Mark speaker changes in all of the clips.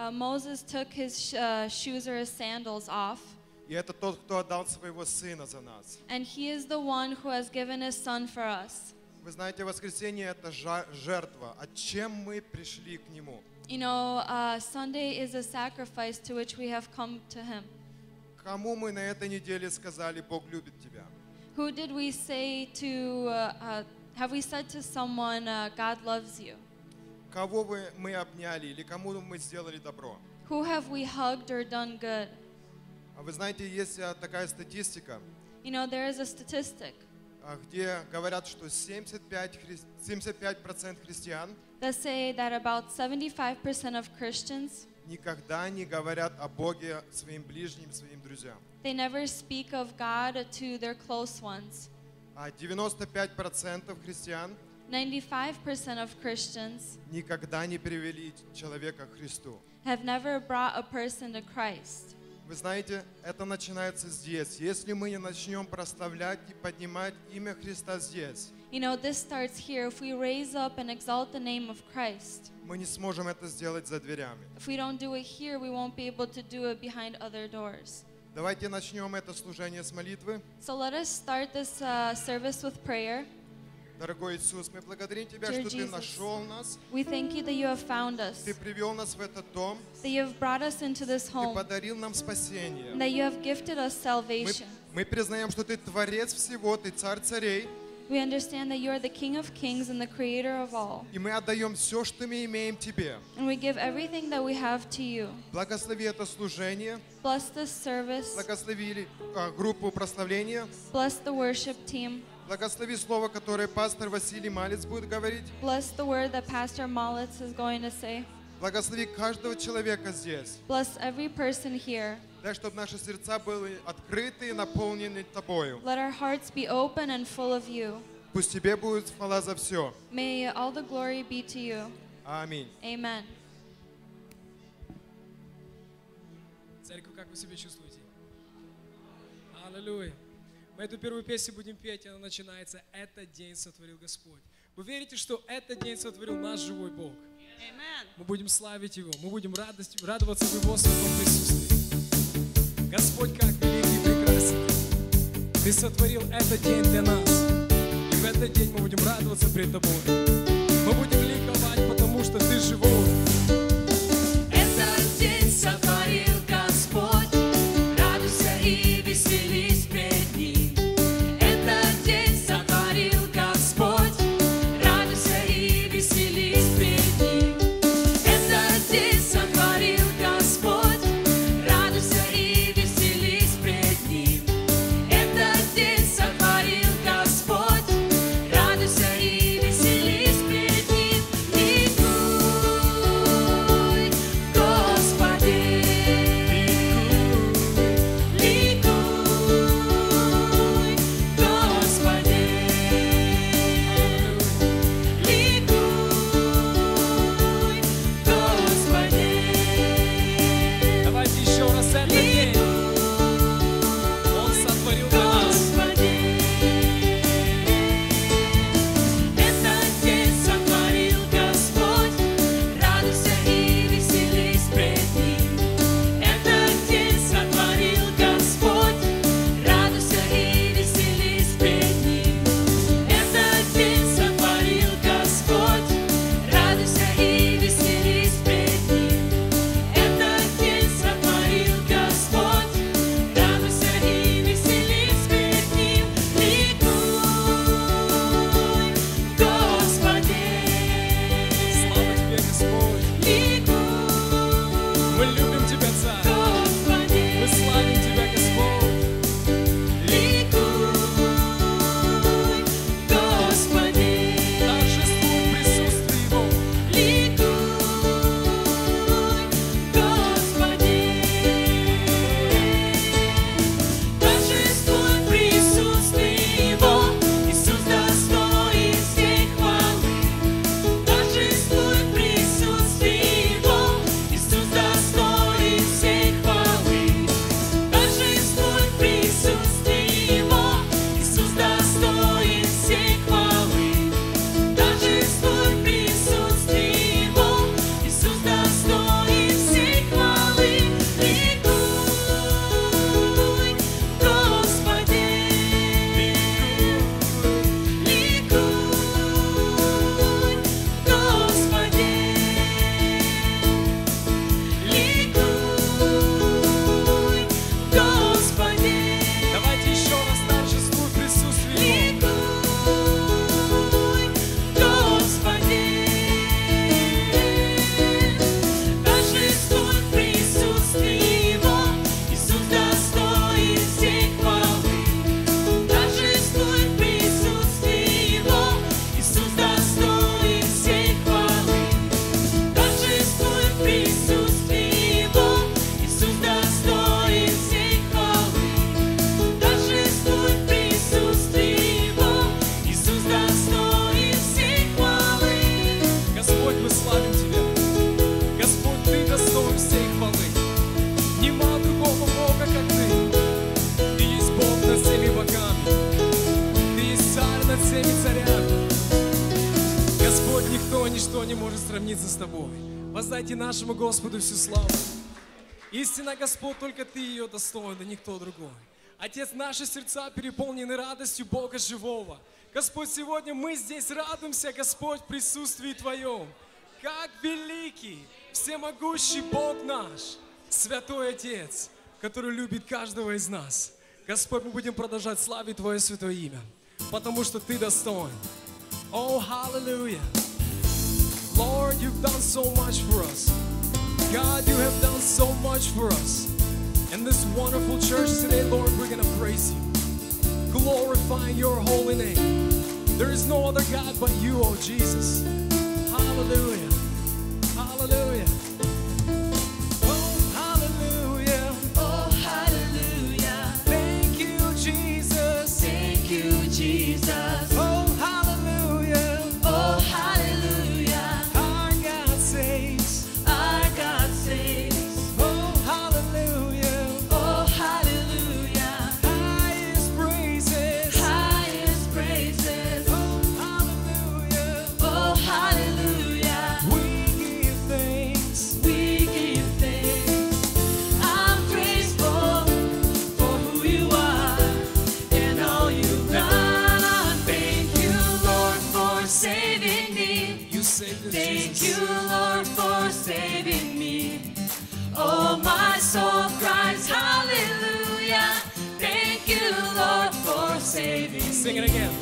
Speaker 1: uh, Moses took his sh- uh, shoes or his sandals off,
Speaker 2: И это тот, кто отдал своего сына за нас.
Speaker 1: and he is the one who has given his son for us.
Speaker 2: Вы знаете, воскресенье это жа- жертва. А чем мы пришли к нему?
Speaker 1: You know, uh, Sunday is a sacrifice to which we have come to him.
Speaker 2: Кому мы на этой неделе сказали, Бог любит тебя?
Speaker 1: Who did we say to, uh, uh, have we said to someone, uh, God loves you?
Speaker 2: Кого вы, мы обняли или кому мы сделали добро?
Speaker 1: Who have we hugged or done good?
Speaker 2: А вы знаете, есть а, такая статистика,
Speaker 1: You know, there is a statistic
Speaker 2: а, где говорят, что 75, хри- 75% христиан
Speaker 1: that say that about 75% of Christians,
Speaker 2: никогда не говорят о Боге своим ближним, своим друзьям.
Speaker 1: they never speak of God to their close ones.
Speaker 2: А 95% христиан
Speaker 1: 95% of Christians
Speaker 2: никогда не привели человека к Христу.
Speaker 1: have never brought a person to Christ.
Speaker 2: Вы знаете, это начинается здесь. Если мы не начнем прославлять и поднимать имя Христа здесь,
Speaker 1: You know, this starts here. If we raise up and exalt the name of Christ,
Speaker 2: мы не сможем это сделать за дверями.
Speaker 1: if we don't do it here, we won't be able to do it behind other doors.
Speaker 2: Давайте начнем это служение с молитвы.
Speaker 1: So let us start this uh, service with prayer.
Speaker 2: Дорогой Иисус, мы благодарим Тебя,
Speaker 1: Dear
Speaker 2: что Ты
Speaker 1: Jesus.
Speaker 2: нашел нас,
Speaker 1: We thank you that you have found us,
Speaker 2: Ты привел нас в этот дом,
Speaker 1: that you have brought us into this
Speaker 2: Ты
Speaker 1: home,
Speaker 2: подарил нам спасение.
Speaker 1: that you have gifted us
Speaker 2: Мы,
Speaker 1: salvation.
Speaker 2: мы признаем, что Ты Творец всего, Ты Царь царей,
Speaker 1: We understand that you are the King of kings and the creator of all.
Speaker 2: и мы отдаем все, что мы имеем Тебе.
Speaker 1: And we give everything that we have to you.
Speaker 2: Благослови это служение,
Speaker 1: Bless this service.
Speaker 2: благослови а, группу прославления,
Speaker 1: Bless the worship team.
Speaker 2: Благослови слово, которое пастор Василий Малец будет говорить,
Speaker 1: Bless the word that Pastor Malitz is going to say.
Speaker 2: благослови каждого человека здесь.
Speaker 1: Bless every person here.
Speaker 2: Дай, чтобы наши сердца были открыты и наполнены Тобою.
Speaker 1: Let our hearts be open and full of you.
Speaker 2: Пусть Тебе будет хвала за все.
Speaker 1: May all the glory be to you.
Speaker 2: Аминь.
Speaker 1: Amen.
Speaker 3: Церковь, как вы себя чувствуете? Аллилуйя. Мы эту первую песню будем петь, и она начинается «Этот день сотворил Господь». Вы верите, что этот день сотворил наш живой Бог? Мы будем славить Его, мы будем радость, радоваться в Его святом присутствии. Господь, как великий и прекрасен Ты. Ты сотворил этот день для нас. И в этот день мы будем радоваться пред Тобой. Мы будем ликовать, потому что Ты живой. Воздайте нашему Господу всю славу. Истина, Господь, только Ты ее достоин, да никто другой. Отец, наши сердца переполнены радостью Бога живого. Господь, сегодня мы здесь радуемся, Господь, в присутствии Твоем. Как великий, всемогущий Бог наш, Святой Отец, который любит каждого из нас. Господь, мы будем продолжать славить Твое святое имя, потому что Ты достоин. О, oh, аллилуйя! Lord, you've done so much for us. God, you have done so much for us. In this wonderful church today, Lord, we're going to praise you, glorify your holy name. There is no other God but you, oh Jesus. Hallelujah. sing it again.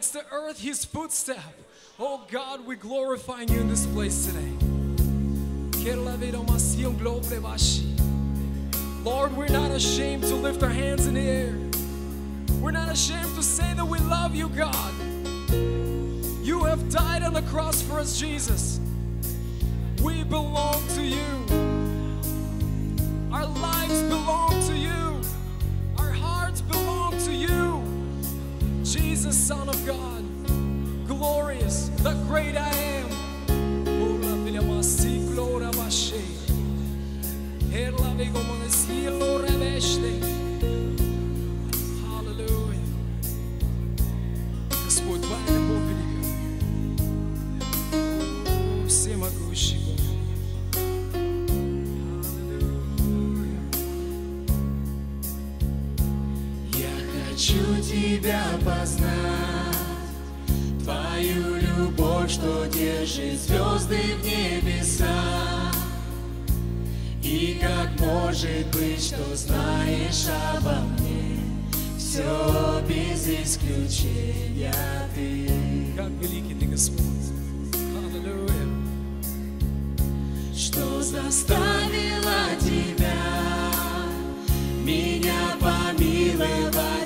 Speaker 3: makes the earth his footstep. Oh God, we're glorifying you in this place today. Lord, we're not ashamed to lift our hands in the air. We're not ashamed to say that we love you, God. You have died on the cross for us, Jesus.
Speaker 4: выше звезды в небеса. И как может быть, что знаешь обо мне, все без исключения ты.
Speaker 3: Как великий ты Господь. Аллилуйя.
Speaker 4: Что заставило тебя меня помиловать?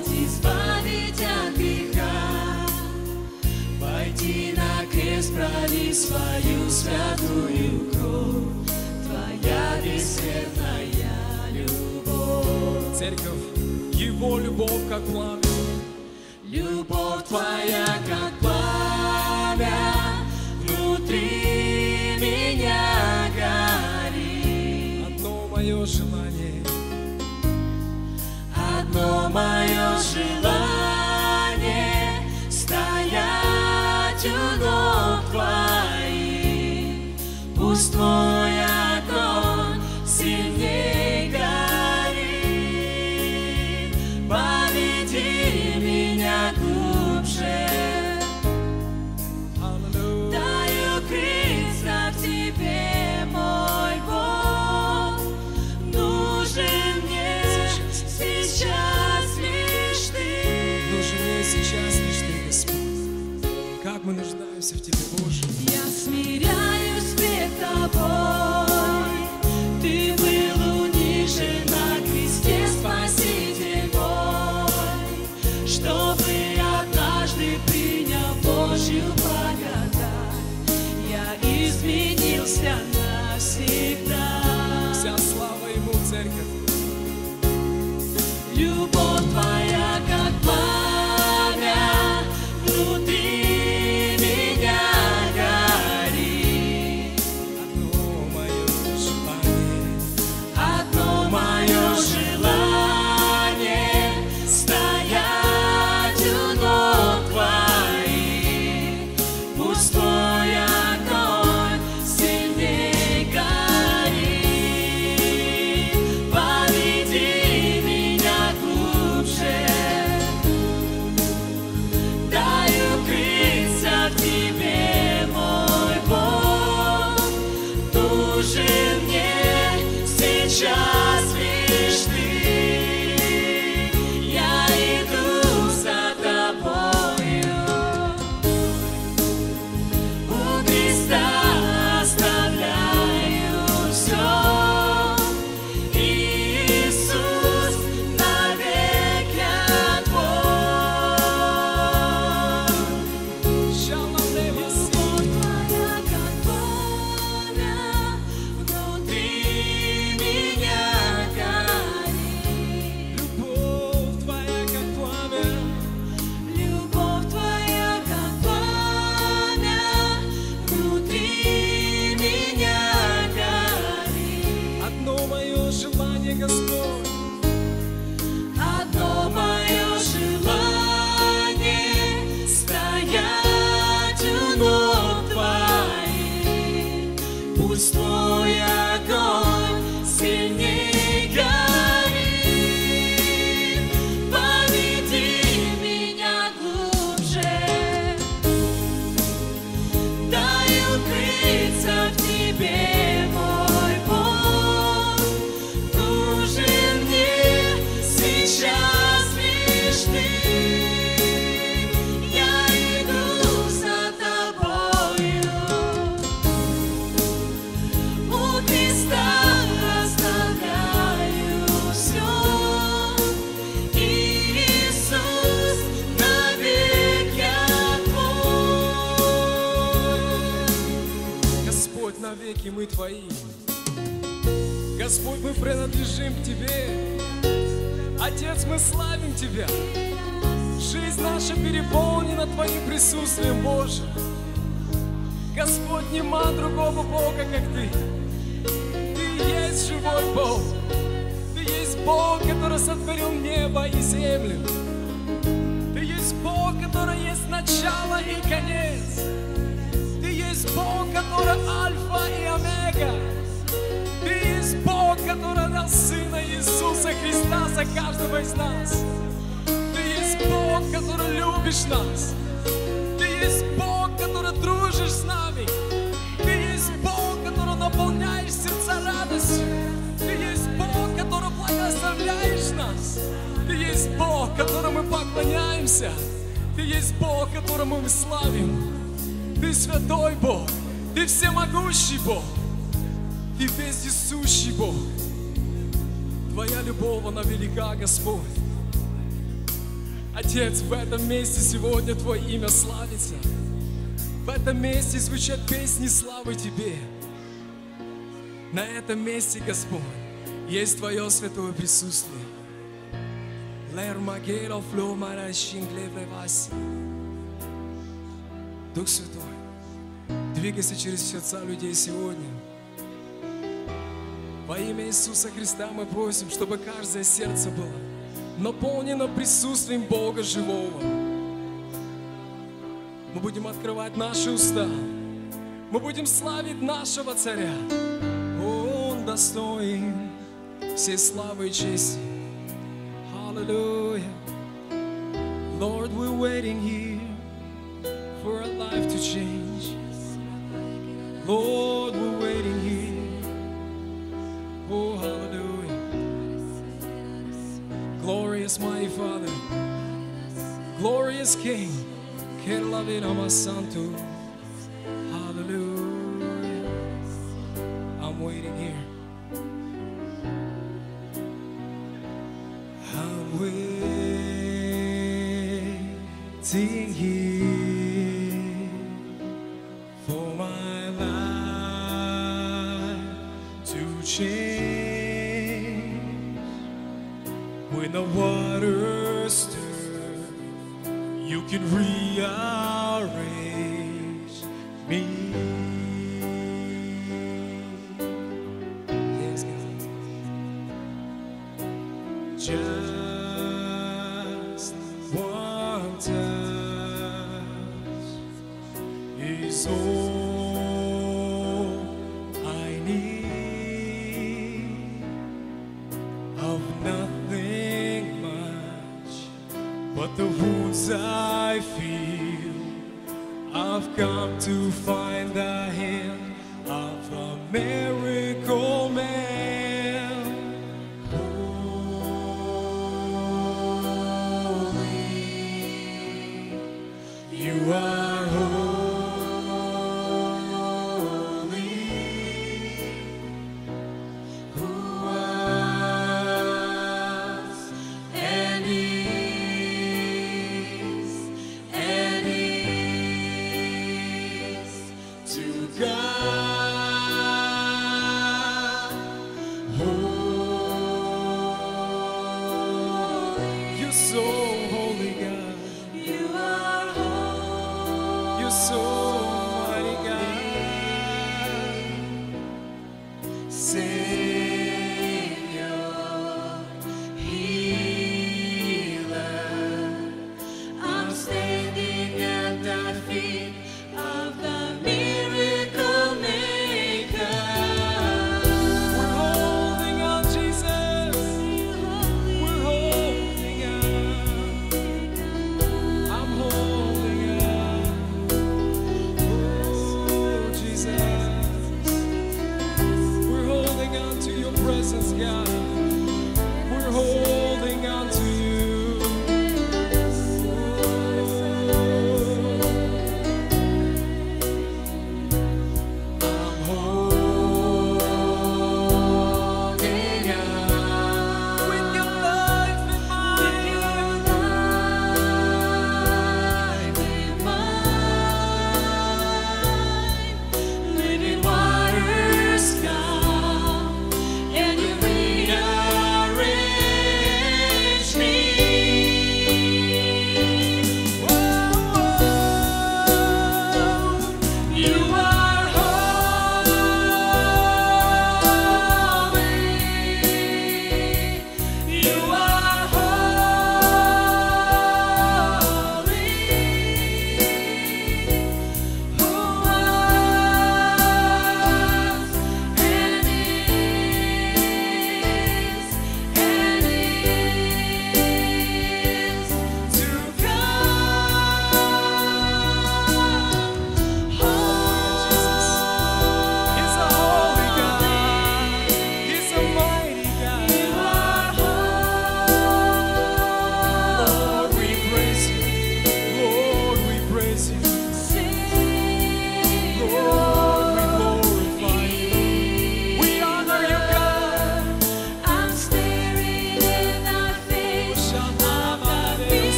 Speaker 4: проли свою святую кровь, Твоя бессмертная любовь.
Speaker 3: Церковь, Его любовь как пламя.
Speaker 4: Любовь Твоя как пламя внутри меня горит.
Speaker 3: Одно мое желание.
Speaker 4: Одно мое желание. smile.
Speaker 3: Навеки мы Твои. Господь, мы принадлежим Тебе. Отец, мы славим Тебя. Жизнь наша переполнена Твоим присутствием, Боже. Господь, нема другого Бога, как Ты. Ты есть живой Бог. Ты есть Бог, который сотворил небо и землю. Ты есть Бог, который есть начало и конец. Бог, который альфа и омега. Ты есть Бог, который дал Сына Иисуса Христа за каждого из нас. Ты есть Бог, который любишь нас. Ты есть Бог, который дружишь с нами. Ты есть Бог, который наполняешь сердца радостью. Ты есть Бог, который благословляешь нас. Ты есть Бог, которому мы поклоняемся. Ты есть Бог, которому мы славим. Ты святой Бог. Ты всемогущий Бог. Ты вездесущий Бог. Твоя любовь, она велика, Господь. Отец, в этом месте сегодня Твое имя славится. В этом месте звучат песни славы Тебе. На этом месте, Господь, есть Твое святое присутствие. Дух Святой, двигайся через сердца людей сегодня. Во имя Иисуса Христа мы просим, чтобы каждое сердце было наполнено присутствием Бога живого. Мы будем открывать наши уста. Мы будем славить нашего Царя. Он достоин всей славы и чести. Hallelujah. Lord, we're waiting here for a life to change. Lord, we're waiting here. Oh, hallelujah. Glorious mighty Father, glorious King.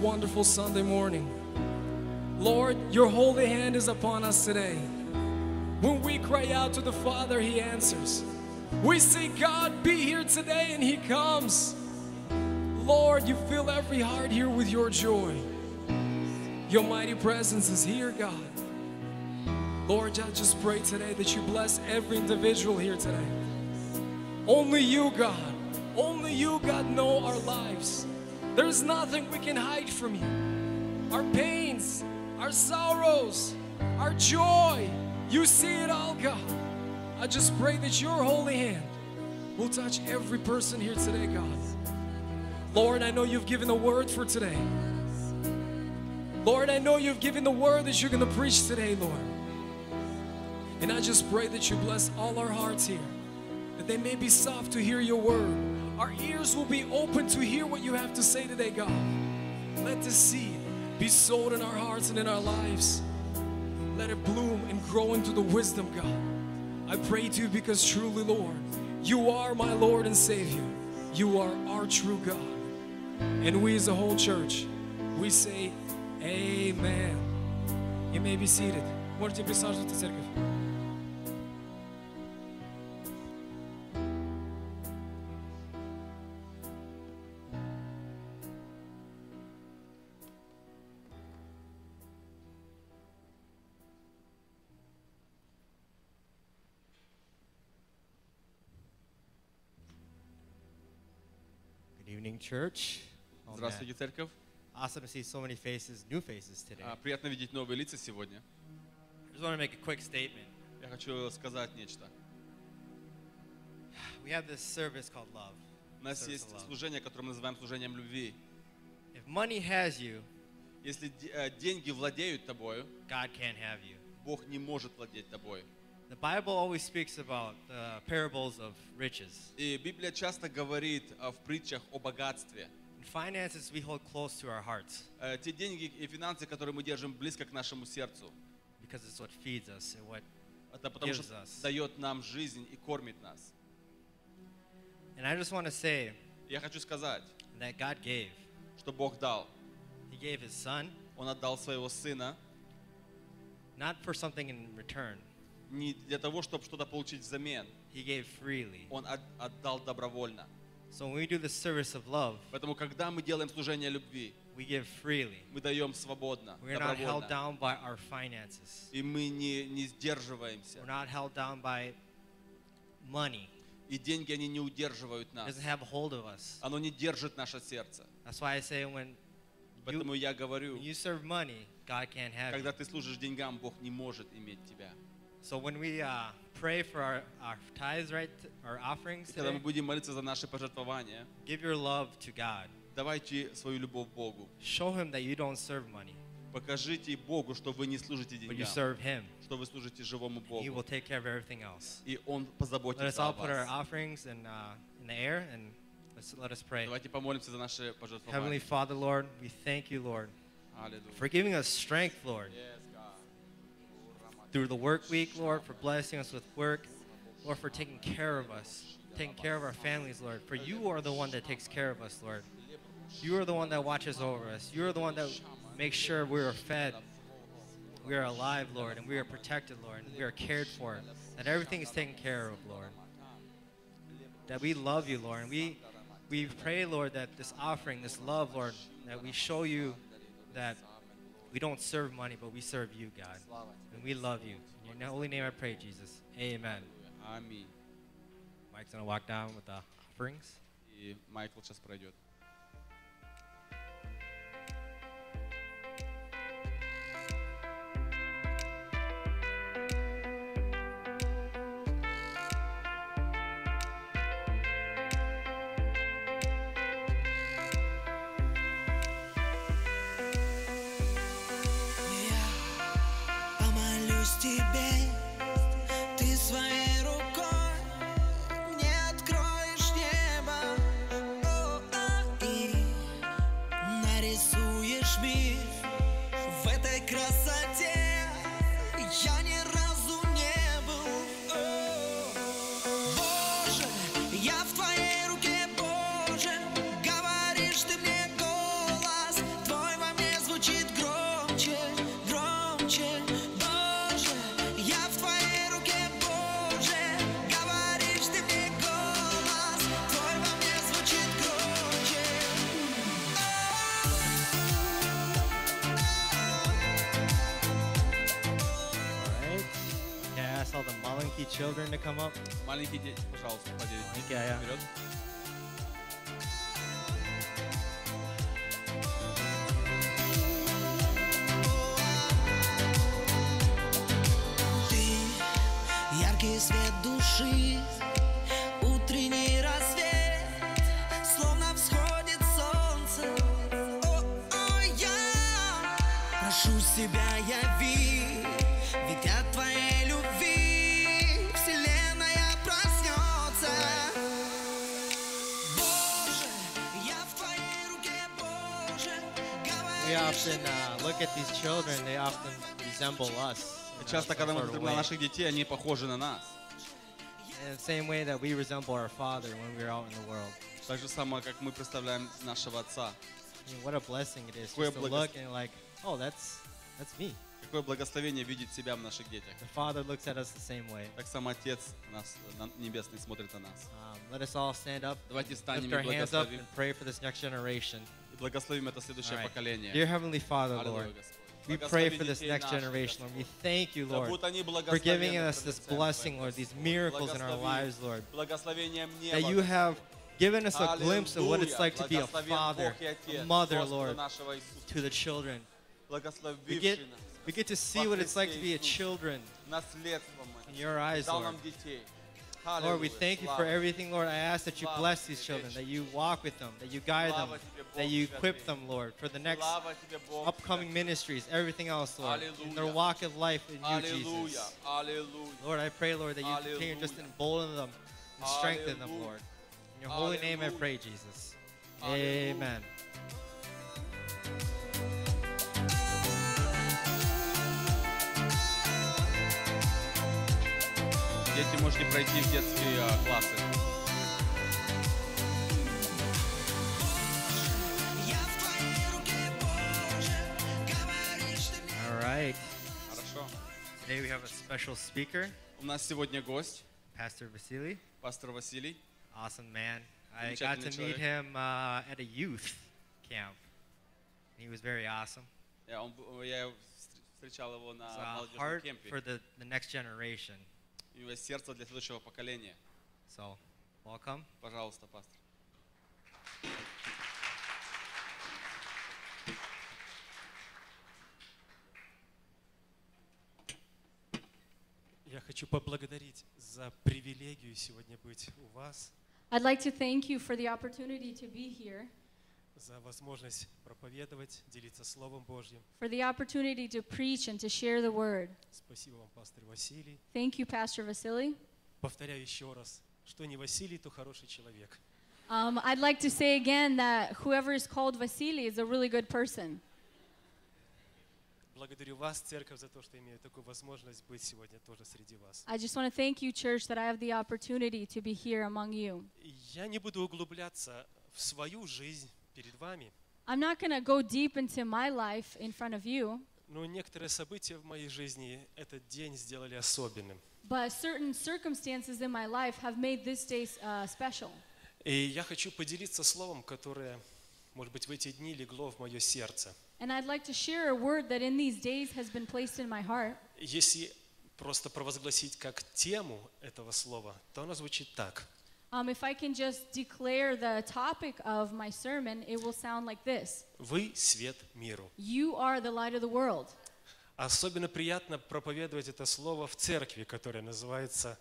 Speaker 3: Wonderful Sunday morning. Lord, your holy hand is upon us today. When we cry out to the Father, He answers. We say, God, be here today, and He comes. Lord, you fill every heart here with your joy. Your mighty presence is here, God. Lord, I just pray today that you bless every individual here today. Only you, God, only you, God, know our lives. There's nothing we can hide from you. Our pains, our sorrows, our joy, you see it all, God. I just pray that your holy hand will touch every person here today, God. Lord, I know you've given a word for today. Lord, I know you've given the word that you're going to preach today, Lord. And I just pray that you bless all our hearts here, that they may be soft to hear your word. Our ears will be open to hear what you have to say today, God. Let the seed be sowed in our hearts and in our lives. Let it bloom and grow into the wisdom, God. I pray to you because truly, Lord, you are my Lord and Savior. You are our true God. And we as a whole church, we say, Amen. You may be seated. Можете присаживаться, церковь.
Speaker 5: Church. Oh, man.
Speaker 6: Здравствуйте, церковь.
Speaker 5: Awesome to see so many faces, new faces today.
Speaker 6: А, Приятно видеть новые лица сегодня.
Speaker 5: I just want to make a quick statement.
Speaker 6: Я хочу сказать нечто.
Speaker 5: We have this service called love.
Speaker 6: У нас
Speaker 5: Service
Speaker 6: есть служение, которое мы называем служением любви.
Speaker 5: If money has you,
Speaker 6: Если э, деньги владеют тобою,
Speaker 5: God can't have you.
Speaker 6: Бог не может владеть тобой.
Speaker 5: The Bible always speaks about the parables of riches.
Speaker 6: И Библия часто говорит а, в притчах о богатстве.
Speaker 5: And finances we hold close to our hearts
Speaker 6: Э, Те деньги и финансы, которые мы держим близко к нашему сердцу.
Speaker 5: because it's what feeds us and what.
Speaker 6: Это потому
Speaker 5: Gives
Speaker 6: что
Speaker 5: us.
Speaker 6: дает нам жизнь и кормит нас.
Speaker 5: And I just want to say
Speaker 6: Я хочу сказать,
Speaker 5: that God gave.
Speaker 6: что Бог дал.
Speaker 5: He gave His Son
Speaker 6: Он отдал своего Сына
Speaker 5: not for something in return.
Speaker 6: не для того, чтобы что-то получить взамен.
Speaker 5: He gave freely.
Speaker 6: Он от- отдал добровольно.
Speaker 5: So when we do the service of love,
Speaker 6: Поэтому, когда мы делаем служение любви,
Speaker 5: we give freely.
Speaker 6: мы даем свободно,
Speaker 5: We're not held down by our finances.
Speaker 6: И мы не, не сдерживаемся.
Speaker 5: We're not held down by money.
Speaker 6: И деньги, они не удерживают
Speaker 5: It
Speaker 6: нас.
Speaker 5: doesn't have hold of us.
Speaker 6: Оно не держит наше сердце.
Speaker 5: That's why I say when
Speaker 6: Поэтому я говорю,
Speaker 5: when you serve money, God can't have
Speaker 6: когда
Speaker 5: you.
Speaker 6: ты служишь деньгам, Бог не может иметь тебя.
Speaker 5: So when we uh, pray for our, our tithes, right, our offerings
Speaker 6: И когда мы
Speaker 5: today,
Speaker 6: будем молиться за наши пожертвования,
Speaker 5: give your love to God.
Speaker 6: давайте свою любовь Богу.
Speaker 5: Show Him that you don't serve money,
Speaker 6: Покажите Богу, что вы не служите
Speaker 5: but you
Speaker 6: деньгам,
Speaker 5: serve Him.
Speaker 6: что вы служите живому
Speaker 5: He will
Speaker 6: Богу.
Speaker 5: take care of everything else.
Speaker 6: И Он
Speaker 5: Let us
Speaker 6: позаботится
Speaker 5: all
Speaker 6: о
Speaker 5: put our
Speaker 6: вас.
Speaker 5: offerings in, uh, in the air and let's, let us pray.
Speaker 6: Давайте помолимся за наши
Speaker 5: Heavenly
Speaker 6: пожертвования.
Speaker 5: Father, Lord, we thank you, Lord,
Speaker 6: Аллилуйя.
Speaker 5: for giving us strength, Lord,
Speaker 6: Yes, God.
Speaker 5: through the work week, Lord, for blessing us with work, Lord, for taking care of us, taking care of our families, Lord. For you are the one that takes care of us, Lord. You are the one that watches over us. You are the one that makes sure we are fed, we are alive, Lord, and we are protected, Lord, and we are cared for, that everything is taken care of, Lord. That we love you, Lord, and we we pray, Lord, that this offering, this love, Lord, that we show you that we don't serve money, but we serve you, God. And we love you. In your holy name I pray, Jesus. Amen.
Speaker 6: Аминь.
Speaker 5: Mike's going to walk down with the offerings.
Speaker 6: И Майкл сейчас пройдет.
Speaker 5: Children to come up?
Speaker 6: Маленький дети, пожалуйста, подойдите
Speaker 5: Маленький, а я.
Speaker 6: вперед.
Speaker 7: Ты
Speaker 5: often uh, look at these children, they often resemble us. in
Speaker 6: Часто,
Speaker 5: some
Speaker 6: когда мы
Speaker 5: sort of
Speaker 6: смотрим на
Speaker 5: way.
Speaker 6: наших детей, они похожи на нас.
Speaker 5: In the same way that we resemble our Father when we're out in the world.
Speaker 6: Так же самое, как мы представляем нашего Отца.
Speaker 5: I mean, what a blessing it is
Speaker 6: Какое
Speaker 5: just to
Speaker 6: благос-
Speaker 5: look and like, oh, that's that's me.
Speaker 6: Какое благословение видеть себя в наших детях.
Speaker 5: The Father looks at us the same way.
Speaker 6: Так сам Отец нас, на- Небесный смотрит на нас.
Speaker 5: Um, let us all stand up,
Speaker 6: Давайте встанем
Speaker 5: lift
Speaker 6: и
Speaker 5: our hands up,
Speaker 6: благословим.
Speaker 5: and pray for this next generation.
Speaker 6: И благословим это следующее
Speaker 5: All right.
Speaker 6: поколение.
Speaker 5: Dear Heavenly Father,
Speaker 6: Аллилуйя,
Speaker 5: Lord,
Speaker 6: Господь.
Speaker 5: we
Speaker 6: Благослови
Speaker 5: pray for this
Speaker 6: детей
Speaker 5: next
Speaker 6: наших,
Speaker 5: generation, Lord.
Speaker 6: Господь.
Speaker 5: We thank you,
Speaker 6: Да
Speaker 5: Lord,
Speaker 6: будут они
Speaker 5: for giving
Speaker 6: благословенны
Speaker 5: us this
Speaker 6: пред Лицем
Speaker 5: blessing,
Speaker 6: Твоим,
Speaker 5: Lord, these
Speaker 6: Господь.
Speaker 5: miracles in our
Speaker 6: Благослови
Speaker 5: lives, Lord.
Speaker 6: Благословением неба,
Speaker 5: That you have given us a glimpse of what it's
Speaker 6: Аллилуйя.
Speaker 5: like to be a
Speaker 6: Благословен
Speaker 5: father,
Speaker 6: Бог и Отец,
Speaker 5: a mother,
Speaker 6: Господа
Speaker 5: Lord,
Speaker 6: нашего Иисуса,
Speaker 5: to the children. We
Speaker 6: благословивший
Speaker 5: get,
Speaker 6: нас,
Speaker 5: we get to see what it's like to be a children
Speaker 6: наследством
Speaker 5: in
Speaker 6: это.
Speaker 5: your eyes,
Speaker 6: Дал
Speaker 5: Lord. Lord, we thank you for everything, Lord. I ask that you bless these children, that you walk with them, that you guide them, that you equip them, Lord, for the next upcoming ministries, everything else, Lord, in their walk of life in you, Jesus. Lord, I pray, Lord, that you continue just
Speaker 6: to
Speaker 5: embolden them and strengthen them, Lord. In your holy name I pray, Jesus. Amen.
Speaker 6: Дети, можете пройти в детские а, классы.
Speaker 7: Я в твоей руке, Боже, говоришь ты мне.
Speaker 5: All right.
Speaker 6: Хорошо.
Speaker 5: Today we have a special speaker,
Speaker 6: У нас сегодня гость,
Speaker 5: Pastor Vasily.
Speaker 6: пастор Василий.
Speaker 5: Awesome man. I got to
Speaker 6: Замечательный
Speaker 5: meet
Speaker 6: человек.
Speaker 5: him uh, at a youth camp. He was very awesome.
Speaker 6: Я, он б- я встр- встречал его на
Speaker 5: It's a
Speaker 6: молодежном
Speaker 5: heart
Speaker 6: кемпе.
Speaker 5: for the, the next generation.
Speaker 6: У него есть сердце для следующего поколения.
Speaker 5: So, welcome.
Speaker 6: Пожалуйста, пастор.
Speaker 8: Я хочу поблагодарить за привилегию сегодня быть у вас,
Speaker 9: I'd like to thank you for the opportunity to be here,
Speaker 8: за возможность проповедовать, делиться Словом Божьим.
Speaker 9: for the opportunity to preach and to share the word.
Speaker 8: Спасибо вам, пастор Василий.
Speaker 9: Thank you, Pastor Vasily.
Speaker 8: Повторяю еще раз, что не Василий, то хороший человек.
Speaker 9: Um, I'd like to say again that whoever is called Vasily is a really good person.
Speaker 8: Благодарю вас, церковь, за то, что имею такую возможность быть сегодня тоже среди вас.
Speaker 9: I just want to thank you, church, that I have the opportunity to be here among you.
Speaker 8: Я не буду углубляться в свою жизнь перед вами,
Speaker 9: I'm not going to go deep into my life in front of you,
Speaker 8: но некоторые события в моей жизни этот день сделали особенным.
Speaker 9: but certain circumstances in my life have made this day uh, special.
Speaker 8: И я хочу поделиться словом, которое, может быть, в эти дни легло в мое сердце.
Speaker 9: And I'd like to share a word that in these days has been placed in my heart.
Speaker 8: Если просто провозгласить как тему этого слова, то оно звучит так.
Speaker 9: Um, if I can just declare the topic of my sermon, it will sound like this
Speaker 8: Вы свет миру.
Speaker 9: You are the light of the world.
Speaker 8: Особенно приятно проповедовать это слово в церкви, которая называется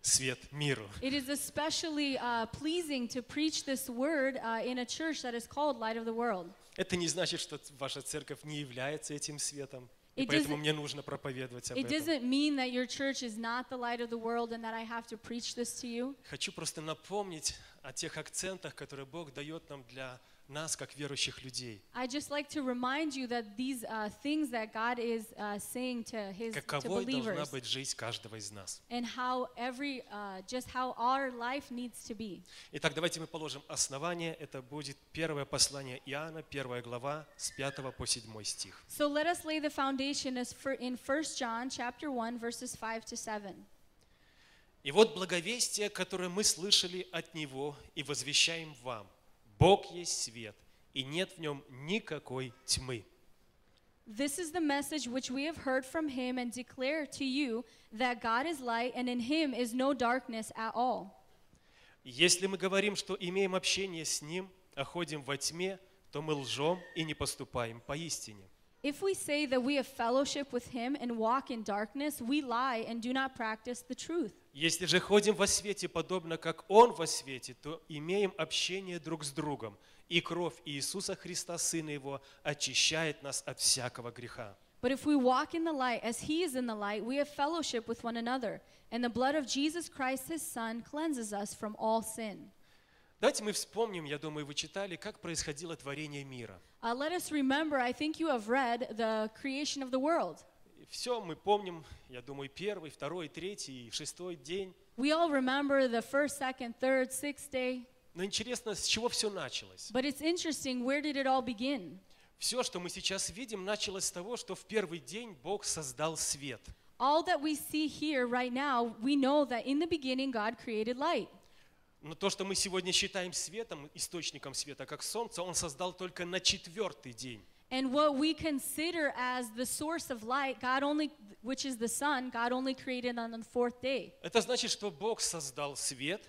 Speaker 8: «Свет миру».
Speaker 9: It is especially uh, pleasing to preach this word uh, in a church that is called Light of the World.
Speaker 8: Это не значит, что ваша церковь не является этим светом. И
Speaker 9: It
Speaker 8: поэтому
Speaker 9: doesn't-
Speaker 8: мне нужно проповедовать об
Speaker 9: It
Speaker 8: этом.
Speaker 9: doesn't mean that your church is not the light of the world and that I have to preach this to you.
Speaker 8: Хочу просто напомнить о тех акцентах, которые Бог дает нам для нас, как верующих людей.
Speaker 9: I just like to remind you that these uh, things that God is uh, saying to His to
Speaker 8: Каковой должна
Speaker 9: believers
Speaker 8: быть жизнь каждого из нас.
Speaker 9: and how every uh, just how our life needs to be.
Speaker 8: Итак, давайте мы положим основание. Это будет первое послание Иоанна, первая глава, с 5 по 7 стих.
Speaker 9: So let us lay the foundation as for in 1 John chapter 1 verses 5 to 7.
Speaker 8: И вот благовестие, которое мы слышали от Него и возвещаем вам. Бог есть свет, и нет в нем никакой тьмы.
Speaker 9: This is the message which we have heard from him and declare to you that God is light and in him is no darkness at all.
Speaker 8: Если мы говорим, что имеем общение с Ним, а ходим во тьме, то мы лжем и не поступаем поистине.
Speaker 9: If we say that we have fellowship with him and walk in darkness, we lie and do not practice the truth.
Speaker 8: Если же ходим во свете, подобно как Он во свете, то имеем общение друг с другом, и кровь Иисуса Христа, Сына Его, очищает нас от всякого греха.
Speaker 9: But if we walk in the light as he is in the light, we have fellowship with one another, and the blood of Jesus Christ his son cleanses us from all sin.
Speaker 8: Давайте мы вспомним, я думаю, вы читали, как происходило творение мира.
Speaker 9: Uh, let us remember, I think you have read the creation of the world.
Speaker 8: Все мы помним, я думаю, первый, второй, третий и шестой день.
Speaker 9: We all remember the first, second, third, sixth day.
Speaker 8: Но интересно, с чего все началось?
Speaker 9: But it's interesting, where did it all begin?
Speaker 8: Все, что мы сейчас видим, началось с того, что в первый день Бог создал свет.
Speaker 9: All that we see here right now, we know that in the beginning God created light.
Speaker 8: Но то, что мы сегодня считаем светом, источником света, как солнце, Он создал только на четвертый день.
Speaker 9: And what we consider as the source of light, God only, which is the sun, God only created on the fourth day.
Speaker 8: Это значит, что Бог создал свет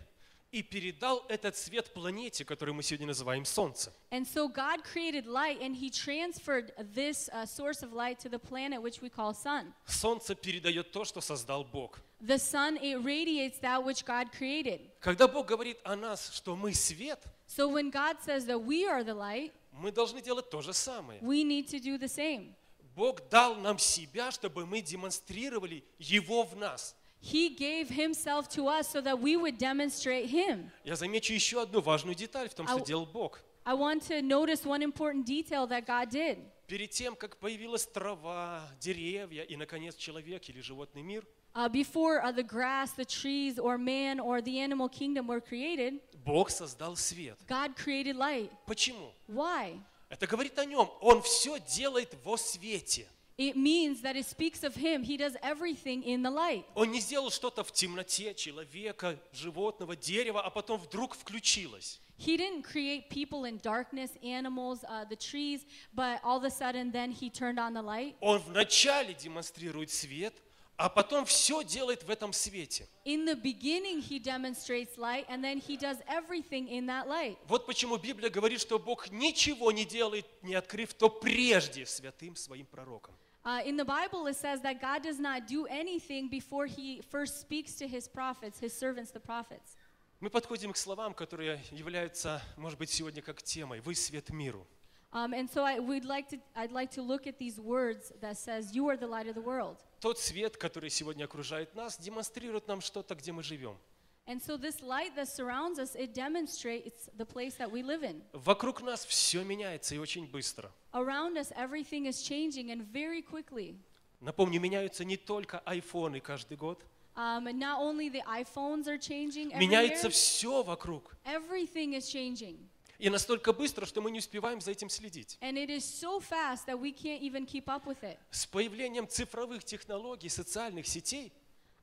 Speaker 8: и передал этот свет планете, которую мы сегодня называем Солнце.
Speaker 9: And so God created light and he transferred this uh, source of light to the planet which we call sun.
Speaker 8: Солнце передает то, что создал Бог.
Speaker 9: The sun it radiates that which God created.
Speaker 8: Когда Бог говорит о нас, что мы свет,
Speaker 9: So when God says that we are the light,
Speaker 8: мы должны делать то же самое.
Speaker 9: we need to do the same.
Speaker 8: Бог дал нам себя, чтобы мы демонстрировали Его в нас.
Speaker 9: He gave himself to us so that we would demonstrate him.
Speaker 8: Я замечу еще одну важную деталь в том, что
Speaker 9: Ау.
Speaker 8: делал Бог.
Speaker 9: I want to notice one important detail that God did.
Speaker 8: Перед тем, как появилась трава, деревья и, наконец, человек или животный мир,
Speaker 9: Uh, before uh, the grass, the trees, or man, or the animal kingdom were created,
Speaker 8: Бог создал свет.
Speaker 9: God created light.
Speaker 8: Почему?
Speaker 9: Why?
Speaker 8: Это говорит о нем. Он все делает во свете.
Speaker 9: It means that it speaks of him. He does everything in the light.
Speaker 8: Он не сделал что-то в темноте человека, животного, дерева, а потом вдруг включилось.
Speaker 9: He didn't create people in darkness, animals, uh, the trees, but all of a sudden then he turned on the light.
Speaker 8: Он вначале демонстрирует свет, а потом все делает в этом свете.
Speaker 9: In the beginning, he demonstrates light, and then he does everything in that light.
Speaker 8: Вот почему Библия говорит, что Бог ничего не делает, не открыв то прежде святым своим пророкам.
Speaker 9: Uh, in the Bible, it says that God does not do anything before he first speaks to his prophets, his servants, the prophets.
Speaker 8: Мы подходим к словам, которые являются, может быть, сегодня как темой. Вы свет миру.
Speaker 9: Um, and so I would like to, I'd like to look at these words that says, "You are the light of the world."
Speaker 8: Тот свет, который сегодня окружает нас, демонстрирует нам что-то, где мы живем.
Speaker 9: And so this light that surrounds us, it demonstrates the place that we live in.
Speaker 8: Вокруг нас все меняется и очень быстро.
Speaker 9: Around us, everything is changing and very quickly.
Speaker 8: Напомню, меняются не только айфоны каждый год.
Speaker 9: Um, and not only the iPhones are changing every
Speaker 8: Меняется
Speaker 9: year,
Speaker 8: все вокруг.
Speaker 9: everything is changing.
Speaker 8: И настолько быстро, что мы не успеваем за этим следить.
Speaker 9: And it is so fast that we can't even keep up with it.
Speaker 8: С появлением цифровых технологий, социальных сетей,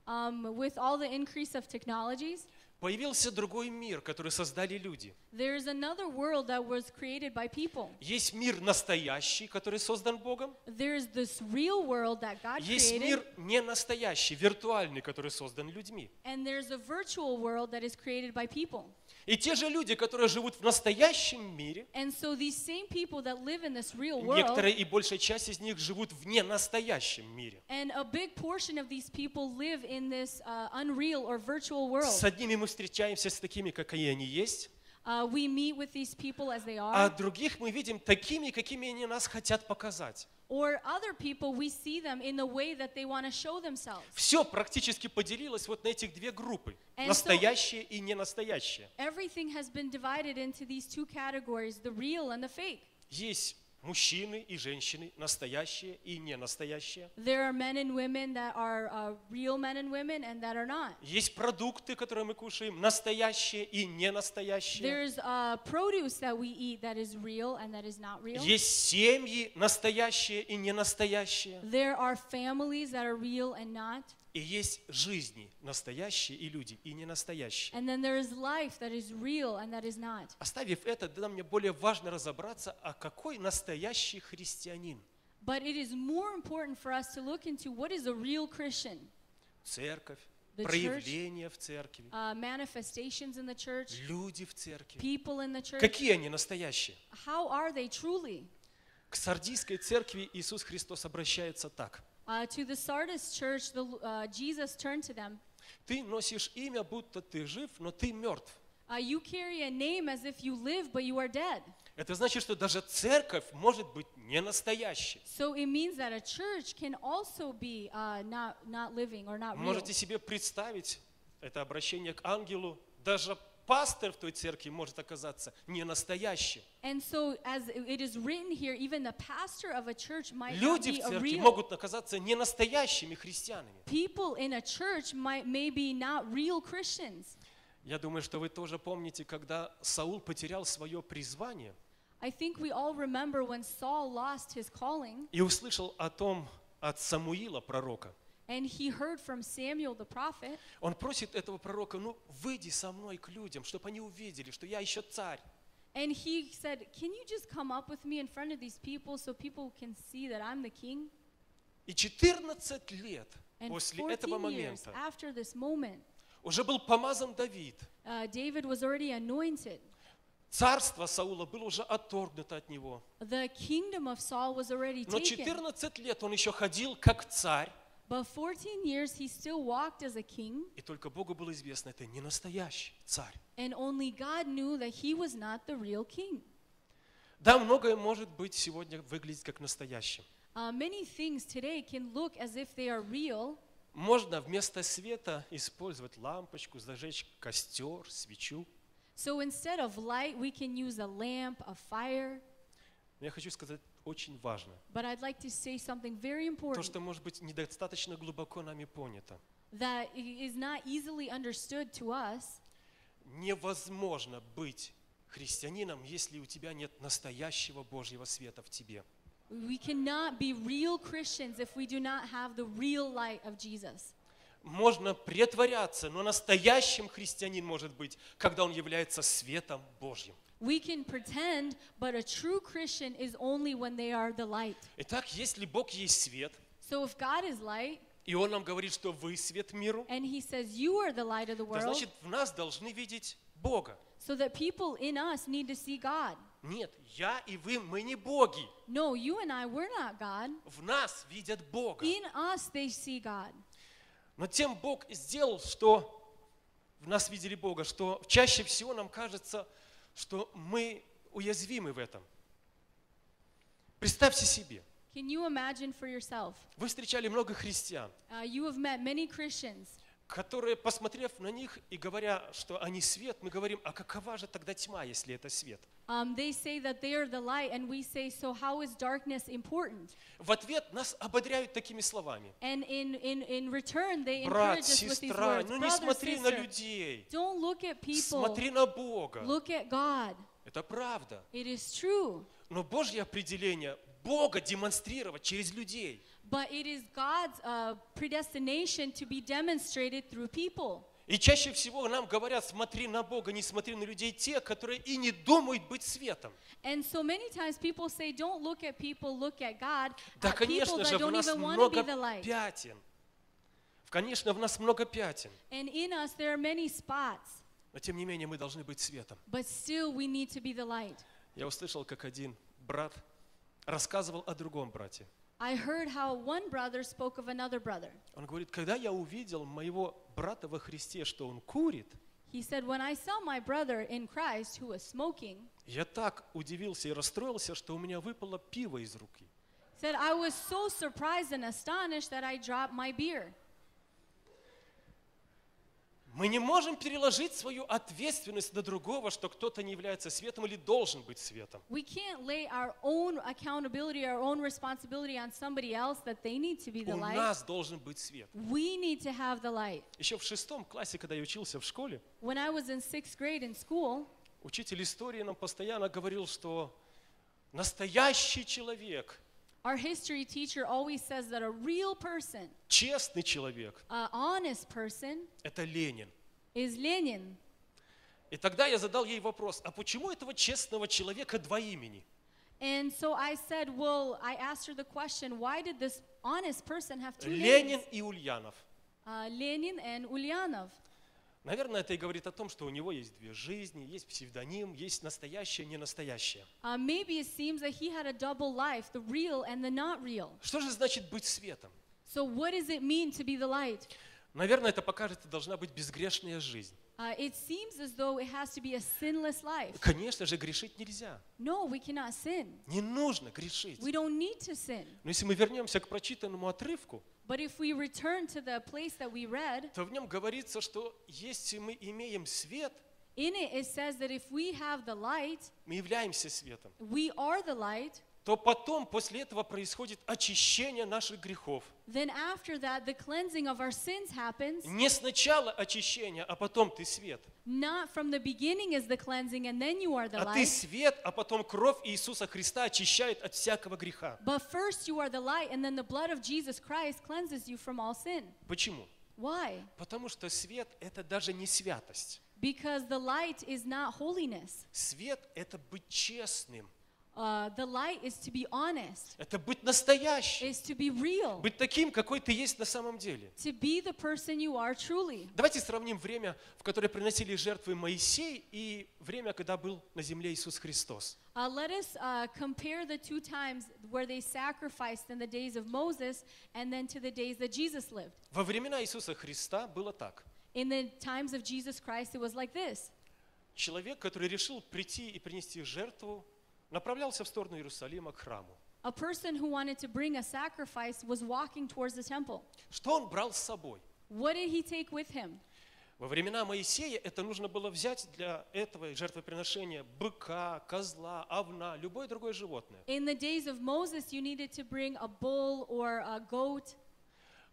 Speaker 9: Um, with all the increase of technologies,
Speaker 8: появился другой мир, который создали люди.
Speaker 9: there's another world that was created by people.
Speaker 8: Есть мир настоящий, который создан Богом.
Speaker 9: There's this real world that God
Speaker 8: Есть
Speaker 9: created,
Speaker 8: мир не настоящий, виртуальный, который создан людьми.
Speaker 9: and there's a virtual world that is created by people.
Speaker 8: И те же люди, которые живут в настоящем мире,
Speaker 9: And so these same people that live in this real world,
Speaker 8: некоторые и большая часть из них живут в ненастоящем мире.
Speaker 9: and a big portion of these people live in this uh, unreal or virtual world.
Speaker 8: С одними мы встречаемся с такими, какие они есть,
Speaker 9: Uh, we meet with these people as they
Speaker 8: а
Speaker 9: are,
Speaker 8: других мы видим такими, какими они нас хотят показать.
Speaker 9: or other people we see them in the way that they want to show themselves.
Speaker 8: Все практически поделилось вот на этих две группы.
Speaker 9: And so-
Speaker 8: Настоящее и ненастоящее.
Speaker 9: Everything has been divided into these two categories the real and the fake.
Speaker 8: Есть мужчины и женщины, настоящие и ненастоящие.
Speaker 9: There are men and women that are uh, real men and women and that are not.
Speaker 8: Есть продукты, которые мы кушаем, настоящие и ненастоящие.
Speaker 9: There's uh, produce that we eat that is real and that is not real.
Speaker 8: Есть семьи, настоящие и ненастоящие.
Speaker 9: There are families that are real and not.
Speaker 8: И есть жизни, настоящие и люди, и ненастоящие.
Speaker 9: And then there is life that is real and that is not.
Speaker 8: Оставив это, тогда мне более важно разобраться, а какой настоящий христианин.
Speaker 9: But it is more important for us to look into what is a real Christian.
Speaker 8: Церковь,
Speaker 9: The church,
Speaker 8: проявления в церкви,
Speaker 9: uh, manifestations in the church,
Speaker 8: люди в церкви.
Speaker 9: people in the church.
Speaker 8: Какие они настоящие?
Speaker 9: How are they truly?
Speaker 8: К сардийской церкви Иисус Христос обращается так.
Speaker 9: Uh, to the Sardis church, the, uh, Jesus turned to them.
Speaker 8: Ты носишь имя, будто ты жив, но ты мертв.
Speaker 9: Uh, you carry a name as if you live, but you are dead.
Speaker 8: Это значит, что даже церковь может быть не настоящей.
Speaker 9: So it means that a church can also be uh, not, not living or not real.
Speaker 8: Можете себе представить это обращение к ангелу. Даже пастор в той церкви может оказаться не настоящим.
Speaker 9: And so, as it is written here, even the pastor of a church might not
Speaker 8: Люди
Speaker 9: be
Speaker 8: в
Speaker 9: a
Speaker 8: церкви
Speaker 9: real.
Speaker 8: могут оказаться не настоящими христианами.
Speaker 9: People in a church might maybe not real Christians.
Speaker 8: Я думаю, что вы тоже помните, когда Саул потерял свое призвание
Speaker 9: I think we all remember when Saul lost his calling
Speaker 8: и услышал о том от Самуила, пророка.
Speaker 9: And he heard from Samuel the prophet.
Speaker 8: Он просит этого пророка, ну, выйди со мной к людям, чтобы они увидели, что я еще царь.
Speaker 9: And he said, Can you just come up with me in front of these people so people can see that I'm the king?
Speaker 8: И 14 лет
Speaker 9: And
Speaker 8: после
Speaker 9: 14
Speaker 8: этого момента
Speaker 9: after this moment,
Speaker 8: уже был помазан Давид.
Speaker 9: uh, David was already anointed.
Speaker 8: Царство Саула было уже отторгнуто от него.
Speaker 9: The kingdom of Saul was already
Speaker 8: Но
Speaker 9: taken.
Speaker 8: 14 лет он еще ходил как царь,
Speaker 9: But 14 years he still walked as a king,
Speaker 8: и только Богу было известно, это не настоящий царь.
Speaker 9: and only God knew that he was not the real king.
Speaker 8: Да, многое может быть сегодня выглядеть как настоящим.
Speaker 9: Uh, many things today can look as if they are real.
Speaker 8: Можно вместо света использовать лампочку, зажечь костер, свечу.
Speaker 9: So instead of light, we can use a lamp, a fire.
Speaker 8: Я хочу сказать очень важно.
Speaker 9: Like
Speaker 8: То, что может быть недостаточно глубоко нами понято.
Speaker 9: that is not easily understood to us.
Speaker 8: Невозможно быть христианином, если у тебя нет настоящего Божьего света в тебе.
Speaker 9: We cannot be real Christians if we do not have the real light of Jesus.
Speaker 8: Можно притворяться, но настоящим христианин может быть, когда он является светом Божьим.
Speaker 9: We can pretend, but a true Christian is only when they are the light.
Speaker 8: Итак, если Бог есть свет,
Speaker 9: So if God is light
Speaker 8: и Он нам говорит, что вы свет миру,
Speaker 9: and He says you are the light of the
Speaker 8: то
Speaker 9: world,
Speaker 8: значит в нас должны видеть Бога.
Speaker 9: so that people in us need to see God.
Speaker 8: Нет, я и вы, мы не боги.
Speaker 9: No, you and I, we're not God.
Speaker 8: В нас видят Бога.
Speaker 9: In us, they see God.
Speaker 8: Но тем Бог сделал, что в нас видели Бога, что чаще всего нам кажется, что мы уязвимы в этом. Представьте себе,
Speaker 9: Can you imagine for yourself?
Speaker 8: вы встречали много христиан,
Speaker 9: Uh, you have met many Christians
Speaker 8: которые, посмотрев на них и говоря, что они свет, мы говорим, а какова же тогда тьма, если это свет?
Speaker 9: Um, they say that they are the light, and we say, so how is darkness important?
Speaker 8: В ответ нас ободряют такими словами.
Speaker 9: And in, in, in return, they
Speaker 8: Брат,
Speaker 9: encourage us with these
Speaker 8: сестра,
Speaker 9: words.
Speaker 8: ну не
Speaker 9: Brother,
Speaker 8: смотри на
Speaker 9: sister,
Speaker 8: людей,
Speaker 9: don't look at people.
Speaker 8: смотри на Бога.
Speaker 9: Look at God.
Speaker 8: Это правда.
Speaker 9: It is true.
Speaker 8: Но Божье определение Бога демонстрировать через людей.
Speaker 9: But it is God's uh, predestination to be demonstrated through people.
Speaker 8: И чаще всего нам говорят, смотри на Бога, не смотри на людей, те, которые и не думают быть светом.
Speaker 9: And so many times people say, don't look at people, look at God.
Speaker 8: Да,
Speaker 9: at
Speaker 8: конечно же, в нас много пятен. Конечно, в нас много пятен.
Speaker 9: And in us, there are many spots.
Speaker 8: Но тем не менее мы должны быть светом.
Speaker 9: But still, we need to be the light.
Speaker 8: Я услышал, как один брат рассказывал о другом брате.
Speaker 9: I heard how one brother spoke of another brother.
Speaker 8: Он говорит, когда я увидел моего брата во Христе, что он курит,
Speaker 9: He said, When I saw my brother in Christ who was smoking,
Speaker 8: я так удивился и расстроился, что у меня выпало пиво из руки.
Speaker 9: said, I was so surprised and astonished that I dropped my beer.
Speaker 8: Мы не можем переложить свою ответственность на другого, что кто-то не является светом или должен быть светом.
Speaker 9: We can't lay our own accountability, our own responsibility on somebody else that they need to be the
Speaker 8: У нас должен быть свет.
Speaker 9: We need to have the light.
Speaker 8: Еще в шестом классе, когда я учился в школе,
Speaker 9: When I was in sixth grade in school,
Speaker 8: учитель истории нам постоянно говорил, что настоящий человек,
Speaker 9: our history teacher always says that a real person,
Speaker 8: честный человек,
Speaker 9: an honest person,
Speaker 8: это Ленин.
Speaker 9: is Lenin.
Speaker 8: И тогда я задал ей вопрос, а почему этого честного человека два имени?
Speaker 9: And so I said, Well, I asked her the question, why did this honest person have two
Speaker 8: Ленин
Speaker 9: names?
Speaker 8: и Ульянов.
Speaker 9: Uh, Lenin and Ulyanov.
Speaker 8: Наверное, это и говорит о том, что у него есть две жизни, есть псевдоним, есть настоящее, не настоящее.
Speaker 9: Uh, maybe it seems that he had a double life, the real and the not real.
Speaker 8: Что же значит быть светом?
Speaker 9: So, what does it mean to be the light?
Speaker 8: Наверное, это покажет, что должна быть безгрешная жизнь.
Speaker 9: Uh, it seems as though it has to be a sinless life.
Speaker 8: Конечно же, грешить нельзя.
Speaker 9: No, we cannot sin.
Speaker 8: Не нужно грешить.
Speaker 9: We don't need to sin.
Speaker 8: Но если мы вернемся к прочитанному отрывку,
Speaker 9: But if we return to the place that we read,
Speaker 8: то в нем говорится, что если мы имеем свет,
Speaker 9: in it it says that if we have the light,
Speaker 8: мы являемся светом,
Speaker 9: we are the light,
Speaker 8: То потом, после этого происходит очищение наших грехов.
Speaker 9: then after that, the cleansing of our sins happens.
Speaker 8: Не сначала очищение, а потом ты свет.
Speaker 9: Not from the beginning is the cleansing, and then you are the
Speaker 8: А ты
Speaker 9: light.
Speaker 8: свет, а потом кровь Иисуса Христа очищает от всякого греха.
Speaker 9: But first you are the light, and then the blood of Jesus Christ cleanses you from all sin.
Speaker 8: Почему?
Speaker 9: Why?
Speaker 8: Потому что свет – это даже не святость.
Speaker 9: Because the light is not holiness.
Speaker 8: Свет – это быть честным,
Speaker 9: Uh, the light is to be honest,
Speaker 8: это быть настоящим,
Speaker 9: is to be real,
Speaker 8: быть таким, какой ты есть на самом деле.
Speaker 9: to be the person you are truly.
Speaker 8: Давайте сравним время, в которое приносили жертвы Моисей, и время, когда был на земле Иисус Христос.
Speaker 9: Uh, let us uh, compare the two times where they sacrificed in the days of Moses and then to the days that Jesus lived.
Speaker 8: Во времена Иисуса Христа было так.
Speaker 9: In the times of Jesus Christ, it was like this
Speaker 8: Человек, который решил прийти и принести жертву, направлялся в сторону Иерусалима к храму.
Speaker 9: a person who wanted to bring a sacrifice was walking towards the temple.
Speaker 8: Что он брал с собой?
Speaker 9: What did he take with him?
Speaker 8: Во времена Моисея это нужно было взять для этого жертвоприношения быка, козла, овна, любое другое животное.
Speaker 9: In the days of Moses, you needed to bring a bull or a goat,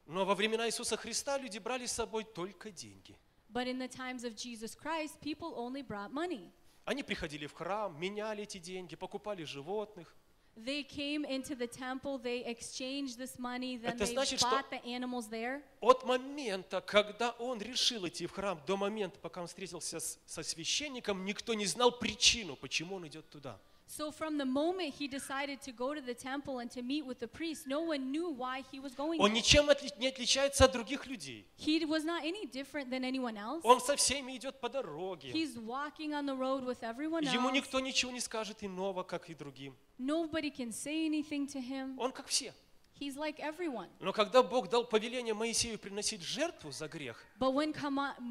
Speaker 8: Но во времена Иисуса Христа люди брали с собой только деньги.
Speaker 9: but in the times of Jesus Christ, people only brought money.
Speaker 8: Они приходили в храм, меняли эти деньги, покупали животных.
Speaker 9: They came into the temple, they exchanged this money, then
Speaker 8: Это
Speaker 9: they
Speaker 8: значит,
Speaker 9: bought the animals there.
Speaker 8: От момента, когда он решил идти в храм, до момента, пока он встретился с- со священником, никто не знал причину, почему он идет туда.
Speaker 9: So from the moment he decided to go to the temple and to meet with the priest, no one knew why he was going
Speaker 8: Он
Speaker 9: there.
Speaker 8: ничем отли- не отличается от других людей.
Speaker 9: He was not any different than anyone else.
Speaker 8: Он со всеми идет по дороге.
Speaker 9: He's walking on the road with everyone
Speaker 8: Ему
Speaker 9: else.
Speaker 8: никто ничего не скажет иного, как и другим.
Speaker 9: Nobody can say anything to him.
Speaker 8: Он как все.
Speaker 9: He's like everyone.
Speaker 8: Но когда Бог дал повеление Моисею приносить жертву за грех,
Speaker 9: But when,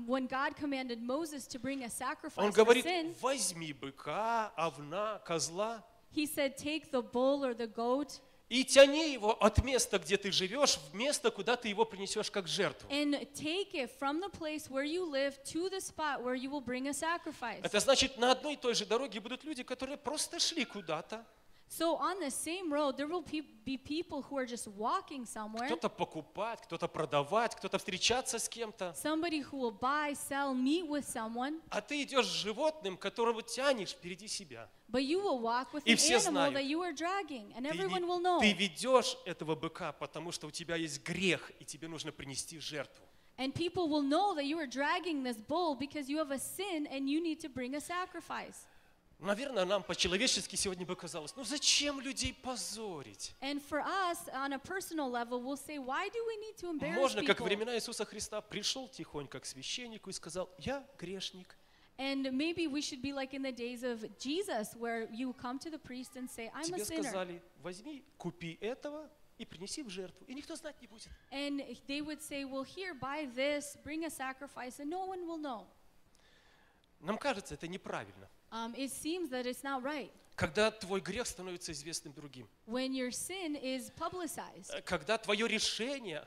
Speaker 9: when God commanded Moses to bring a
Speaker 8: он
Speaker 9: sacrifice for
Speaker 8: говорит,
Speaker 9: sin,
Speaker 8: возьми быка, овна, козла
Speaker 9: he said, Take the bull or the goat
Speaker 8: и тяни его от места, где ты живешь, в место, куда ты его принесешь как жертву.
Speaker 9: and take it from the place where you live to the spot where you will bring a sacrifice.
Speaker 8: Это значит, на одной и той же дороге будут люди, которые просто шли куда-то.
Speaker 9: So on the same road, there will be people who are just walking somewhere.
Speaker 8: Кто-то покупать, кто-то продавать, кто-то встречаться с кем-то.
Speaker 9: Somebody who will buy, sell, meet with someone,
Speaker 8: А ты идешь с животным, которого тянешь впереди себя.
Speaker 9: but you will walk with
Speaker 8: И
Speaker 9: an
Speaker 8: все
Speaker 9: animal that you are dragging, and everyone will know.
Speaker 8: ты ведешь этого быка, потому что у тебя есть грех, и тебе нужно принести жертву.
Speaker 9: And people will know that you are dragging this bull because you have a sin and you need to bring a sacrifice.
Speaker 8: Наверное, нам по-человечески сегодня бы казалось, ну зачем людей позорить?
Speaker 9: And for us, on a personal level, we'll say, why do we need to embarrass
Speaker 8: Можно, как времена Иисуса Христа, пришел тихонько к священнику и сказал, я грешник.
Speaker 9: And maybe we should be like in the days of Jesus, where you come to the priest and say, I'm a
Speaker 8: Тебе
Speaker 9: sinner.
Speaker 8: сказали, возьми, купи этого и принеси в жертву. И никто знать не будет.
Speaker 9: And they would say, well, here, buy this, bring a sacrifice, and no one will know.
Speaker 8: Нам кажется, это неправильно.
Speaker 9: Um, it seems that it's not right
Speaker 8: Когда твой грех становится известным другим.
Speaker 9: when your sin is publicized,
Speaker 8: Э, Когда твое решение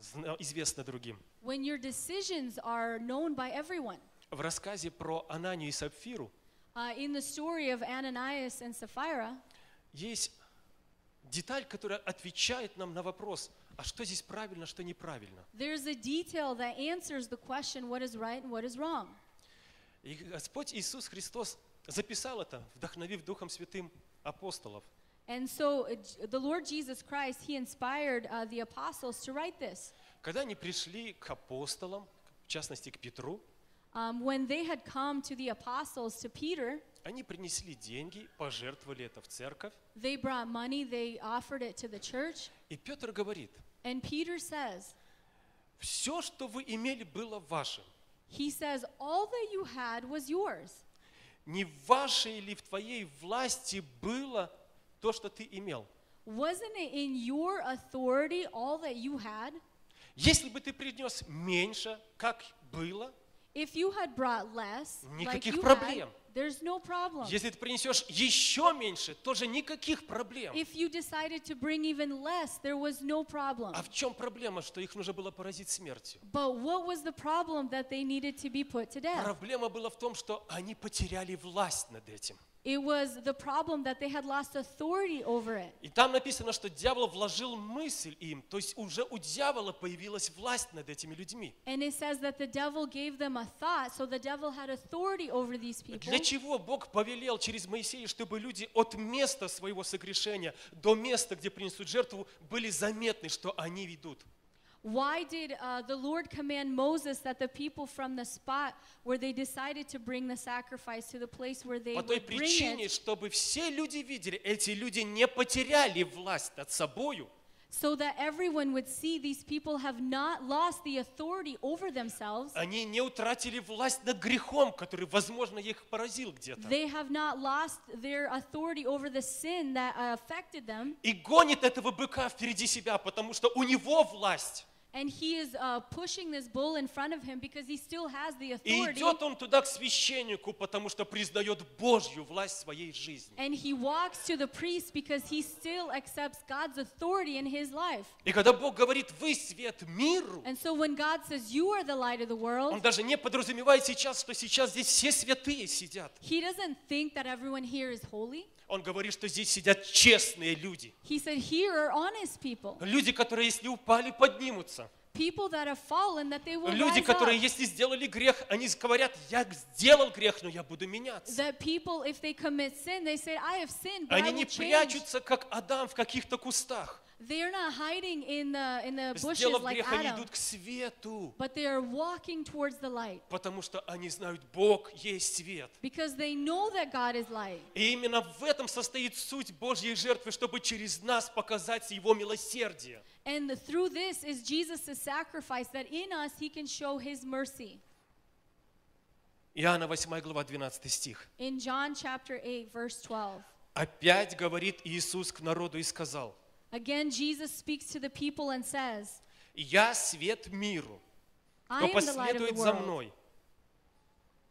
Speaker 8: зна- известно другим.
Speaker 9: when your decisions are known by everyone.
Speaker 8: В рассказе про Ананию и Сапфиру
Speaker 9: Uh, in the story of Ananias and Sapphira,
Speaker 8: есть деталь, которая отвечает нам на вопрос, а что здесь правильно, что неправильно.
Speaker 9: there's a detail that answers the question what is right and what is wrong.
Speaker 8: И Господь Иисус Христос записал это, вдохновив Духом Святым апостолов.
Speaker 9: And so J- the Lord Jesus Christ, He inspired uh, the apostles to write this.
Speaker 8: Когда они пришли к апостолам, в частности к Петру,
Speaker 9: Um, when they had come to the apostles, to Peter,
Speaker 8: они принесли деньги, пожертвовали это в церковь.
Speaker 9: they brought money, they offered it to the church.
Speaker 8: И Петр говорит,
Speaker 9: And Peter says,
Speaker 8: все, что вы имели, было вашим.
Speaker 9: He says, all that you had was yours.
Speaker 8: Не в вашей или в твоей власти было то, что ты имел.
Speaker 9: Wasn't it in your authority all that you had?
Speaker 8: Если бы ты принес меньше, как было,
Speaker 9: If you had brought less, like
Speaker 8: Никаких
Speaker 9: you
Speaker 8: проблем.
Speaker 9: had, there's no problem.
Speaker 8: если ты принесешь еще меньше, тоже никаких проблем.
Speaker 9: If you decided to bring even less, there was no problem.
Speaker 8: А в чем проблема, что их нужно было поразить смертью?
Speaker 9: But what was the problem that they needed to be put to death?
Speaker 8: Проблема была в том, что они потеряли власть над этим.
Speaker 9: It was the problem that they had lost authority over it.
Speaker 8: И там написано, что дьявол вложил мысль им, то есть уже у дьявола появилась власть над этими людьми.
Speaker 9: And it says that the devil gave them a thought, so the devil had authority over these people.
Speaker 8: Для чего Бог повелел через Моисея, чтобы люди от места своего согрешения до места, где принесут жертву, были заметны, что они ведут?
Speaker 9: Why did uh, the Lord command Moses that the people from the spot where they decided to bring the sacrifice to the place where they
Speaker 8: По той
Speaker 9: would bring
Speaker 8: причине,
Speaker 9: it,
Speaker 8: чтобы все люди видели, эти люди не потеряли власть над собою,
Speaker 9: so that everyone would see these people have not lost the authority over themselves?
Speaker 8: они не утратили власть над грехом, который, возможно, их поразил где-то.
Speaker 9: They have not lost their authority over the sin that uh, affected them,
Speaker 8: И гонит этого быка впереди себя, потому что у него власть.
Speaker 9: and he is uh, pushing this bull in front of him because he still has the
Speaker 8: И
Speaker 9: authority.
Speaker 8: идет он туда к священнику, потому что признает Божью власть в своей жизни.
Speaker 9: And he walks to the priest because he still accepts God's authority in his life.
Speaker 8: И когда Бог говорит, вы свет миру,
Speaker 9: And so when God says, You are the light of the
Speaker 8: Он
Speaker 9: world,
Speaker 8: даже не подразумевает сейчас, что сейчас здесь все святые сидят.
Speaker 9: he doesn't think that everyone here is holy.
Speaker 8: Он говорит, что здесь сидят честные люди.
Speaker 9: He said, Here are honest people,
Speaker 8: Люди, которые, если упали, поднимутся.
Speaker 9: People that have fallen, that they will
Speaker 8: Люди,
Speaker 9: rise
Speaker 8: которые,
Speaker 9: up.
Speaker 8: если сделали грех, они говорят, я сделал грех, но я буду меняться.
Speaker 9: That people, if they commit sin, they say, I have sinned, but I
Speaker 8: Они
Speaker 9: will
Speaker 8: не
Speaker 9: change.
Speaker 8: прячутся, как Адам, в каких-то кустах.
Speaker 9: They're not hiding in the, in the bushes
Speaker 8: Сделав
Speaker 9: like
Speaker 8: грех, они
Speaker 9: Adam,
Speaker 8: идут к свету,
Speaker 9: but they are walking towards the light
Speaker 8: потому что они знают, Бог есть свет.
Speaker 9: because they know that God is light.
Speaker 8: И именно в этом состоит суть Божьей жертвы, чтобы через нас показать Его милосердие.
Speaker 9: And through this is Jesus' sacrifice that in us he can show his mercy.
Speaker 8: Иоанна 8 глава 12 стих.
Speaker 9: In John chapter 8, verse 12.
Speaker 8: Опять говорит Иисус к народу и сказал,
Speaker 9: Again, Jesus speaks to the people and says,
Speaker 8: «Я свет миру, кто последует за мной,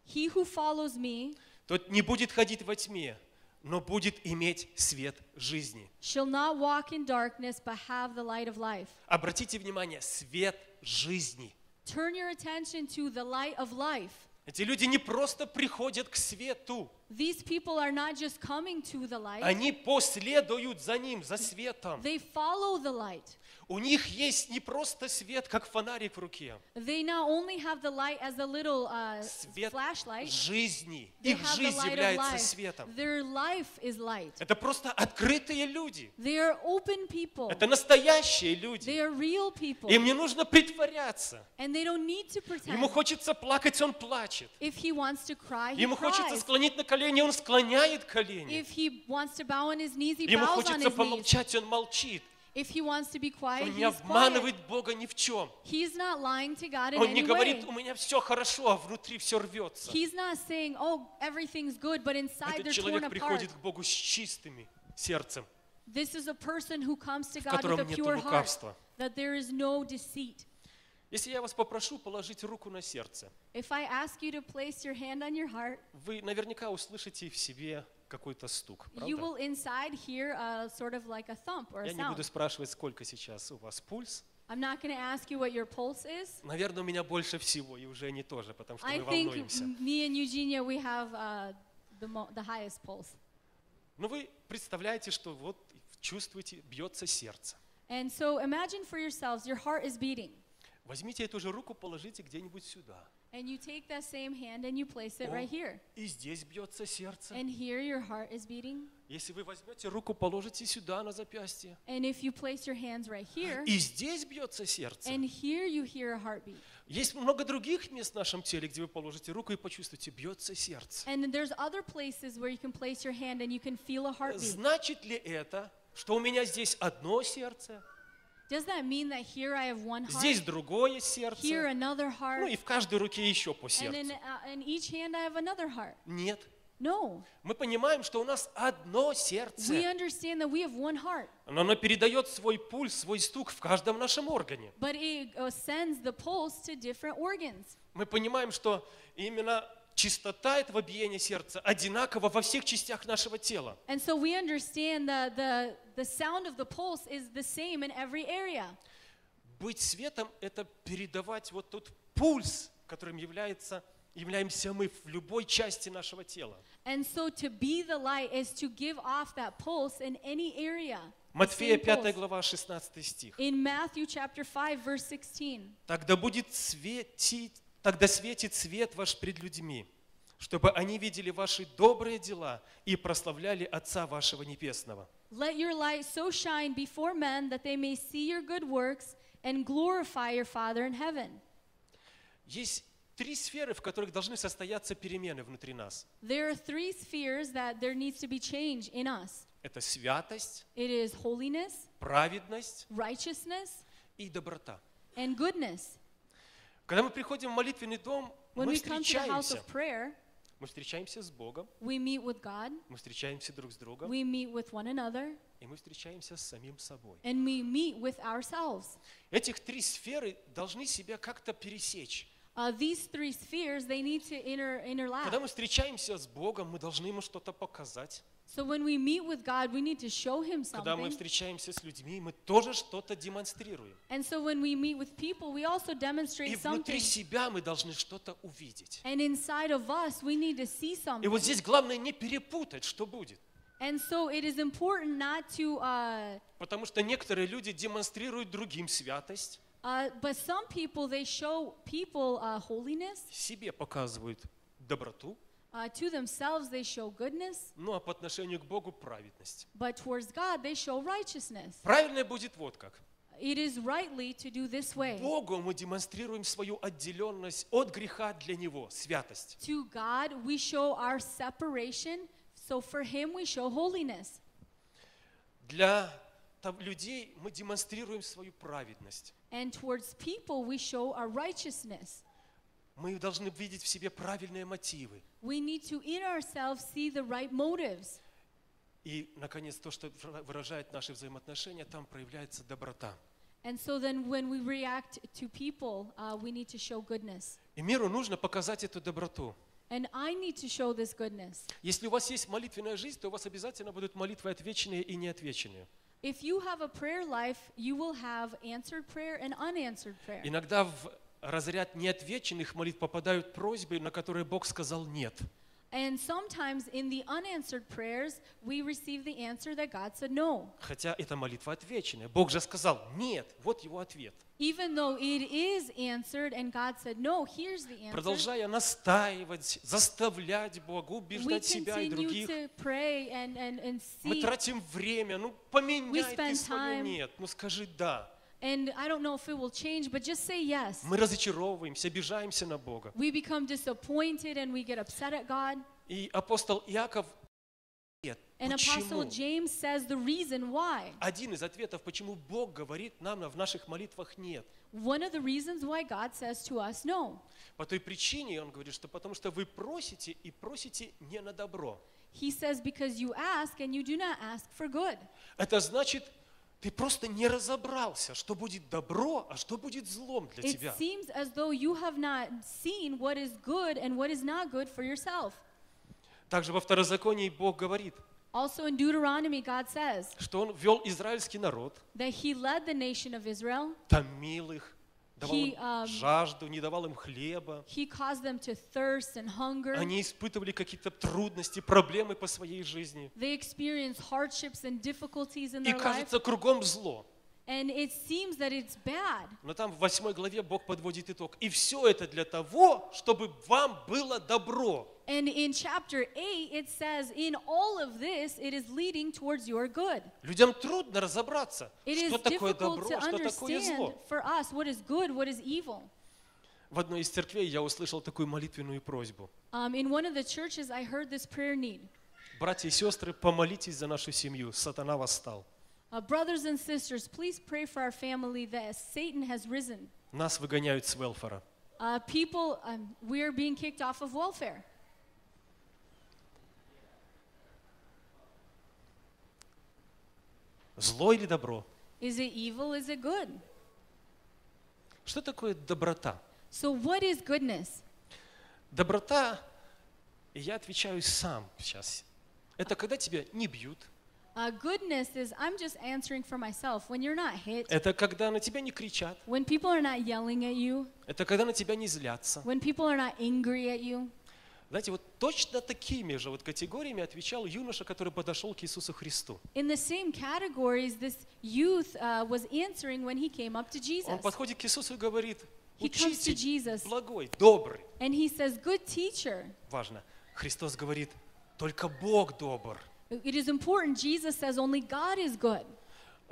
Speaker 9: He who follows me
Speaker 8: тот не будет ходить во тьме, но будет иметь свет жизни».
Speaker 9: shall not walk in darkness, but have the light of life.
Speaker 8: Обратите внимание, свет жизни.
Speaker 9: Turn your attention to the light of life.
Speaker 8: Эти люди не просто приходят к свету,
Speaker 9: These people are not just coming to the light,
Speaker 8: они последуют за ним, за светом.
Speaker 9: they follow the light.
Speaker 8: У них есть не просто свет, как фонарик в руке,
Speaker 9: They not only have the light as a little uh,
Speaker 8: свет
Speaker 9: flashlight,
Speaker 8: жизни.
Speaker 9: they
Speaker 8: Их жизнь является светом.
Speaker 9: Their life is light.
Speaker 8: Это просто открытые люди.
Speaker 9: They are open people.
Speaker 8: Это настоящие люди.
Speaker 9: They are real people.
Speaker 8: Им не нужно притворяться.
Speaker 9: And they don't need to pretend.
Speaker 8: Ему хочется плакать, он плачет.
Speaker 9: If he wants to cry, he
Speaker 8: Ему хочется склонить на колени, он склоняет колени.
Speaker 9: If he wants to bow on his knees, he
Speaker 8: Ему
Speaker 9: bows on
Speaker 8: хочется
Speaker 9: knees.
Speaker 8: помолчать, он молчит.
Speaker 9: If he wants to be quiet,
Speaker 8: Он не
Speaker 9: he's quiet.
Speaker 8: обманывает Бога ни в чем.
Speaker 9: He's not lying to God in
Speaker 8: Он не
Speaker 9: any
Speaker 8: говорит, у меня все хорошо, а внутри все рвется.
Speaker 9: He's not saying, oh, everything's good, but inside
Speaker 8: Этот
Speaker 9: they're torn
Speaker 8: человек
Speaker 9: apart.
Speaker 8: приходит к Богу с чистыми сердцем,
Speaker 9: This is a person who comes to
Speaker 8: в
Speaker 9: God with
Speaker 8: котором
Speaker 9: a
Speaker 8: нет
Speaker 9: pure heart,
Speaker 8: лукавства.
Speaker 9: that there is no deceit.
Speaker 8: Если я вас попрошу положить руку на сердце,
Speaker 9: If I ask you to place your hand on your heart,
Speaker 8: вы наверняка услышите в себе какой-то стук,
Speaker 9: you will inside hear a sort of like a thump or a
Speaker 8: Я не буду
Speaker 9: sound.
Speaker 8: спрашивать, сколько сейчас у вас пульс.
Speaker 9: I'm not going to ask you what your pulse is.
Speaker 8: Наверное, у меня больше всего, и уже не тоже, потому что
Speaker 9: I
Speaker 8: мы
Speaker 9: think
Speaker 8: волнуемся.
Speaker 9: me and Eugenia, we have uh, the, mo- the highest pulse.
Speaker 8: Но вы представляете, что вот чувствуете, бьется сердце.
Speaker 9: And so imagine for yourselves, your heart is beating.
Speaker 8: Возьмите эту же руку, положите где-нибудь сюда.
Speaker 9: And you take that same hand and you place it right here.
Speaker 8: И здесь бьется сердце.
Speaker 9: And here your heart is beating.
Speaker 8: Если вы возьмете руку, положите сюда на запястье.
Speaker 9: And if you place your hands right here,
Speaker 8: И здесь бьется сердце.
Speaker 9: and here you hear a heartbeat.
Speaker 8: Есть много других мест в нашем теле, где вы положите руку и почувствуете, бьется сердце.
Speaker 9: And there's other places where you can place your hand and you can feel a heartbeat.
Speaker 8: Значит ли это, что у меня здесь одно сердце,
Speaker 9: Does that mean that here I have one
Speaker 8: здесь
Speaker 9: heart,
Speaker 8: другое
Speaker 9: here
Speaker 8: сердце,
Speaker 9: another
Speaker 8: ну
Speaker 9: heart,
Speaker 8: и в каждой руке еще по
Speaker 9: and in,
Speaker 8: сердцу?
Speaker 9: uh, in each hand I have another heart?
Speaker 8: Нет.
Speaker 9: No.
Speaker 8: Мы понимаем, что у нас одно
Speaker 9: We
Speaker 8: сердце,
Speaker 9: understand that we have one heart,
Speaker 8: но оно передает свой пульс, свой стук в каждом нашем органе.
Speaker 9: but it uh, sends the pulse to different organs.
Speaker 8: Мы понимаем, что именно частота этого биения сердца одинакова во всех частях нашего тела.
Speaker 9: And so we understand that the, the sound of the pulse is the same in every area.
Speaker 8: Быть светом – это передавать вот тот пульс, которым является, являемся мы в любой части нашего тела.
Speaker 9: And so to be the light is to give off that pulse in any area. the
Speaker 8: Матфея
Speaker 9: same
Speaker 8: 5
Speaker 9: pulse.
Speaker 8: глава 16 стих.
Speaker 9: In Matthew chapter 5 verse 16.
Speaker 8: Тогда будет светить, тогда светит свет ваш пред людьми, чтобы они видели ваши добрые дела и прославляли Отца вашего Небесного.
Speaker 9: Let your light so shine before men that they may see your good works and glorify your Father in heaven.
Speaker 8: Есть три сферы, в которых должны состояться перемены внутри нас.
Speaker 9: There are three spheres that there needs to be change in us.
Speaker 8: Это святость,
Speaker 9: It is holiness,
Speaker 8: праведность
Speaker 9: righteousness,
Speaker 8: и доброта.
Speaker 9: and goodness.
Speaker 8: Когда мы приходим в молитвенный дом,
Speaker 9: When
Speaker 8: мы
Speaker 9: we come to the house
Speaker 8: встречаемся.
Speaker 9: of prayer,
Speaker 8: Мы встречаемся с Богом,
Speaker 9: we meet with God,
Speaker 8: мы встречаемся друг с другом,
Speaker 9: we meet with one another,
Speaker 8: и мы встречаемся с самим собой.
Speaker 9: and we meet with ourselves.
Speaker 8: Этих три сферы должны себя как-то пересечь.
Speaker 9: Uh, these three spheres, they need to inter,
Speaker 8: Когда
Speaker 9: interlap.
Speaker 8: мы встречаемся с Богом, мы должны ему что-то показать.
Speaker 9: So when we meet with God, we need to show Him
Speaker 8: Когда мы встречаемся с людьми, мы тоже что-то демонстрируем.
Speaker 9: And so when we meet with people, we also
Speaker 8: И внутри себя мы должны что-то увидеть.
Speaker 9: And inside of us, we need to see
Speaker 8: И вот здесь главное не перепутать, что будет.
Speaker 9: And so it is important not to, uh,
Speaker 8: Потому что некоторые люди демонстрируют другим святость,
Speaker 9: Uh, but some people, they show people uh, holiness.
Speaker 8: себе показывают доброту,
Speaker 9: Uh, to themselves, they show goodness.
Speaker 8: ну а по отношению к Богу праведность.
Speaker 9: But towards God, they show righteousness.
Speaker 8: Правильное будет вот как.
Speaker 9: It is rightly to do this way.
Speaker 8: Богу мы демонстрируем свою отделенность от греха для Него, святость.
Speaker 9: To God, we show our separation. So for Him, we show holiness.
Speaker 8: Для людей мы демонстрируем свою праведность.
Speaker 9: And towards people, we show our righteousness.
Speaker 8: Мы должны видеть в себе правильные мотивы.
Speaker 9: We need to in ourselves see the right motives.
Speaker 8: И, наконец, то, что выражает наши взаимоотношения, там проявляется доброта.
Speaker 9: And so then when we react to people, uh, we need to show goodness.
Speaker 8: И миру нужно показать эту доброту.
Speaker 9: And I need to show this goodness.
Speaker 8: Если у вас есть молитвенная жизнь, то у вас обязательно будут молитвы отвеченные и неотвеченные.
Speaker 9: If you have a prayer life, you will have answered prayer and unanswered prayer.
Speaker 8: Иногда в разряд неотвеченных молитв попадают просьбы, на которые Бог сказал «нет».
Speaker 9: And sometimes in the unanswered prayers, we receive the answer that God said no.
Speaker 8: Хотя это молитва отвеченная. Бог же сказал «нет». Вот его ответ.
Speaker 9: Even though it is answered and God said no, here's the answer.
Speaker 8: Продолжая настаивать, заставлять Бога, убеждать себя и других.
Speaker 9: to pray and, and, and
Speaker 8: Мы
Speaker 9: see.
Speaker 8: тратим время. Ну, поменяй ты
Speaker 9: spend
Speaker 8: свое
Speaker 9: time.
Speaker 8: «нет». Ну, скажи «да».
Speaker 9: And I don't know if it will change, but just say yes.
Speaker 8: Мы разочаровываемся, обижаемся на Бога.
Speaker 9: We become disappointed and we get upset at God.
Speaker 8: И апостол Иаков нет.
Speaker 9: And Apostle? James says the reason why.
Speaker 8: Один из ответов, почему Бог говорит нам в наших молитвах нет.
Speaker 9: One of the reasons why God says to us no.
Speaker 8: По той причине, он говорит, что потому что вы просите и просите не на добро.
Speaker 9: He says, because you ask and you do not ask for good.
Speaker 8: Это значит, ты просто не разобрался, что будет добро, а что будет злом для
Speaker 9: It
Speaker 8: тебя.
Speaker 9: seems as though you have not seen what is good and what is not good for yourself.
Speaker 8: Также во Второзаконии Бог говорит,
Speaker 9: Also in Deuteronomy, God says
Speaker 8: что Он вел израильский народ,
Speaker 9: that He led the nation of Israel.
Speaker 8: томил их, давал
Speaker 9: He,
Speaker 8: им
Speaker 9: um,
Speaker 8: жажду, не давал им хлеба.
Speaker 9: He caused them to thirst and hunger.
Speaker 8: Они испытывали какие-то трудности, проблемы по своей жизни.
Speaker 9: They experienced hardships and difficulties in
Speaker 8: И
Speaker 9: life.
Speaker 8: кажется, кругом зло.
Speaker 9: And it seems that it's bad.
Speaker 8: Но там в восьмой главе Бог подводит итог. И все это для того, чтобы вам было добро.
Speaker 9: And in chapter 8, it says, In all of this, it is leading towards your good.
Speaker 8: Людям трудно разобраться,
Speaker 9: It
Speaker 8: что
Speaker 9: is
Speaker 8: такое
Speaker 9: difficult
Speaker 8: добро,
Speaker 9: to
Speaker 8: что такое
Speaker 9: understand
Speaker 8: зло.
Speaker 9: for us what is good, what is evil.
Speaker 8: В одной из церквей я услышал такую молитвенную просьбу.
Speaker 9: Um, in one of the churches, I heard this prayer need.
Speaker 8: Братья и сестры, помолитесь за нашу семью. Сатана восстал.
Speaker 9: Uh, brothers and sisters, please pray for our family that Satan has risen.
Speaker 8: Нас выгоняют с велфора.
Speaker 9: Uh, people, um, we are being kicked off of welfare.
Speaker 8: Зло или добро?
Speaker 9: Is it evil? Is it good?
Speaker 8: Что такое доброта?
Speaker 9: So, what is goodness?
Speaker 8: Доброта, я отвечаю сам сейчас. Это когда тебя не бьют.
Speaker 9: Uh, goodness is, I'm just answering for myself. When you're not hit,
Speaker 8: Это когда на тебя не кричат.
Speaker 9: when people are not yelling at you,
Speaker 8: Это когда на тебя не злятся.
Speaker 9: when people are not angry at you.
Speaker 8: Знаете, вот точно такими же вот категориями отвечал юноша, который подошел к Иисусу Христу.
Speaker 9: In the same categories, this youth uh, was answering when he came up to Jesus.
Speaker 8: Он подходит к Иисусу и говорит, учитель благой, добрый.
Speaker 9: and he says, Good teacher.
Speaker 8: Важно. Христос говорит, только Бог добр.
Speaker 9: It is important. Jesus says only God is good.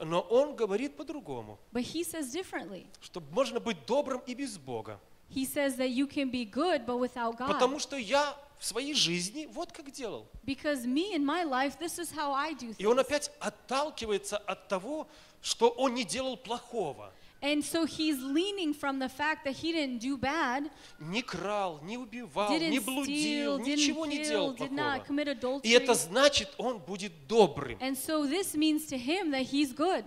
Speaker 8: Но Он говорит по-другому,
Speaker 9: But he says differently.
Speaker 8: что можно быть добрым и без Бога.
Speaker 9: He says that you can be good but without God.
Speaker 8: Потому что я в своей жизни вот как делал.
Speaker 9: Because me in my life, this is how I do
Speaker 8: И он
Speaker 9: things.
Speaker 8: опять отталкивается от того, что он не делал плохого.
Speaker 9: And so he's leaning from the fact that he didn't do bad,
Speaker 8: Не крал, не убивал, не блудил,
Speaker 9: steal,
Speaker 8: ничего
Speaker 9: didn't
Speaker 8: не делал
Speaker 9: did not
Speaker 8: плохого.
Speaker 9: commit adultery.
Speaker 8: И это значит, он будет добрым.
Speaker 9: And so this means to him that he's good.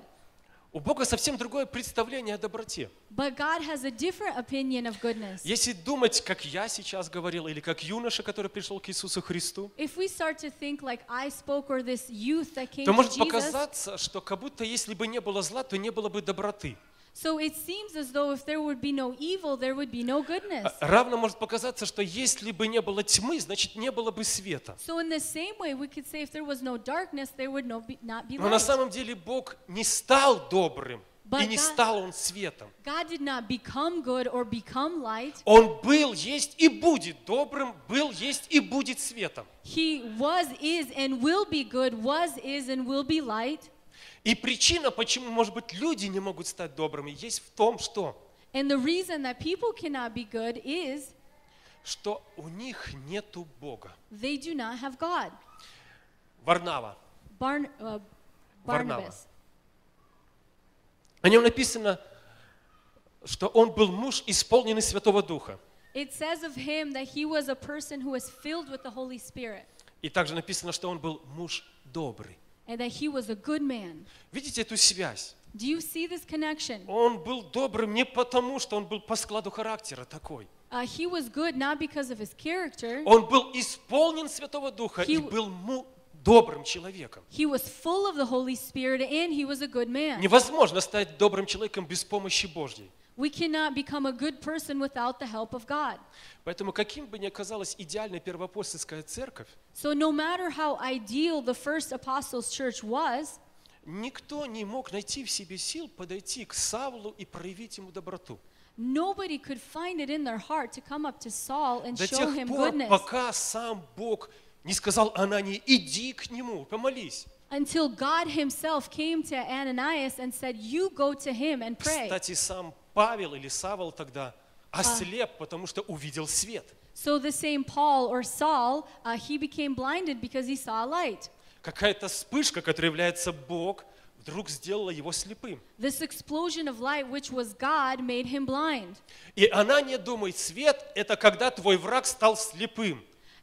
Speaker 8: У Бога совсем другое представление о доброте.
Speaker 9: But God has a different opinion of goodness.
Speaker 8: Если думать, как я сейчас говорил, или как юноша, который пришел к Иисусу Христу,
Speaker 9: If we start to think like I spoke or this youth that came
Speaker 8: то
Speaker 9: to
Speaker 8: может
Speaker 9: Jesus,
Speaker 8: показаться, что как будто если бы не было зла, то не было бы доброты.
Speaker 9: so it seems as though if there would be no evil, there would be no goodness.
Speaker 8: А Равно может показаться, что если бы не было тьмы, значит не было бы света.
Speaker 9: So in the same way, we could say if there was no darkness, there would no be, not be
Speaker 8: Но на
Speaker 9: light.
Speaker 8: самом деле Бог не стал добрым,
Speaker 9: But
Speaker 8: И не
Speaker 9: God-
Speaker 8: стал он светом.
Speaker 9: God did not become good or become light.
Speaker 8: Он был, есть и будет добрым, был, есть и будет светом.
Speaker 9: He was, is, and will be good, was, is, and will be light.
Speaker 8: И причина, почему, может быть, люди не могут стать добрыми, есть в том, что,
Speaker 9: And the reason that people cannot be good is
Speaker 8: что у них нету Бога.
Speaker 9: they do not have God.
Speaker 8: Варнава.
Speaker 9: Barn, uh,
Speaker 8: Варнава. О нем написано, что он был муж, исполненный Святого Духа.
Speaker 9: It says of him that he was a person who was filled with the Holy Spirit
Speaker 8: И также написано, что он был муж добрый.
Speaker 9: And that he was a good man.
Speaker 8: Видите эту связь?
Speaker 9: Do you see this connection?
Speaker 8: Он был добрым не потому, что он был по складу характера такой.
Speaker 9: Uh, he was good not because of his character.
Speaker 8: Он был исполнен Святого Духа и
Speaker 9: He-
Speaker 8: был му- добрым человеком.
Speaker 9: He was full of the Holy Spirit and he was a good man.
Speaker 8: Невозможно стать добрым человеком без помощи Божьей.
Speaker 9: We cannot become a good person without the help of God.
Speaker 8: Поэтому каким бы ни оказалась идеальная первоапостольская церковь,
Speaker 9: So, no matter how ideal the first apostles' church was,
Speaker 8: никто не мог найти в себе сил подойти к Савлу и проявить ему доброту.
Speaker 9: nobody could find it in their heart to come up to Saul and
Speaker 8: До
Speaker 9: show
Speaker 8: тех
Speaker 9: him
Speaker 8: пор,
Speaker 9: goodness
Speaker 8: пока сам Бог не сказал Анании, иди к нему, помолись.
Speaker 9: until God Himself came to Ananias and said, You go to him and pray.
Speaker 8: Кстати, сам Павел или Савол тогда ослеп, потому что увидел свет.
Speaker 9: So, the same Paul or Saul, uh, he became blinded because he saw a light.
Speaker 8: Какая-то вспышка, которая является Бог, вдруг сделала его слепым.
Speaker 9: This explosion of light, which was God, made him blind.
Speaker 8: И Анания думает, свет – это когда твой враг стал слепым.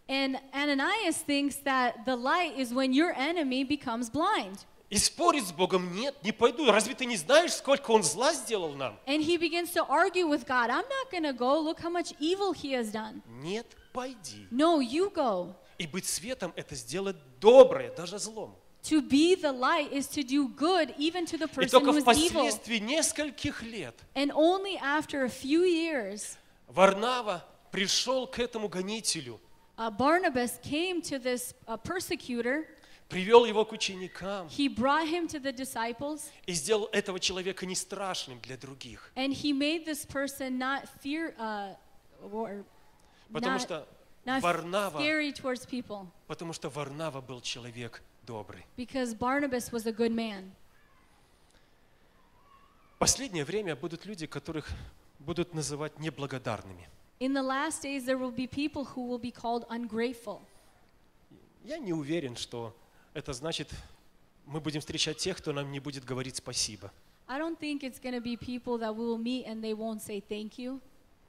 Speaker 9: And Ananias thinks that the light is when your enemy becomes blind.
Speaker 8: И спорить с Богом нет, не пойду. Разве ты не знаешь, сколько Он зла сделал нам?
Speaker 9: And he begins to argue with God. I'm not going to go. Look how much evil he has done.
Speaker 8: Нет, пойди.
Speaker 9: No, you go.
Speaker 8: И быть светом – это сделать доброе, даже злом.
Speaker 9: To be the light is to do good even to the
Speaker 8: И
Speaker 9: person
Speaker 8: только
Speaker 9: who is evil.
Speaker 8: впоследствии нескольких лет
Speaker 9: And only after a few years,
Speaker 8: Варнава пришел к этому гонителю,
Speaker 9: uh, Barnabas came to this uh, persecutor.
Speaker 8: Привел его к ученикам
Speaker 9: He brought him to the disciples,
Speaker 8: и сделал этого человека не страшным для других.
Speaker 9: and he made this person not fear, uh, or
Speaker 8: Потому
Speaker 9: not,
Speaker 8: что
Speaker 9: not
Speaker 8: Варнава,
Speaker 9: scary towards people,
Speaker 8: потому что Варнава был человек добрый.
Speaker 9: because Barnabas was a good man.
Speaker 8: Последнее время будут люди, которых будут называть неблагодарными.
Speaker 9: In the last days, there will be people who will be called ungrateful.
Speaker 8: Я не уверен, что это значит, мы будем встречать тех, кто нам не будет говорить спасибо.
Speaker 9: I don't think it's going to be people that we will meet and they won't say thank you.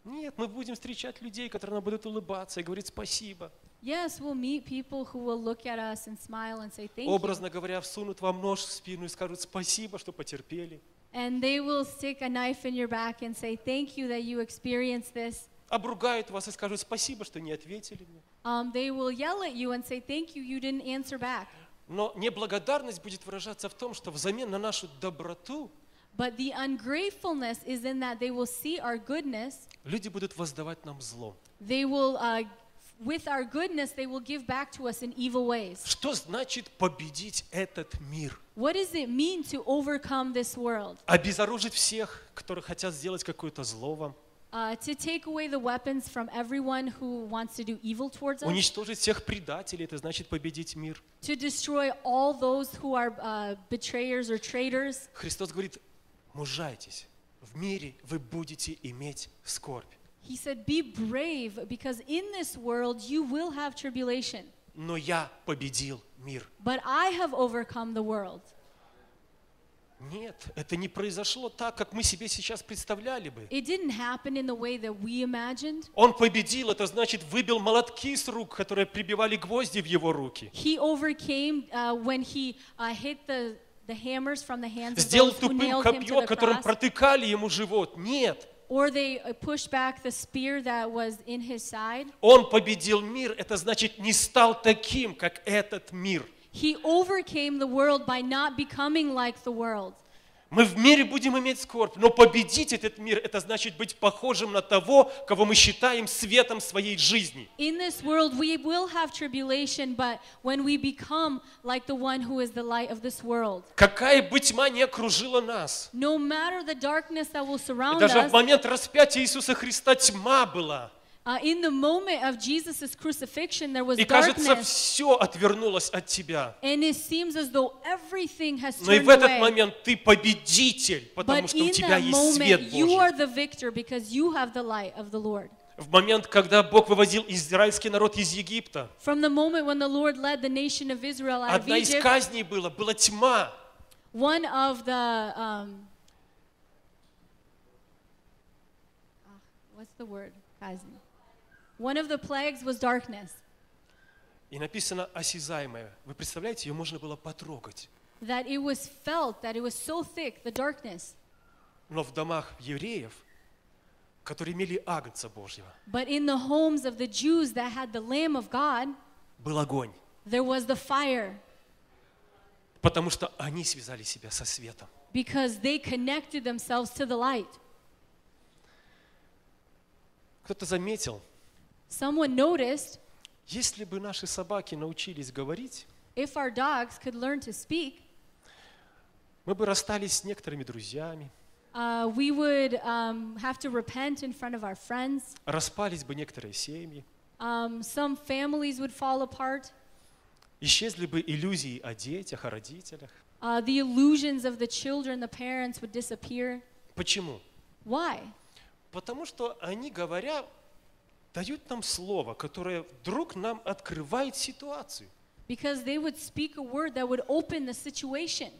Speaker 8: Нет, мы будем встречать людей, которые нам будут улыбаться и говорить спасибо.
Speaker 9: Yes, we'll meet people who will look at us and smile and say thank you.
Speaker 8: Образно говоря, всунут вам нож в спину и скажут спасибо, что потерпели.
Speaker 9: And they will stick a knife in your back and say thank you that you experienced this.
Speaker 8: Обругают вас и скажут спасибо, что не ответили мне.
Speaker 9: Um, they will yell at you and say thank you, you didn't answer back.
Speaker 8: Но неблагодарность будет выражаться в том, что взамен на нашу доброту
Speaker 9: But the ungratefulness is in that they will see our goodness.
Speaker 8: люди будут воздавать нам зло.
Speaker 9: They will, uh, with our goodness, they will give back to us in evil ways.
Speaker 8: Что значит победить этот мир?
Speaker 9: What does it mean to overcome this world?
Speaker 8: Обезоружить всех, которые хотят сделать какое-то зло вам.
Speaker 9: Uh, to take away the weapons from everyone who wants to do evil towards us.
Speaker 8: Уничтожить всех предателей, это значит победить мир.
Speaker 9: To destroy all those who are uh, betrayers or traitors.
Speaker 8: Христос говорит, мужайтесь, в мире вы будете иметь скорбь.
Speaker 9: He said, Be brave, because in this world you will have tribulation.
Speaker 8: Но я победил мир.
Speaker 9: But I have overcome the world.
Speaker 8: Нет, это не произошло так, как мы себе сейчас представляли бы.
Speaker 9: It didn't happen in the way that we imagined.
Speaker 8: Он победил, это значит выбил молотки с рук, которые прибивали гвозди в его руки.
Speaker 9: He overcame uh, when he uh, hit the, the hammers from the hands of
Speaker 8: Сделал
Speaker 9: those who
Speaker 8: тупым
Speaker 9: nailed him to
Speaker 8: копье,
Speaker 9: the
Speaker 8: которым
Speaker 9: cross.
Speaker 8: протыкали ему живот. Нет,
Speaker 9: Or they uh, pushed back the spear that was in his side.
Speaker 8: он победил мир, это значит не стал таким, как этот мир.
Speaker 9: He overcame the world by not becoming like the world.
Speaker 8: Мы в мире будем иметь скорбь, но победить этот мир, это значит быть похожим на того, кого мы считаем светом своей жизни.
Speaker 9: In this world, we will have tribulation, but when we become like the one who is the light of this world,
Speaker 8: Какая бы тьма не окружила нас.
Speaker 9: no matter the darkness that will surround
Speaker 8: даже в
Speaker 9: us,
Speaker 8: момент распятия Иисуса Христа тьма была.
Speaker 9: Uh, in the moment of Jesus' crucifixion, there was
Speaker 8: И кажется,
Speaker 9: darkness,
Speaker 8: все отвернулось от тебя.
Speaker 9: and it seems as though everything has
Speaker 8: Но и в этот
Speaker 9: away.
Speaker 8: момент ты победитель, потому
Speaker 9: But
Speaker 8: что у тебя есть свет
Speaker 9: moment, you are
Speaker 8: Божий.
Speaker 9: the victor because you have the light of the Lord.
Speaker 8: В момент, когда Бог вывозил израильский народ из Египта, одна из казней была, была тьма.
Speaker 9: one of the um, ah, what's the word? Kazni. One of the plagues was darkness.
Speaker 8: И написано осязаемое. Вы представляете, ее можно было потрогать.
Speaker 9: That it was felt, that it was so thick, the darkness.
Speaker 8: Но в домах евреев, которые имели Агнца Божьего,
Speaker 9: But in the homes of the Jews that had the Lamb of God,
Speaker 8: был огонь.
Speaker 9: there was the fire
Speaker 8: Потому что они связали себя со светом.
Speaker 9: because they connected themselves to the light.
Speaker 8: Кто-то заметил,
Speaker 9: Someone noticed
Speaker 8: если бы наши собаки научились говорить,
Speaker 9: if our dogs could learn to speak,
Speaker 8: мы бы расстались с некоторыми друзьями,
Speaker 9: uh, we would um, have to repent in front of our friends.
Speaker 8: распались бы некоторые семьи,
Speaker 9: Um, some families would fall apart.
Speaker 8: исчезли бы иллюзии о детях, о родителях.
Speaker 9: Uh, the illusions of the children, the parents would disappear.
Speaker 8: Почему?
Speaker 9: Why?
Speaker 8: Потому что они, говоря, дают нам слово, которое вдруг нам открывает ситуацию.
Speaker 9: Because they would speak a word that would open the situation.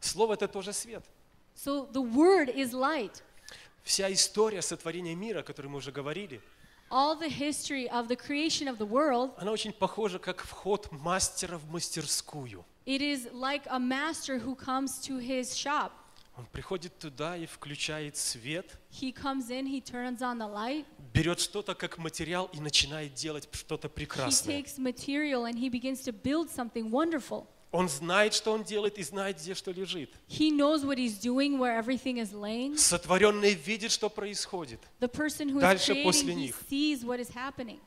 Speaker 8: Слово – это тоже свет.
Speaker 9: So the word is light.
Speaker 8: Вся история сотворения мира, о которой мы уже говорили,
Speaker 9: All the history of the creation of the world,
Speaker 8: она очень похожа как вход мастера в мастерскую.
Speaker 9: it is like a master who comes to his shop.
Speaker 8: Он приходит туда и включает свет,
Speaker 9: He comes in, he turns on the light,
Speaker 8: берет что-то как материал и начинает делать что-то
Speaker 9: he
Speaker 8: прекрасное.
Speaker 9: takes material and he begins to build something wonderful.
Speaker 8: Он знает, что он делает, и знает, где что лежит.
Speaker 9: He knows what he's doing, where everything is laying.
Speaker 8: Сотворенный видит, что происходит.
Speaker 9: The person who is
Speaker 8: Дальше после
Speaker 9: creating, he
Speaker 8: них.
Speaker 9: sees what is happening.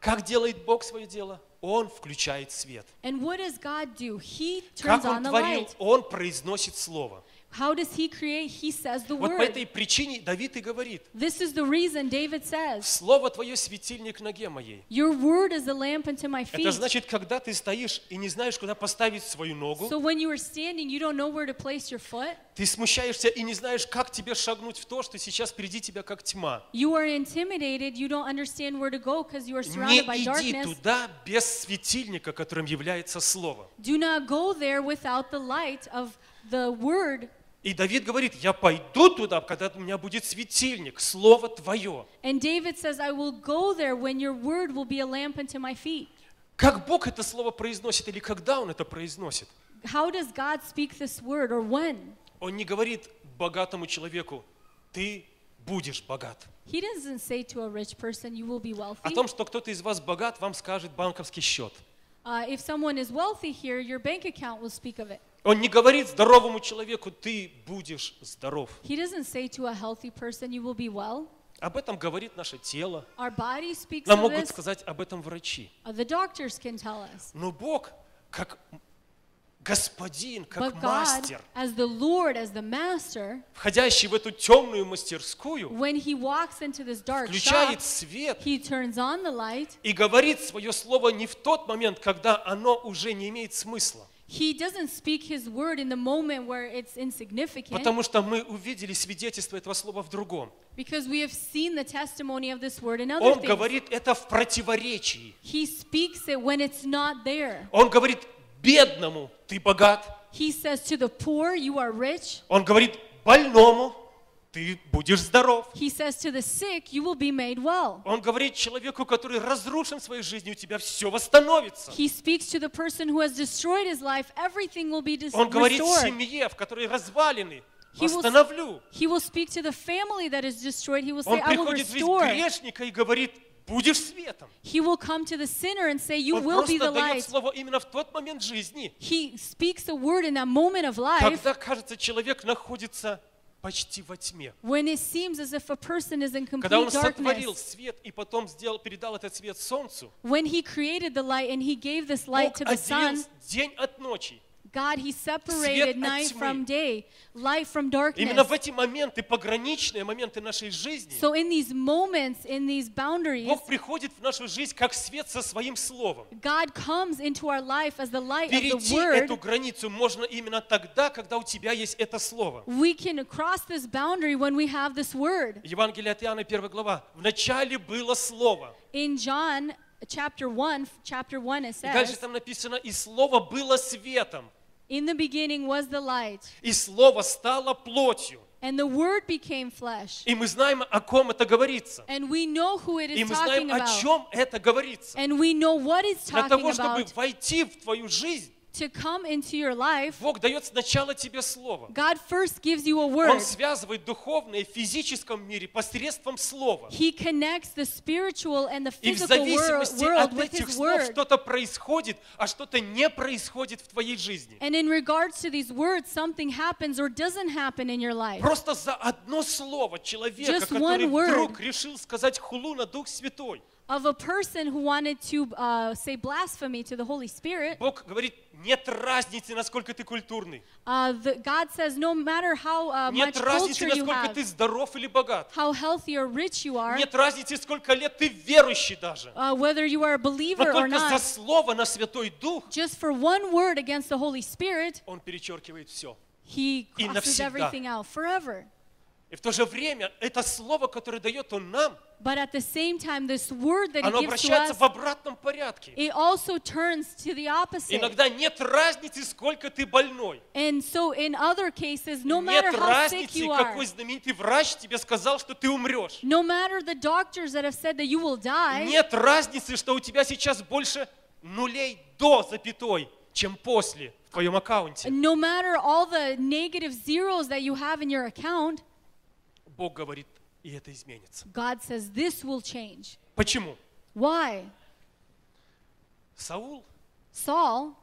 Speaker 8: Как делает Бог свое дело? Он включает свет.
Speaker 9: And what does God do? He
Speaker 8: Как
Speaker 9: turns on
Speaker 8: Он
Speaker 9: the
Speaker 8: творил?
Speaker 9: light.
Speaker 8: Он произносит слово.
Speaker 9: How does he create? He says the
Speaker 8: Вот по
Speaker 9: word.
Speaker 8: этой причине Давид и говорит,
Speaker 9: This is the reason David says,
Speaker 8: «Слово Твое светильник ноге моей».
Speaker 9: Your word is a lamp unto my
Speaker 8: Это
Speaker 9: feet.
Speaker 8: значит, когда ты стоишь и не знаешь, куда поставить свою ногу,
Speaker 9: So when you are standing, you don't know where to place your foot.
Speaker 8: ты смущаешься и не знаешь, как тебе шагнуть в то, что сейчас впереди тебя как тьма.
Speaker 9: You are intimidated. You don't understand where to go because you are
Speaker 8: Не
Speaker 9: surrounded by
Speaker 8: иди
Speaker 9: darkness.
Speaker 8: туда без светильника, которым является Слово.
Speaker 9: Do not go there without the light of the word.
Speaker 8: И Давид говорит, я пойду туда, когда у меня будет светильник, Слово Твое.
Speaker 9: And David says, I will go there when your word will be a lamp unto my feet.
Speaker 8: Как Бог это слово произносит или когда Он это произносит?
Speaker 9: How does God speak this word or when?
Speaker 8: Он не говорит богатому человеку, ты будешь богат.
Speaker 9: He doesn't say to a rich person, You will be
Speaker 8: О
Speaker 9: wealthy.
Speaker 8: том, что кто-то из вас богат, вам скажет банковский счет.
Speaker 9: Uh, if someone is wealthy here, your bank account will speak of it.
Speaker 8: Он не говорит здоровому человеку, ты будешь здоров.
Speaker 9: He doesn't say to a healthy person, You will be well.
Speaker 8: Об этом говорит наше тело.
Speaker 9: Our body speaks
Speaker 8: Нам могут сказать об этом врачи.
Speaker 9: Uh, the doctors can tell us.
Speaker 8: Но Бог, как господин, как
Speaker 9: But God,
Speaker 8: мастер,
Speaker 9: as the Lord, as the master,
Speaker 8: входящий в эту темную мастерскую,
Speaker 9: when he walks into this dark shop,
Speaker 8: включает свет
Speaker 9: he turns on the light.
Speaker 8: и говорит свое слово не в тот момент, когда оно уже не имеет смысла.
Speaker 9: He doesn't speak his word in the moment where it's insignificant
Speaker 8: Потому что мы увидели свидетельство этого слова в другом.
Speaker 9: because we have seen the testimony of this word in other
Speaker 8: Он
Speaker 9: things.
Speaker 8: говорит это в противоречии.
Speaker 9: He speaks it when it's not there.
Speaker 8: Он говорит бедному, ты богат.
Speaker 9: He says to the poor, You are rich.
Speaker 8: Он говорит больному, ты будешь здоров.
Speaker 9: He says to the sick, You will be made well.
Speaker 8: Он говорит человеку, который разрушен своей жизни, у тебя все восстановится.
Speaker 9: He speaks to the person who has destroyed his life, everything will be dis-
Speaker 8: Он говорит
Speaker 9: restored.
Speaker 8: семье, в которой развалины,
Speaker 9: He will, he will speak to the family that is destroyed. He will say, I will restore.
Speaker 8: и говорит, будешь светом.
Speaker 9: He will come to the sinner and say, You
Speaker 8: Он
Speaker 9: will be the light.
Speaker 8: слово именно в тот момент жизни,
Speaker 9: He speaks a word in that moment of life
Speaker 8: когда, кажется, человек находится почти во тьме.
Speaker 9: when it seems as if a person is in
Speaker 8: Когда Он
Speaker 9: complete
Speaker 8: сотворил
Speaker 9: darkness.
Speaker 8: свет и потом сделал, передал этот свет солнцу,
Speaker 9: When He created the light and He gave this light
Speaker 8: Бог
Speaker 9: to the sun,
Speaker 8: отделил день от ночи.
Speaker 9: God, He separated night from day, light from
Speaker 8: Именно
Speaker 9: darkness.
Speaker 8: в эти моменты, пограничные моменты нашей жизни,
Speaker 9: So in these moments, in these boundaries,
Speaker 8: Бог приходит в нашу жизнь как свет со своим словом.
Speaker 9: God comes into our life as the light of the
Speaker 8: Перейти эту
Speaker 9: Word.
Speaker 8: границу можно именно тогда, когда у тебя есть это слово.
Speaker 9: We can cross this boundary when we have this Word.
Speaker 8: Евангелие от Иоанна, 1 глава. В начале было слово.
Speaker 9: In John chapter 1, chapter 1 it
Speaker 8: И дальше
Speaker 9: says,
Speaker 8: там написано, и слово было светом,
Speaker 9: In the beginning was the light,
Speaker 8: и слово стало плотью.
Speaker 9: and the Word became flesh.
Speaker 8: И мы знаем, о ком это говорится.
Speaker 9: And we know who it
Speaker 8: И
Speaker 9: is
Speaker 8: мы
Speaker 9: talking
Speaker 8: знаем, о
Speaker 9: about.
Speaker 8: чем это говорится.
Speaker 9: And we know what it's
Speaker 8: Для
Speaker 9: talking
Speaker 8: того, чтобы
Speaker 9: about.
Speaker 8: войти в твою жизнь,
Speaker 9: To come into your life,
Speaker 8: Бог дает сначала тебе слово.
Speaker 9: God first gives you a
Speaker 8: Он
Speaker 9: word.
Speaker 8: связывает духовное в физическом мире посредством слова.
Speaker 9: He connects the spiritual and the
Speaker 8: И в
Speaker 9: physical
Speaker 8: зависимости
Speaker 9: world
Speaker 8: от
Speaker 9: with
Speaker 8: этих
Speaker 9: His
Speaker 8: слов что-то происходит, а что-то не происходит в твоей жизни.
Speaker 9: And in regards to these words, something happens or doesn't happen in your life.
Speaker 8: Просто за одно слово человека,
Speaker 9: Just
Speaker 8: который вдруг решил сказать хулу на Дух Святой,
Speaker 9: Of a person who wanted to uh, say blasphemy to the Holy Spirit,
Speaker 8: Бог говорит, нет разницы, насколько ты культурный.
Speaker 9: uh, the, God says no matter how uh, much
Speaker 8: Нет разницы,
Speaker 9: culture you
Speaker 8: насколько
Speaker 9: have,
Speaker 8: ты здоров или богат.
Speaker 9: how healthy or rich you are,
Speaker 8: Нет разницы, сколько лет ты верующий даже.
Speaker 9: uh, whether you are a
Speaker 8: Но
Speaker 9: believer or
Speaker 8: только за
Speaker 9: not,
Speaker 8: слово на Святой Дух
Speaker 9: just for one word against the Holy Spirit,
Speaker 8: Он перечеркивает все.
Speaker 9: He
Speaker 8: И
Speaker 9: crosses
Speaker 8: навсегда.
Speaker 9: everything out forever.
Speaker 8: И в то же время это слово, которое дает Он нам,
Speaker 9: But at the same time, this word that He
Speaker 8: оно
Speaker 9: gives to
Speaker 8: обращается
Speaker 9: us,
Speaker 8: в обратном порядке.
Speaker 9: it also turns to the opposite.
Speaker 8: Иногда нет разницы, сколько ты больной.
Speaker 9: And so in other cases, no matter
Speaker 8: Нет
Speaker 9: how sick
Speaker 8: разницы,
Speaker 9: you are,
Speaker 8: какой знаменитый врач тебе сказал, что ты умрешь.
Speaker 9: no matter the doctors that have said that you will die,
Speaker 8: Нет разницы, что у тебя сейчас больше нулей до запятой, чем после в твоем аккаунте.
Speaker 9: no matter all the negative zeros that you have in your account,
Speaker 8: Бог говорит, и это изменится.
Speaker 9: God says this will change.
Speaker 8: Почему?
Speaker 9: Why?
Speaker 8: Саул
Speaker 9: Saul,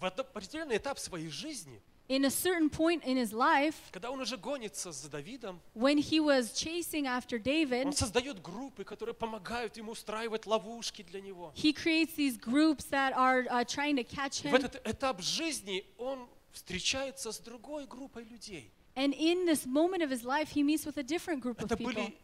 Speaker 8: в определенный этап своей жизни,
Speaker 9: in a certain point in his life,
Speaker 8: когда он уже гонится за Давидом,
Speaker 9: when he was chasing after
Speaker 8: он
Speaker 9: David,
Speaker 8: создает группы, которые помогают ему устраивать ловушки для него.
Speaker 9: he creates these groups that are uh, trying to catch
Speaker 8: И в
Speaker 9: him.
Speaker 8: этот этап жизни он встречается с другой группой людей.
Speaker 9: And in this moment of his life, he meets with a different group of
Speaker 8: Это
Speaker 9: people.
Speaker 8: были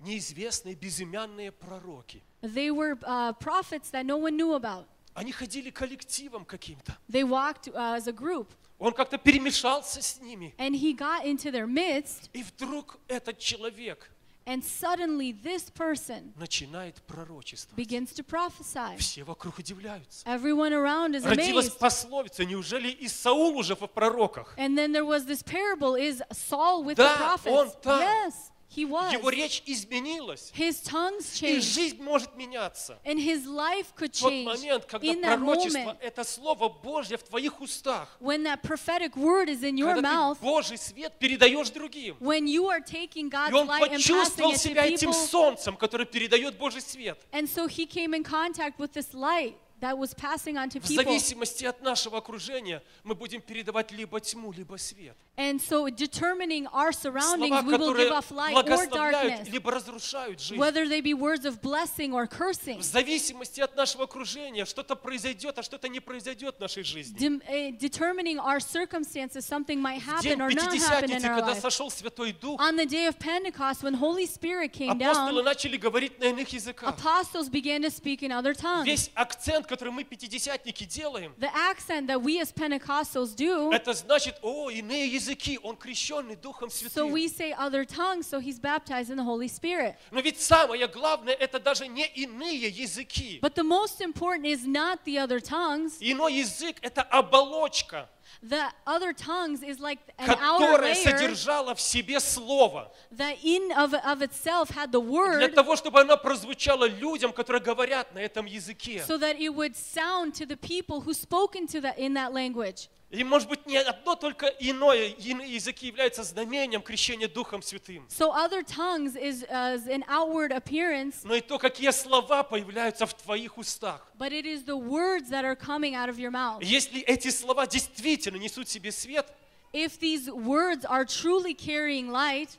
Speaker 8: неизвестные, безымянные пророки.
Speaker 9: They were uh, prophets that no one knew about.
Speaker 8: Они ходили коллективом каким-то.
Speaker 9: They walked uh, as a group.
Speaker 8: Он как-то перемешался с ними.
Speaker 9: And he got into their midst,
Speaker 8: И вдруг этот человек
Speaker 9: and suddenly this person
Speaker 8: начинает пророчествовать.
Speaker 9: begins to prophesy.
Speaker 8: Все вокруг удивляются.
Speaker 9: Everyone around is
Speaker 8: Родилась
Speaker 9: amazed.
Speaker 8: пословица, неужели и Саул уже в пророках?
Speaker 9: And then there was this parable is Saul with
Speaker 8: Да,
Speaker 9: the prophets.
Speaker 8: он там.
Speaker 9: Yes, He was.
Speaker 8: Его речь изменилась.
Speaker 9: His tongues
Speaker 8: И
Speaker 9: changed.
Speaker 8: жизнь может меняться.
Speaker 9: And his life could
Speaker 8: В тот
Speaker 9: change
Speaker 8: момент, когда
Speaker 9: in
Speaker 8: пророчество
Speaker 9: moment –
Speaker 8: это Слово Божье в твоих устах,
Speaker 9: when that prophetic word is in your
Speaker 8: когда
Speaker 9: mouth,
Speaker 8: ты Божий свет передаешь другим.
Speaker 9: when you are taking
Speaker 8: И
Speaker 9: God's
Speaker 8: он
Speaker 9: light and passing
Speaker 8: почувствовал
Speaker 9: it
Speaker 8: себя
Speaker 9: to
Speaker 8: этим
Speaker 9: people.
Speaker 8: солнцем, который передает Божий свет.
Speaker 9: And so he came in contact with this light that was passing on to
Speaker 8: В
Speaker 9: people.
Speaker 8: зависимости от нашего окружения мы будем передавать либо тьму, либо свет.
Speaker 9: And so determining our surroundings,
Speaker 8: Слова,
Speaker 9: we will give
Speaker 8: которые
Speaker 9: off light or
Speaker 8: благословляют,
Speaker 9: darkness,
Speaker 8: либо разрушают жизнь.
Speaker 9: whether they be words of blessing or cursing.
Speaker 8: В зависимости от нашего окружения что-то произойдет, а что-то не произойдет в нашей жизни.
Speaker 9: Dem- eh, determining our circumstances, something might
Speaker 8: В день
Speaker 9: happen or not happen in
Speaker 8: Пятидесятницы,
Speaker 9: our
Speaker 8: когда
Speaker 9: life.
Speaker 8: сошел Святой Дух,
Speaker 9: On the day of Pentecost, when Holy Spirit came
Speaker 8: апостолы
Speaker 9: down,
Speaker 8: начали говорить на иных языках.
Speaker 9: apostles began to speak in other tongues.
Speaker 8: Весь акцент, который мы, пятидесятники, делаем,
Speaker 9: The accent that we as Pentecostals do,
Speaker 8: это значит, о, иные языки, он крещенный Духом
Speaker 9: so
Speaker 8: Святым.
Speaker 9: we say other tongues, so he's baptized in the Holy Spirit.
Speaker 8: Но ведь самое главное, это даже не иные языки.
Speaker 9: But the most important is not the other tongues.
Speaker 8: Иной язык – это оболочка,
Speaker 9: The other tongues is like an outer layer
Speaker 8: содержала в себе Слово.
Speaker 9: that in of, of itself had the
Speaker 8: Для
Speaker 9: word
Speaker 8: того, чтобы она прозвучала людям, которые говорят на этом языке.
Speaker 9: so that it would sound to the people who spoke into that in that language.
Speaker 8: И может быть не одно только иное, языки являются знамением крещения Духом Святым.
Speaker 9: So other tongues is as an outward appearance,
Speaker 8: Но и то, какие слова появляются в твоих устах.
Speaker 9: but it is the words that are coming out of your mouth.
Speaker 8: Если эти слова действительно несут в себе свет,
Speaker 9: If these words are truly carrying light,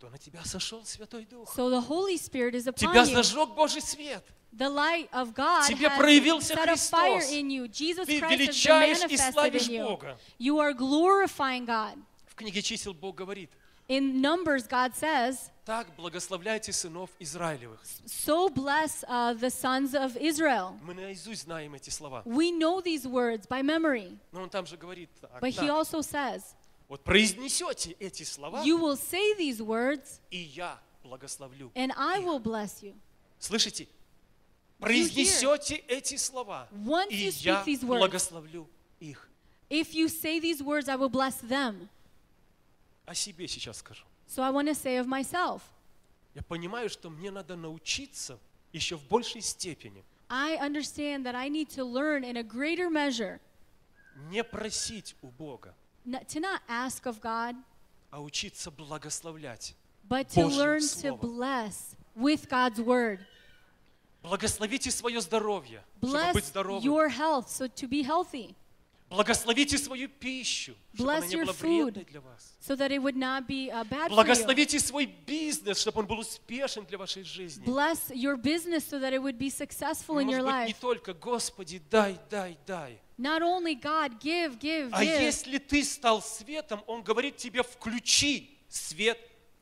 Speaker 8: то на тебя сошел Святой Дух.
Speaker 9: so the Holy Spirit is
Speaker 8: Тебя
Speaker 9: upon you.
Speaker 8: зажег Божий свет.
Speaker 9: The light of God
Speaker 8: Тебе
Speaker 9: has
Speaker 8: проявился
Speaker 9: set a fire
Speaker 8: Христос.
Speaker 9: in you. Jesus
Speaker 8: Ты
Speaker 9: Christ has been
Speaker 8: величаешь и
Speaker 9: manifested
Speaker 8: славишь
Speaker 9: in you.
Speaker 8: Бога.
Speaker 9: You are glorifying God.
Speaker 8: В книге чисел Бог говорит,
Speaker 9: In Numbers, God says,
Speaker 8: так благословляйте сынов Израилевых.
Speaker 9: So bless uh, the sons of Israel.
Speaker 8: Мы наизусть знаем эти слова.
Speaker 9: We know these words by memory,
Speaker 8: Но он там же говорит, так,
Speaker 9: but he
Speaker 8: так,
Speaker 9: also says,
Speaker 8: вот произнесете эти слова,
Speaker 9: You will say these words,
Speaker 8: и я благословлю.
Speaker 9: and I will bless you.
Speaker 8: Слышите? Произнесете эти слова,
Speaker 9: Once
Speaker 8: и
Speaker 9: you speak
Speaker 8: я
Speaker 9: these words,
Speaker 8: благословлю их.
Speaker 9: if you say these words, I will bless them.
Speaker 8: О себе сейчас скажу.
Speaker 9: So I want to say of myself,
Speaker 8: Я понимаю, что мне надо научиться еще в большей степени
Speaker 9: I understand that I need to learn in a greater measure
Speaker 8: не просить у Бога,
Speaker 9: not, to not ask of God,
Speaker 8: а учиться благословлять.
Speaker 9: but to
Speaker 8: Божьим
Speaker 9: learn to
Speaker 8: Словом.
Speaker 9: bless with God's word.
Speaker 8: Благословите свое здоровье, чтобы быть
Speaker 9: Bless
Speaker 8: здоровым.
Speaker 9: your health, so to be healthy,
Speaker 8: Благословите свою пищу, чтобы она
Speaker 9: Bless
Speaker 8: не
Speaker 9: your
Speaker 8: была
Speaker 9: food.
Speaker 8: вредной для вас.
Speaker 9: so that it would not be uh, bad for you.
Speaker 8: Благословите свой бизнес, чтобы он был успешен для вашей жизни.
Speaker 9: Bless your business so that it would be successful in
Speaker 8: Может
Speaker 9: your
Speaker 8: быть, не
Speaker 9: life.
Speaker 8: только «Господи, дай, дай, дай».
Speaker 9: Not only God, give, give,
Speaker 8: А
Speaker 9: give.
Speaker 8: если ты стал светом, Он говорит тебе, включи свет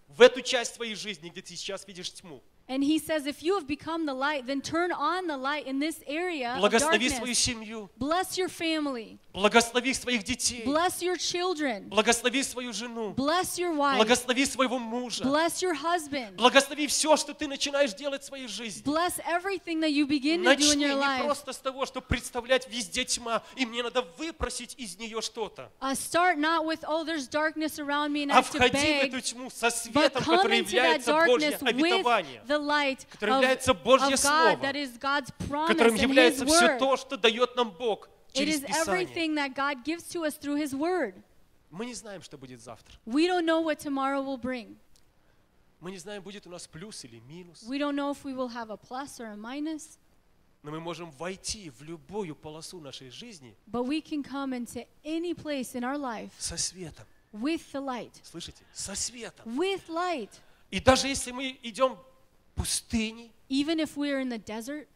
Speaker 8: в эту часть твоей жизни, где ты сейчас видишь тьму.
Speaker 9: And he says, if you have become the light, then turn on the light in this area of
Speaker 8: Благослови свою
Speaker 9: darkness.
Speaker 8: семью,
Speaker 9: Bless your family.
Speaker 8: благослови своих детей,
Speaker 9: Bless your children.
Speaker 8: благослови свою жену,
Speaker 9: Bless your wife.
Speaker 8: благослови своего мужа,
Speaker 9: Bless your husband.
Speaker 8: благослови все, что ты начинаешь делать в своей жизни.
Speaker 9: Bless everything that you begin to do in
Speaker 8: Начни
Speaker 9: your
Speaker 8: не
Speaker 9: life.
Speaker 8: просто с того, что представлять везде тьма, и мне надо выпросить из нее что-то,
Speaker 9: Uh, start not with, oh, there's darkness around me and I
Speaker 8: а
Speaker 9: have to
Speaker 8: входи в эту
Speaker 9: beg,
Speaker 8: тьму со
Speaker 9: but
Speaker 8: светом,
Speaker 9: come
Speaker 8: который
Speaker 9: into that
Speaker 8: является Божье
Speaker 9: darkness with
Speaker 8: обетование,
Speaker 9: The light
Speaker 8: которое
Speaker 9: of,
Speaker 8: является Божье
Speaker 9: of God,
Speaker 8: Слово,
Speaker 9: that is God's promise
Speaker 8: которым
Speaker 9: and His
Speaker 8: является все
Speaker 9: word.
Speaker 8: то, что дает нам Бог
Speaker 9: It
Speaker 8: через
Speaker 9: is
Speaker 8: Писание.
Speaker 9: everything that God gives to us through His word.
Speaker 8: Мы не знаем, что будет завтра.
Speaker 9: We don't know what tomorrow will bring.
Speaker 8: Мы не знаем, будет у нас плюс или минус.
Speaker 9: We don't know if we will have a plus or a minus,
Speaker 8: Но мы можем войти в любую полосу нашей жизни
Speaker 9: but we can come into any place in our life
Speaker 8: со светом.
Speaker 9: with the light.
Speaker 8: Слышите? Со светом.
Speaker 9: With light.
Speaker 8: И даже если мы идем пустыней,
Speaker 9: Even if we're in the desert,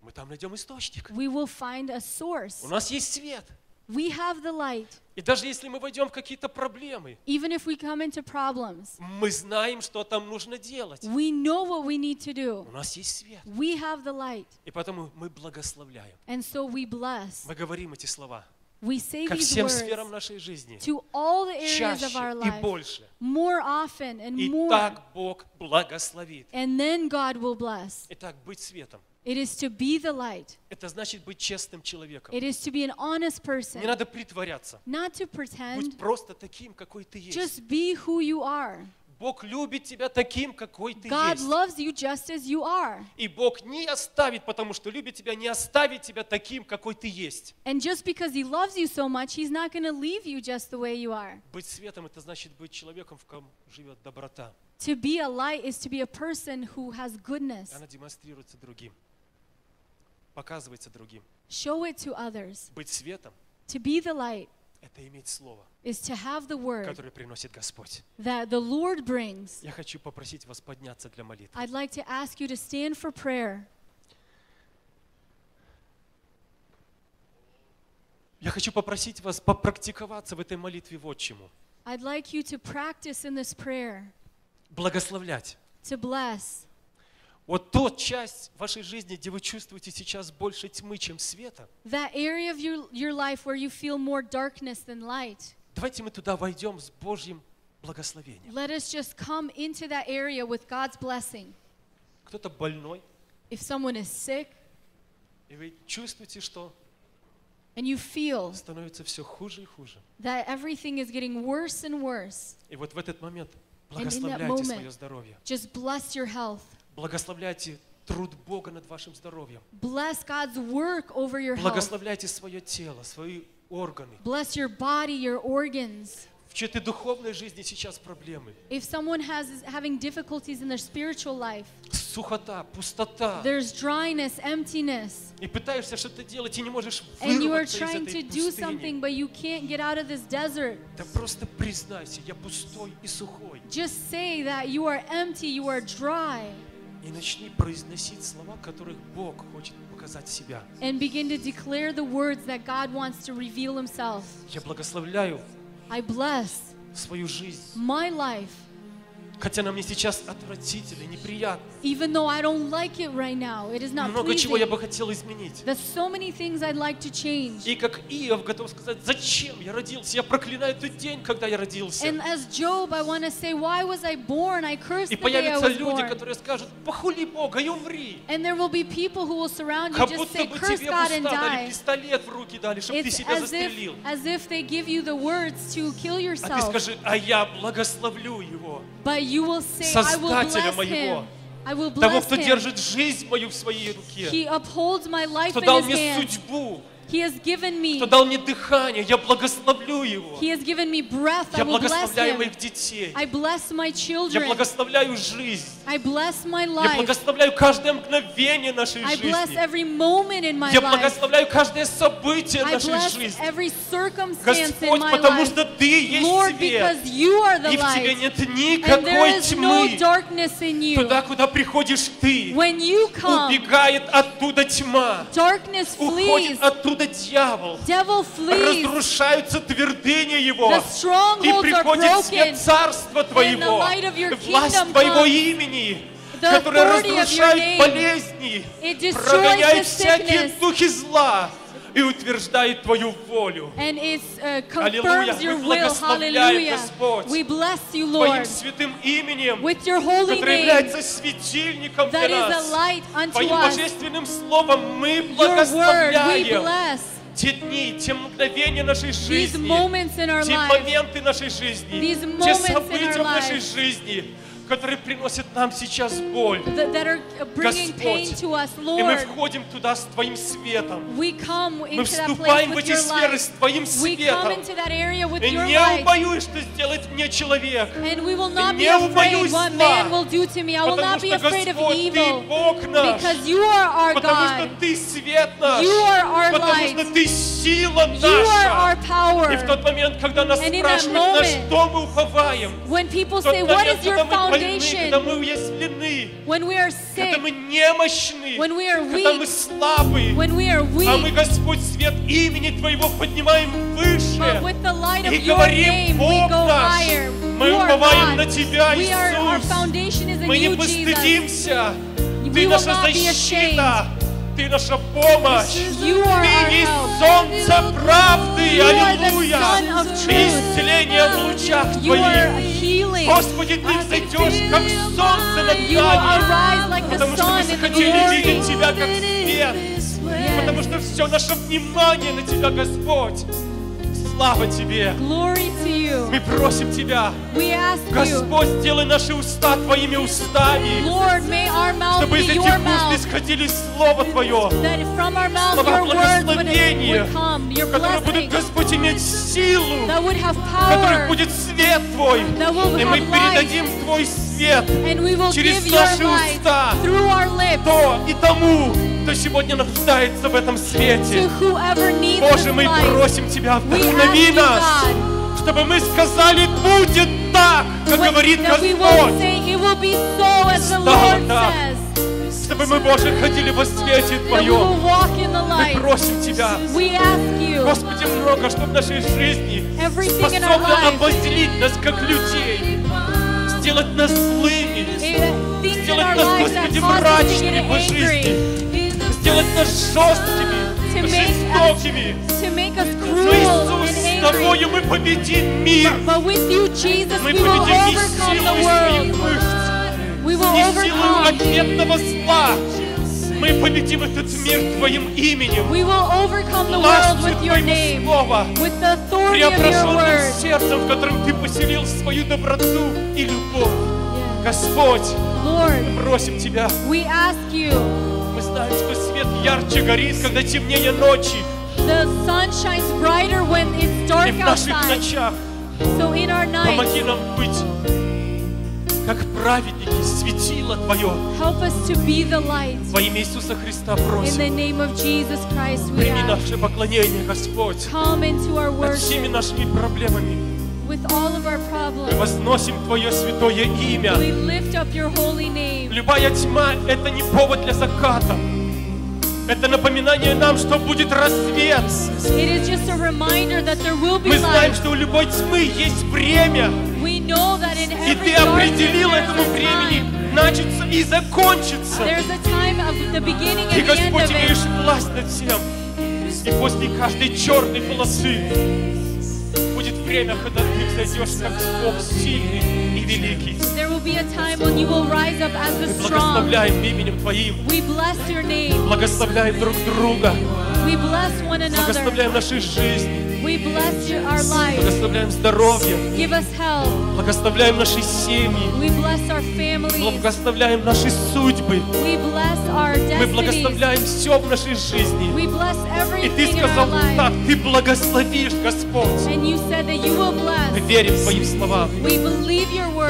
Speaker 8: мы там найдем источник.
Speaker 9: we will find a source.
Speaker 8: У нас есть свет.
Speaker 9: We have the light.
Speaker 8: И даже если мы войдем в какие-то проблемы,
Speaker 9: Even if we come into problems,
Speaker 8: мы знаем, что там нужно делать.
Speaker 9: we know what we need to do.
Speaker 8: У нас есть свет.
Speaker 9: We have the light.
Speaker 8: И потому мы благословляем.
Speaker 9: And so we bless.
Speaker 8: Мы говорим эти слова
Speaker 9: We say
Speaker 8: ко
Speaker 9: these
Speaker 8: всем сферам
Speaker 9: words
Speaker 8: нашей жизни.
Speaker 9: to all the areas of
Speaker 8: Чаще
Speaker 9: our
Speaker 8: и
Speaker 9: life
Speaker 8: больше.
Speaker 9: more often and
Speaker 8: И
Speaker 9: more.
Speaker 8: так Бог благословит.
Speaker 9: And then God will bless.
Speaker 8: Итак, быть светом.
Speaker 9: It is to be the light.
Speaker 8: Это значит быть честным человеком.
Speaker 9: It is to be an honest
Speaker 8: Не
Speaker 9: person.
Speaker 8: надо притворяться.
Speaker 9: Not to
Speaker 8: Будь
Speaker 9: pretend.
Speaker 8: просто таким, какой ты есть.
Speaker 9: Just be who you are.
Speaker 8: Бог любит тебя таким, какой ты
Speaker 9: God
Speaker 8: есть.
Speaker 9: loves you just as you are.
Speaker 8: И Бог не оставит, потому что любит тебя, не оставит тебя таким, какой ты есть.
Speaker 9: And just because He loves you so much, He's not going to leave you just the way you are.
Speaker 8: Быть светом – это значит быть человеком, в ком живет доброта.
Speaker 9: To be a light is to be a person who has goodness.
Speaker 8: Она демонстрируется другим, показывается другим.
Speaker 9: Show it to others.
Speaker 8: Быть светом
Speaker 9: To be the light –
Speaker 8: это иметь слово,
Speaker 9: is to have the word
Speaker 8: которое приносит Господь.
Speaker 9: that the Lord brings.
Speaker 8: Я хочу попросить вас подняться для молитвы.
Speaker 9: I'd like to ask you to stand for prayer.
Speaker 8: Я хочу попросить вас попрактиковаться в этой молитве вот чему.
Speaker 9: I'd like you to practice in this prayer
Speaker 8: Благословлять.
Speaker 9: to bless.
Speaker 8: Вот тот часть вашей жизни, где вы чувствуете сейчас больше тьмы, чем света,
Speaker 9: That area of your, your life where you feel more darkness than light.
Speaker 8: давайте мы туда войдем с Божьим благословением.
Speaker 9: Let us just come into that area with God's blessing.
Speaker 8: Кто-то больной,
Speaker 9: If someone is sick
Speaker 8: и вы чувствуете, что
Speaker 9: and you feel
Speaker 8: становится все хуже и хуже.
Speaker 9: that everything is getting worse and worse,
Speaker 8: И вот в этот момент благословляйте
Speaker 9: moment,
Speaker 8: свое здоровье.
Speaker 9: just bless your health.
Speaker 8: Благословляйте труд Бога над вашим здоровьем.
Speaker 9: Bless God's work over your health.
Speaker 8: Благословляйте свое тело, свою органы.
Speaker 9: Bless your body, your organs.
Speaker 8: В чьей-то духовной жизни сейчас проблемы.
Speaker 9: If someone has is having difficulties in their spiritual life,
Speaker 8: Сухота, пустота.
Speaker 9: there's dryness, emptiness,
Speaker 8: И пытаешься что-то делать, и не можешь
Speaker 9: and you are
Speaker 8: вырваться из
Speaker 9: trying to
Speaker 8: этой
Speaker 9: do
Speaker 8: пустыни.
Speaker 9: something, but you can't get out of this desert,
Speaker 8: Да просто признайся, я пустой и сухой.
Speaker 9: just say that you are empty, you are dry,
Speaker 8: И начни произносить слова, которых Бог хочет показать себя.
Speaker 9: and begin to declare the words that God wants to reveal Himself.
Speaker 8: Я благословляю
Speaker 9: I bless
Speaker 8: свою жизнь,
Speaker 9: my life,
Speaker 8: хотя она мне сейчас отвратительна, неприятна.
Speaker 9: even though I don't like it right now. It is not
Speaker 8: Много чего я
Speaker 9: pleasing.
Speaker 8: бы хотел изменить.
Speaker 9: There's so many things I'd like to change.
Speaker 8: И как Иов готов сказать, зачем я родился? Я проклинаю тот день, когда я родился.
Speaker 9: And as Job, I want to say, why was I born? I cursed
Speaker 8: И
Speaker 9: the day I
Speaker 8: появятся люди, которые скажут, похули Бога и умри.
Speaker 9: And there will be people who will surround you, just say, curse God and die.
Speaker 8: пистолет в руки дали, чтобы ты себя застрелил.
Speaker 9: as if they give you the words to kill
Speaker 8: А ты
Speaker 9: yourself.
Speaker 8: скажи, а я благословлю его.
Speaker 9: But you will say, I will
Speaker 8: Создателя
Speaker 9: bless
Speaker 8: моего.
Speaker 9: him. I will
Speaker 8: Того, кто
Speaker 9: him.
Speaker 8: держит жизнь мою в своей руке.
Speaker 9: He upholds my life
Speaker 8: Кто
Speaker 9: in
Speaker 8: дал
Speaker 9: his
Speaker 8: мне судьбу.
Speaker 9: He has given me.
Speaker 8: Кто дал мне дыхание. Я благословлю его.
Speaker 9: He has given me breath. I
Speaker 8: Я
Speaker 9: bless
Speaker 8: благословляю
Speaker 9: him.
Speaker 8: моих детей.
Speaker 9: I bless my
Speaker 8: Я
Speaker 9: children.
Speaker 8: благословляю жизнь.
Speaker 9: I bless my
Speaker 8: Я
Speaker 9: life.
Speaker 8: благословляю каждое мгновение нашей
Speaker 9: I bless
Speaker 8: жизни.
Speaker 9: every moment in my
Speaker 8: Я благословляю каждое событие
Speaker 9: I
Speaker 8: нашей
Speaker 9: bless
Speaker 8: жизни.
Speaker 9: every circumstance in
Speaker 8: Господь,
Speaker 9: my
Speaker 8: потому
Speaker 9: life.
Speaker 8: что Ты есть
Speaker 9: Lord,
Speaker 8: свет.
Speaker 9: because you are the
Speaker 8: И в Тебе нет никакой
Speaker 9: no
Speaker 8: тьмы.
Speaker 9: darkness in you.
Speaker 8: Туда, куда приходишь Ты,
Speaker 9: When you come,
Speaker 8: убегает оттуда тьма.
Speaker 9: darkness
Speaker 8: Уходит
Speaker 9: flees.
Speaker 8: Оттуда дьявол.
Speaker 9: Flees.
Speaker 8: Разрушаются твердыни Его. И приходит свет. Царства Твоего. Власть Твоего имени. Разрушает
Speaker 9: name.
Speaker 8: болезни,
Speaker 9: the
Speaker 8: всякие духи зла и утверждает Твою волю.
Speaker 9: And it uh,
Speaker 8: Аллилуйя.
Speaker 9: confirms your
Speaker 8: Мы
Speaker 9: will.
Speaker 8: благословляем,
Speaker 9: Hallelujah.
Speaker 8: Господь,
Speaker 9: We bless you,
Speaker 8: Твоим
Speaker 9: Lord,
Speaker 8: святым именем,
Speaker 9: with your holy
Speaker 8: который
Speaker 9: name
Speaker 8: является светильником
Speaker 9: that
Speaker 8: для
Speaker 9: is a
Speaker 8: нас.
Speaker 9: light unto
Speaker 8: Твоим
Speaker 9: us.
Speaker 8: божественным словом мы
Speaker 9: Your word we
Speaker 8: благословляем
Speaker 9: bless.
Speaker 8: те дни, те мгновения нашей
Speaker 9: These
Speaker 8: жизни,
Speaker 9: moments in our
Speaker 8: те
Speaker 9: lives,
Speaker 8: моменты нашей жизни,
Speaker 9: These
Speaker 8: те
Speaker 9: moments in
Speaker 8: события
Speaker 9: our
Speaker 8: в нашей
Speaker 9: lives.
Speaker 8: жизни, которые приносят нам сейчас боль. Господь,
Speaker 9: us,
Speaker 8: И мы
Speaker 9: Lord.
Speaker 8: входим туда с Твоим светом. Мы вступаем в эти сферы с Твоим светом. И не убоюсь, что сделает мне человек. И не убоюсь зла, Потому что, Господь, Ты. Бог наш. Потому что. Ты свет наш. Потому что Ты сила наша. И в тот момент, когда нас спрашивают, на что мы уповаем, в тот момент, когда мы больны, когда
Speaker 9: foundation?
Speaker 8: мы уязвлены,
Speaker 9: When we are
Speaker 8: когда
Speaker 9: sick,
Speaker 8: мы немощны,
Speaker 9: when we are
Speaker 8: когда мы
Speaker 9: weak,
Speaker 8: слабы,
Speaker 9: when we are
Speaker 8: а мы,
Speaker 9: weak,
Speaker 8: Господь, свет имени Твоего поднимаем выше.
Speaker 9: but with the light of
Speaker 8: И
Speaker 9: your
Speaker 8: говорим,
Speaker 9: name, we
Speaker 8: Бог
Speaker 9: go
Speaker 8: наш,
Speaker 9: higher.
Speaker 8: мы
Speaker 9: You are
Speaker 8: уповаем на
Speaker 9: God.
Speaker 8: Тебя,
Speaker 9: We are, our
Speaker 8: Иисус.
Speaker 9: foundation is in
Speaker 8: Мы не
Speaker 9: you, Jesus.
Speaker 8: постыдимся.
Speaker 9: We
Speaker 8: Ты
Speaker 9: will
Speaker 8: наша
Speaker 9: not be
Speaker 8: защита. Ты наша помощь. Ты есть солнце правды. Аллилуйя. Ты исцеление в лучах Твоих. Господи, Ты взойдешь, как солнце над нами. Потому что мы захотели видеть Тебя как свет. Потому что все наше внимание на Тебя, Господь. Слава Тебе.
Speaker 9: Glory to you.
Speaker 8: Мы просим Тебя,
Speaker 9: We ask you,
Speaker 8: Господь, сделай наши уста Твоими устами,
Speaker 9: Lord, may our mouth
Speaker 8: чтобы из этих
Speaker 9: your
Speaker 8: уст исходили Слово Твое,
Speaker 9: That from our mouth
Speaker 8: слова благословения, которые будут, Господь, иметь силу,
Speaker 9: that would have
Speaker 8: которых будет свет Твой,
Speaker 9: that will
Speaker 8: и мы передадим Твой свет
Speaker 9: will
Speaker 8: через наши уста то и тому, кто сегодня нуждается в этом свете. Боже, мы просим Тебя, вдохнови нас, чтобы мы сказали, будет так, как говорит Господь. Стало так. Чтобы мы, Боже, ходили во свете Твоем. Мы просим Тебя, Господи, много, что в нашей жизни способно обозлить нас, как людей, сделать нас злыми,
Speaker 9: eh, things in
Speaker 8: сделать
Speaker 9: our
Speaker 8: нас,
Speaker 9: lives that
Speaker 8: Господи,
Speaker 9: cause us to
Speaker 8: мрачными
Speaker 9: get
Speaker 8: по жизни,
Speaker 9: angry,
Speaker 8: сделать нас жесткими,
Speaker 9: To make
Speaker 8: жестокими.
Speaker 9: to make us
Speaker 8: Но,
Speaker 9: cruel
Speaker 8: Иисус, с
Speaker 9: and angry.
Speaker 8: Тобою мы победим мир.
Speaker 9: But with you, Jesus,
Speaker 8: Мы
Speaker 9: we will
Speaker 8: победим не
Speaker 9: overcome the
Speaker 8: силой своих
Speaker 9: world.
Speaker 8: мышц,
Speaker 9: We will
Speaker 8: не силой
Speaker 9: overcome.
Speaker 8: ответного зла. Мы победим этот мир Твоим именем.
Speaker 9: We will overcome the world with your name,
Speaker 8: Слова.
Speaker 9: with the authority of your word.
Speaker 8: сердцем, в котором Ты поселил свою доброту и любовь. Господь,
Speaker 9: Lord,
Speaker 8: просим Тебя,
Speaker 9: we ask you,
Speaker 8: мы знаем, что свет ярче горит, когда темнее ночи.
Speaker 9: the sun shines brighter
Speaker 8: И в
Speaker 9: dark
Speaker 8: наших
Speaker 9: outside.
Speaker 8: ночах
Speaker 9: So in our
Speaker 8: помоги
Speaker 9: nights,
Speaker 8: нам быть как праведники, светило Твое.
Speaker 9: help us to be the light.
Speaker 8: Во имя Иисуса Христа
Speaker 9: In the
Speaker 8: просим.
Speaker 9: name of Jesus Christ, we
Speaker 8: Прими наше поклонение, Господь.
Speaker 9: Come into our
Speaker 8: Над всеми
Speaker 9: worship
Speaker 8: нашими проблемами
Speaker 9: with all of our
Speaker 8: мы
Speaker 9: problems.
Speaker 8: возносим Твое святое имя.
Speaker 9: We lift up your holy name.
Speaker 8: Любая тьма – это не повод для заката. Это напоминание нам, что будет рассвет.
Speaker 9: It is just a reminder that there will be
Speaker 8: Мы знаем,
Speaker 9: light.
Speaker 8: что у любой тьмы есть время. И Ты определил этому времени начаться и закончиться.
Speaker 9: End
Speaker 8: Господь, имеешь власть над всем. И после каждой черной полосы будет время, когда Ты взойдешь как Бог сильный и великий. Мы благословляем именем Твоим.
Speaker 9: We bless your name.
Speaker 8: Благословляем друг друга.
Speaker 9: We bless one another.
Speaker 8: Благословляем наши жизни. Благословляем здоровье. Благословляем наши семьи. Благословляем наши судьбы. Мы благословляем все в нашей жизни. И Ты сказал так. Ты благословишь, Господь. Мы верим Твоим словам.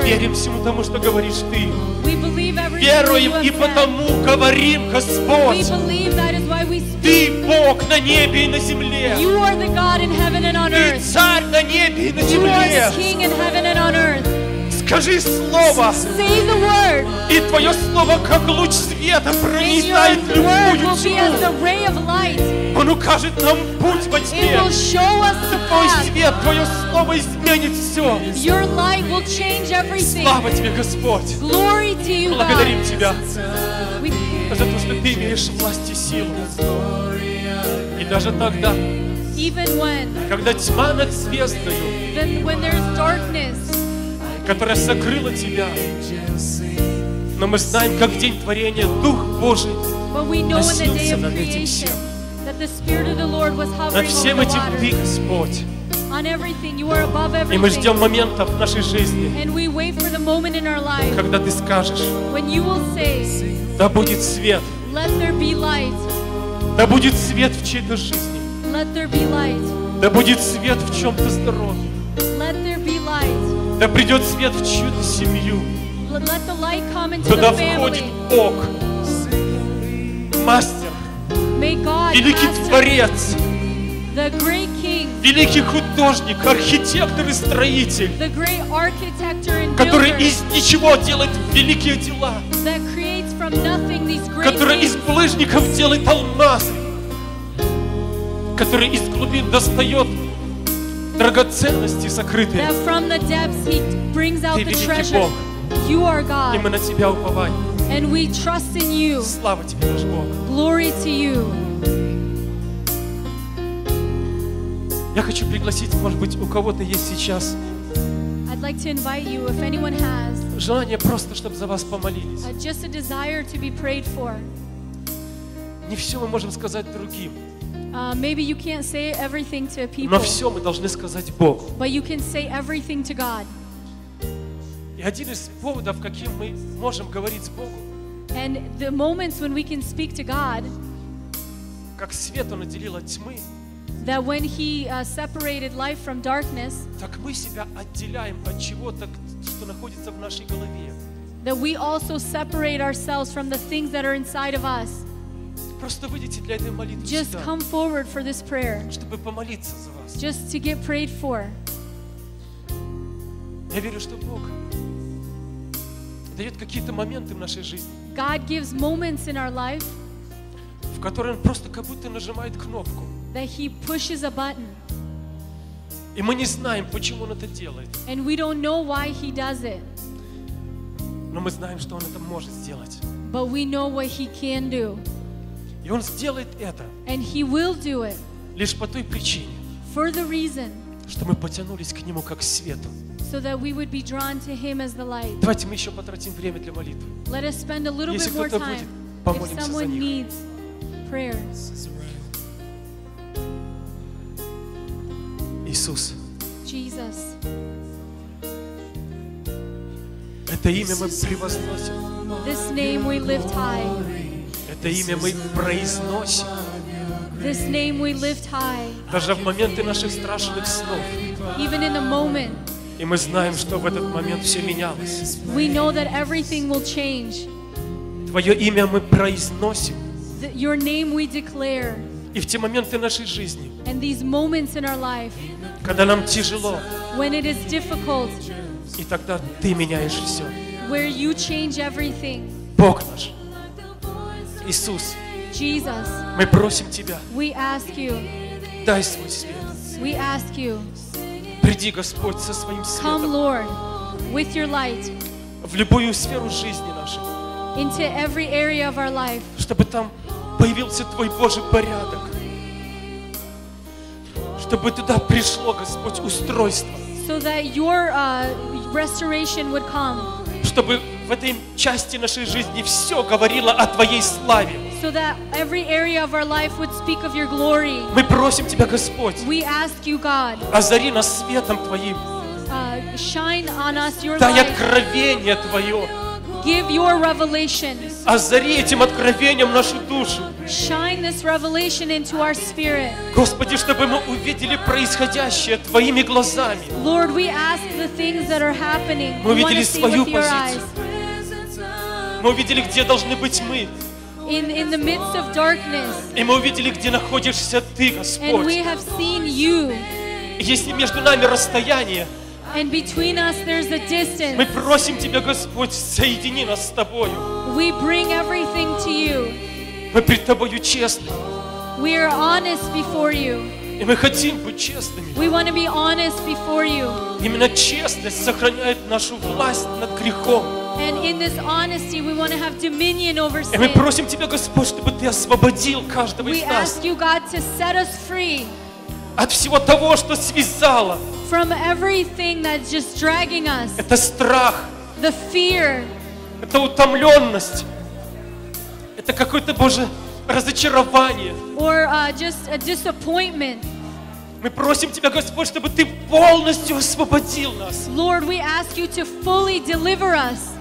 Speaker 8: Верим всему тому, что говоришь Ты.
Speaker 9: We believe everything that you
Speaker 8: Веруем
Speaker 9: have
Speaker 8: и
Speaker 9: said.
Speaker 8: потому говорим,
Speaker 9: We
Speaker 8: Господь.
Speaker 9: believe that is why we speak.
Speaker 8: Ты Бог на небе и на земле.
Speaker 9: You are the God in heaven and on
Speaker 8: Ты
Speaker 9: earth.
Speaker 8: царь на небе и на
Speaker 9: You are
Speaker 8: земле. Скажи слово,
Speaker 9: Say the word,
Speaker 8: и Твое слово, как луч света,
Speaker 9: word
Speaker 8: любую тьму. Он укажет нам путь во тьме. Твой свет, Твое слово изменит все.
Speaker 9: Your light will change everything.
Speaker 8: Слава Тебе, Господь.
Speaker 9: Glory to you,
Speaker 8: Благодарим
Speaker 9: God.
Speaker 8: Тебя
Speaker 9: We,
Speaker 8: за то, что Ты имеешь власть и силу. И даже тогда,
Speaker 9: even when,
Speaker 8: когда тьма над звездою,
Speaker 9: when there's darkness,
Speaker 8: которая сокрыла Тебя, но мы знаем, как в день творения Дух Божий Носился над этим всем. над всем этим Ты. Господь. И мы ждем моментов в нашей жизни, когда Ты скажешь, да будет свет, да будет свет в чьей-то жизни, да будет свет в чем-то здоровье, да придет свет в чью-то семью, туда входит. Бог, мастер, великий Творец, великий художник, архитектор и строитель, который из ничего делает великие дела, который из булыжников делает алмазы, который из глубин достает драгоценности сокрытые.
Speaker 9: that from the depths He brings out
Speaker 8: Ты
Speaker 9: the treasure.
Speaker 8: Бог.
Speaker 9: You are
Speaker 8: И мы
Speaker 9: God,
Speaker 8: на Тебя уповаем.
Speaker 9: and we trust in you.
Speaker 8: Слава Тебе, наш Бог.
Speaker 9: Glory to you.
Speaker 8: Я хочу пригласить, может быть, у кого-то есть сейчас
Speaker 9: I'd like to invite you, if anyone has,
Speaker 8: желание просто, чтобы за вас помолились.
Speaker 9: uh, just a desire to be prayed for.
Speaker 8: Не все мы можем сказать другим,
Speaker 9: Uh, maybe you can't say everything to people,
Speaker 8: но все мы должны сказать Богу.
Speaker 9: but you can say everything to God.
Speaker 8: И один из поводов, каким мы можем говорить с Богом,
Speaker 9: And the moments when we can speak to God,
Speaker 8: как свет Он отделил от тьмы,
Speaker 9: that when He uh, separated life from darkness,
Speaker 8: так мы себя отделяем от чего-то, что находится в нашей голове.
Speaker 9: that we also separate ourselves from the things that are inside of us.
Speaker 8: Просто выйдите для этой молитвы
Speaker 9: Just
Speaker 8: сюда,
Speaker 9: come forward for this prayer,
Speaker 8: чтобы помолиться за вас.
Speaker 9: just to get prayed for.
Speaker 8: Я верю, что Бог дает какие-то моменты в нашей жизни,
Speaker 9: God gives moments in our life
Speaker 8: в которые Он просто как будто нажимает кнопку.
Speaker 9: that He pushes a button,
Speaker 8: И мы не знаем, почему Он это делает.
Speaker 9: and we don't know why He does it,
Speaker 8: Но мы знаем, что Он это может сделать.
Speaker 9: but we know what He can do.
Speaker 8: И Он сделает это
Speaker 9: And He will do it
Speaker 8: лишь по той причине,
Speaker 9: for the reason
Speaker 8: что мы потянулись к Нему как к свету.
Speaker 9: so that we would be drawn to Him as the light.
Speaker 8: Давайте мы еще потратим время для молитвы.
Speaker 9: Let us spend a little
Speaker 8: Если
Speaker 9: bit more
Speaker 8: кто-то
Speaker 9: time
Speaker 8: будет,
Speaker 9: if
Speaker 8: помолимся за них.
Speaker 9: needs prayer.
Speaker 8: Иисус,
Speaker 9: Jesus,
Speaker 8: это имя мы превозносим.
Speaker 9: this name we lift high.
Speaker 8: Это имя мы произносим.
Speaker 9: This name we lift high,
Speaker 8: даже в моменты наших страшных снов.
Speaker 9: even in a moment.
Speaker 8: И мы знаем, что в этот момент все менялось.
Speaker 9: We know that everything will change.
Speaker 8: Твое имя мы произносим.
Speaker 9: Your name we declare.
Speaker 8: И в те моменты нашей жизни,
Speaker 9: And these moments in our life,
Speaker 8: когда нам тяжело,
Speaker 9: when it is difficult,
Speaker 8: и тогда Ты меняешь все.
Speaker 9: where you change everything,
Speaker 8: Бог наш, Иисус,
Speaker 9: Jesus,
Speaker 8: мы просим Тебя,
Speaker 9: we ask you,
Speaker 8: дай свой свет.
Speaker 9: we ask you,
Speaker 8: Приди, Господь, со своим
Speaker 9: come,
Speaker 8: светом
Speaker 9: Lord, with your light
Speaker 8: в любую сферу жизни нашей,
Speaker 9: into every area of our life,
Speaker 8: чтобы там появился Твой Божий порядок, чтобы туда пришло, Господь, устройство,
Speaker 9: so that your uh, restoration would come,
Speaker 8: чтобы в этой части нашей жизни все говорило о Твоей славе.
Speaker 9: so that every area of our life would speak of your glory.
Speaker 8: Мы просим Тебя, Господь,
Speaker 9: We ask you, God,
Speaker 8: озари нас светом Твоим,
Speaker 9: uh, shine on us your
Speaker 8: дай откровение Твое,
Speaker 9: Give your revelation.
Speaker 8: озари этим откровением нашу душу.
Speaker 9: Shine this revelation into our spirit.
Speaker 8: Господи, чтобы мы увидели происходящее Твоими глазами.
Speaker 9: Lord, we ask the things that are happening.
Speaker 8: Мы увидели свою позицию. Мы увидели, где должны быть мы.
Speaker 9: In, in the midst of darkness.
Speaker 8: И мы увидели, где находишься Ты,
Speaker 9: And we
Speaker 8: Господь.
Speaker 9: have seen you.
Speaker 8: Если между нами расстояние,
Speaker 9: And between us there's a
Speaker 8: мы
Speaker 9: distance.
Speaker 8: просим Тебя, Господь, соедини нас с Тобою.
Speaker 9: We bring everything to you.
Speaker 8: Мы пред Тобою честны.
Speaker 9: We are honest before you.
Speaker 8: И мы хотим быть честными.
Speaker 9: We want to be honest before you.
Speaker 8: Именно честность сохраняет нашу власть над грехом. И мы просим Тебя, Господь, чтобы Ты освободил каждого из нас
Speaker 9: you, God,
Speaker 8: от всего того, что связало.
Speaker 9: from everything that's just dragging us.
Speaker 8: Это страх,
Speaker 9: The fear,
Speaker 8: это утомленность, это какое-то, Боже, разочарование.
Speaker 9: or uh, just a disappointment.
Speaker 8: Мы просим Тебя, Господь, чтобы Ты полностью освободил нас
Speaker 9: Lord, we ask you to fully deliver us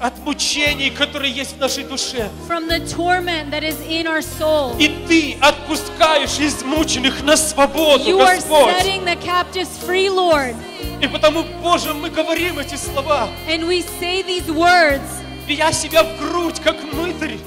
Speaker 8: от мучений, которые есть в нашей душе.
Speaker 9: from the torment that is in our soul.
Speaker 8: И Ты отпускаешь измученных на свободу,
Speaker 9: You are
Speaker 8: Господь.
Speaker 9: setting the captives free, Lord.
Speaker 8: И потому, Боже, мы говорим эти слова,
Speaker 9: And we say these words
Speaker 8: бия себя в грудь, как мытарь.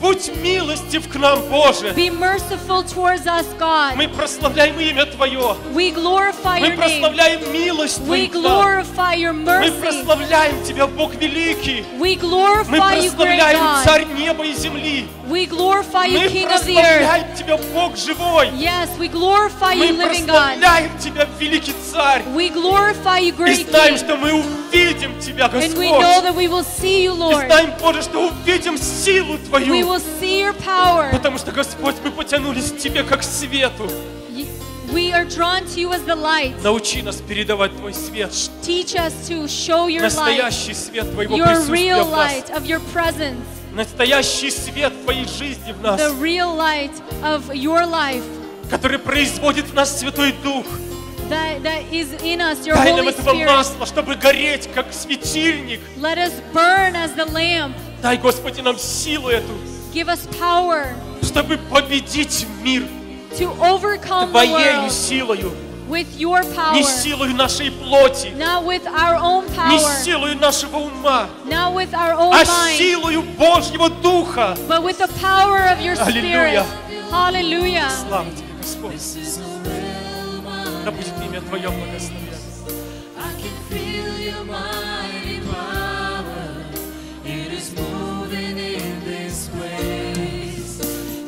Speaker 8: Будь милостив к нам, Боже.
Speaker 9: Be merciful towards us, God.
Speaker 8: Мы прославляем имя Твое.
Speaker 9: We glorify
Speaker 8: Мы
Speaker 9: your name.
Speaker 8: прославляем милость
Speaker 9: We
Speaker 8: Твою. нам.
Speaker 9: glorify your
Speaker 8: Мы
Speaker 9: mercy.
Speaker 8: прославляем Тебя, Бог великий.
Speaker 9: We
Speaker 8: Мы
Speaker 9: glorify you, great
Speaker 8: прославляем
Speaker 9: God.
Speaker 8: Царь неба и земли.
Speaker 9: We glorify you,
Speaker 8: Мы
Speaker 9: King of the earth.
Speaker 8: Тебя, Бог живой.
Speaker 9: Yes, we glorify
Speaker 8: Мы
Speaker 9: you, living God.
Speaker 8: прославляем Тебя, великий Царь.
Speaker 9: We glorify you,
Speaker 8: И
Speaker 9: great
Speaker 8: знаем,
Speaker 9: King.
Speaker 8: что мы увидим Тебя,
Speaker 9: And we know
Speaker 8: Господь.
Speaker 9: that we will see you,
Speaker 8: И
Speaker 9: Lord.
Speaker 8: знаем, Боже, что увидим силу
Speaker 9: We
Speaker 8: Твою.
Speaker 9: will see your power.
Speaker 8: Потому что, Господь, мы потянулись к Тебе как к свету.
Speaker 9: We are drawn to you as the light.
Speaker 8: Научи нас передавать Твой свет.
Speaker 9: Teach us to show your light,
Speaker 8: Настоящий свет Твоего
Speaker 9: your
Speaker 8: присутствия
Speaker 9: real light of your presence,
Speaker 8: Настоящий свет Твоей жизни в нас,
Speaker 9: the real light of your life
Speaker 8: который производит в нас Святой Дух.
Speaker 9: that, that is in us, your
Speaker 8: Дай нам
Speaker 9: Holy
Speaker 8: этого
Speaker 9: Spirit.
Speaker 8: масла, чтобы гореть, как светильник.
Speaker 9: Let us burn as the lamp.
Speaker 8: Дай, Господи, нам силу эту,
Speaker 9: Give us power
Speaker 8: чтобы победить мир
Speaker 9: to overcome the
Speaker 8: Твоею
Speaker 9: world
Speaker 8: силою,
Speaker 9: with your
Speaker 8: не
Speaker 9: power,
Speaker 8: силою нашей плоти,
Speaker 9: not with our own
Speaker 8: не
Speaker 9: power,
Speaker 8: силою нашего ума,
Speaker 9: not with our own
Speaker 8: а
Speaker 9: mind,
Speaker 8: силою Божьего Духа.
Speaker 9: but with the power of your Spirit.
Speaker 8: Аллилуйя.
Speaker 9: Hallelujah.
Speaker 8: Слава Тебе, Господь. Да будет имя Твое благословенно.
Speaker 4: I can feel your mighty power. It is moving in this place.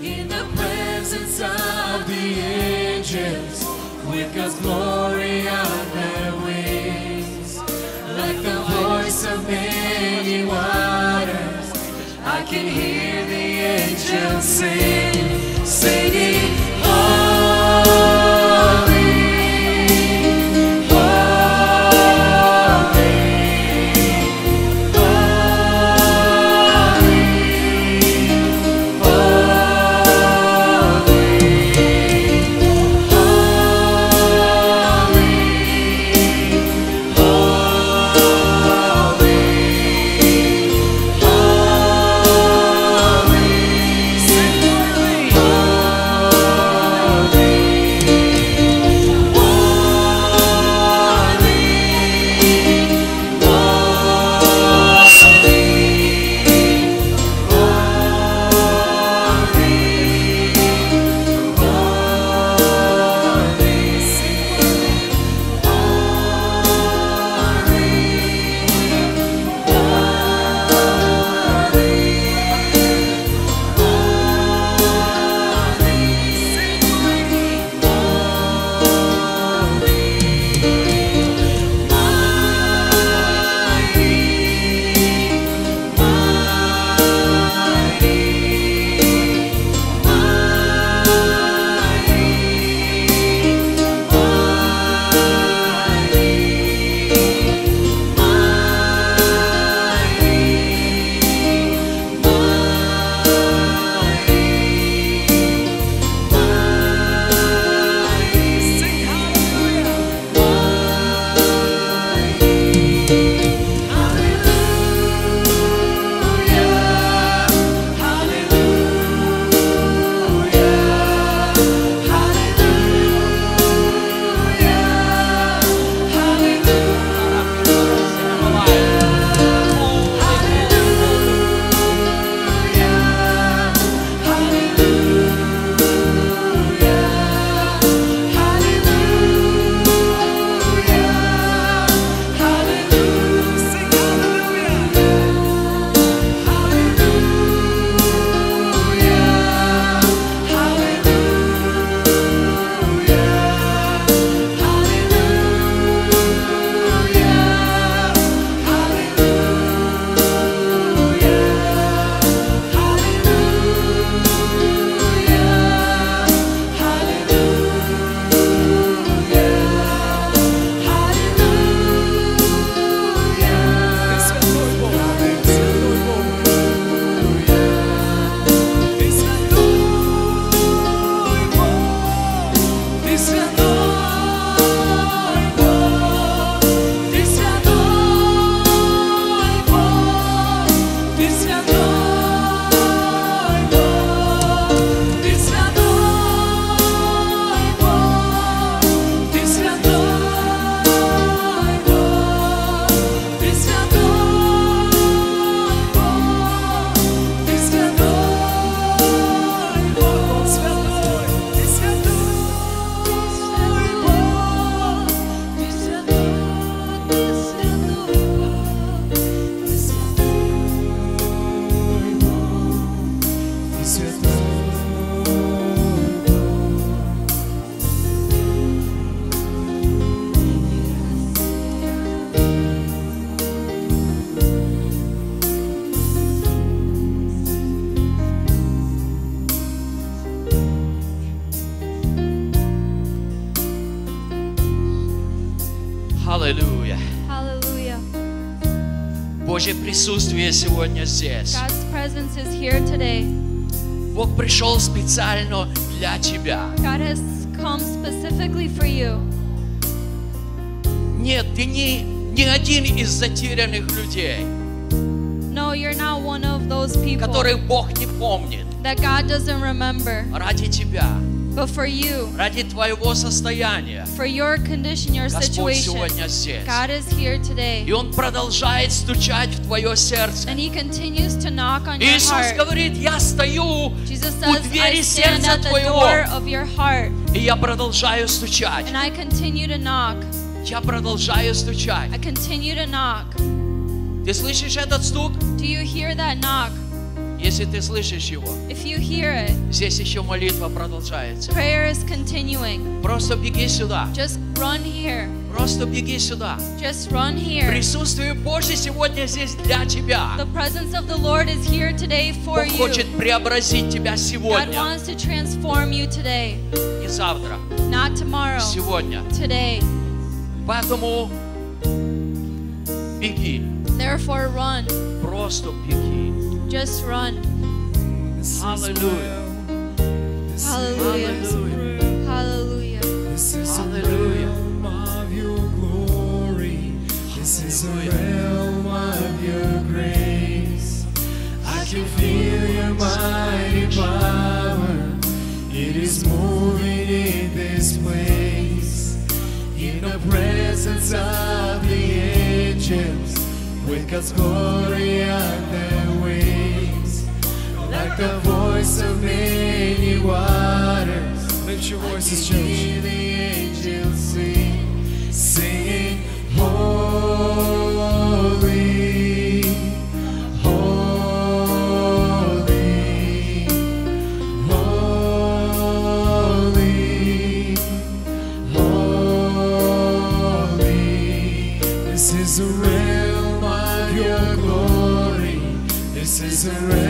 Speaker 4: In the presence of the angels, with God's glory on their wings. Like the voice of many waters, I can hear the angels sing, singing,
Speaker 10: здесь.
Speaker 1: God's presence is here today.
Speaker 10: Бог пришел специально для тебя.
Speaker 1: God has come specifically for you.
Speaker 10: Нет, ты не, не один из затерянных людей,
Speaker 1: No, you're not one of those people
Speaker 10: которых Бог не помнит.
Speaker 1: that God doesn't remember.
Speaker 10: Ради тебя,
Speaker 1: But for you,
Speaker 10: ради твоего состояния,
Speaker 1: for your condition, your
Speaker 10: Господь
Speaker 1: situation,
Speaker 10: сегодня здесь.
Speaker 1: God is here today.
Speaker 10: И Он продолжает стучать в твое сердце.
Speaker 1: And He continues to knock on your
Speaker 10: Иисус
Speaker 1: heart.
Speaker 10: говорит, я стою
Speaker 1: Jesus
Speaker 10: у
Speaker 1: says, I
Speaker 10: двери
Speaker 1: stand
Speaker 10: сердца
Speaker 1: at the
Speaker 10: твоего,
Speaker 1: door of your heart
Speaker 10: и я продолжаю стучать.
Speaker 1: and I continue to knock.
Speaker 10: Я продолжаю стучать.
Speaker 1: I continue to knock.
Speaker 10: Ты слышишь этот стук?
Speaker 1: Do you hear that knock?
Speaker 10: Если ты слышишь его,
Speaker 1: If you hear it,
Speaker 10: здесь еще молитва продолжается.
Speaker 1: prayer is continuing.
Speaker 10: Просто беги сюда.
Speaker 1: Just run here.
Speaker 10: Просто беги сюда.
Speaker 1: Just run here.
Speaker 10: Присутствие Божье сегодня здесь для тебя.
Speaker 1: The presence of the Lord is here today for you.
Speaker 10: хочет преобразить тебя
Speaker 1: God
Speaker 10: сегодня
Speaker 1: wants to transform you today,
Speaker 10: и завтра.
Speaker 1: not tomorrow,
Speaker 10: Сегодня.
Speaker 1: today.
Speaker 10: Поэтому беги.
Speaker 1: Therefore, run.
Speaker 10: Просто беги.
Speaker 1: Just run.
Speaker 10: Hallelujah.
Speaker 1: Hallelujah. Hallelujah.
Speaker 3: This is
Speaker 10: Hallelujah.
Speaker 3: a realm of your glory. This is a realm of your grace. I can feel your mighty power. It is moving in this place. In the presence of the angels, with God's glory at their many waters. Lift your voices, church. Hear the angels sing, singing, Holy, Holy, Holy, Holy. This is a realm of your glory. This is a realm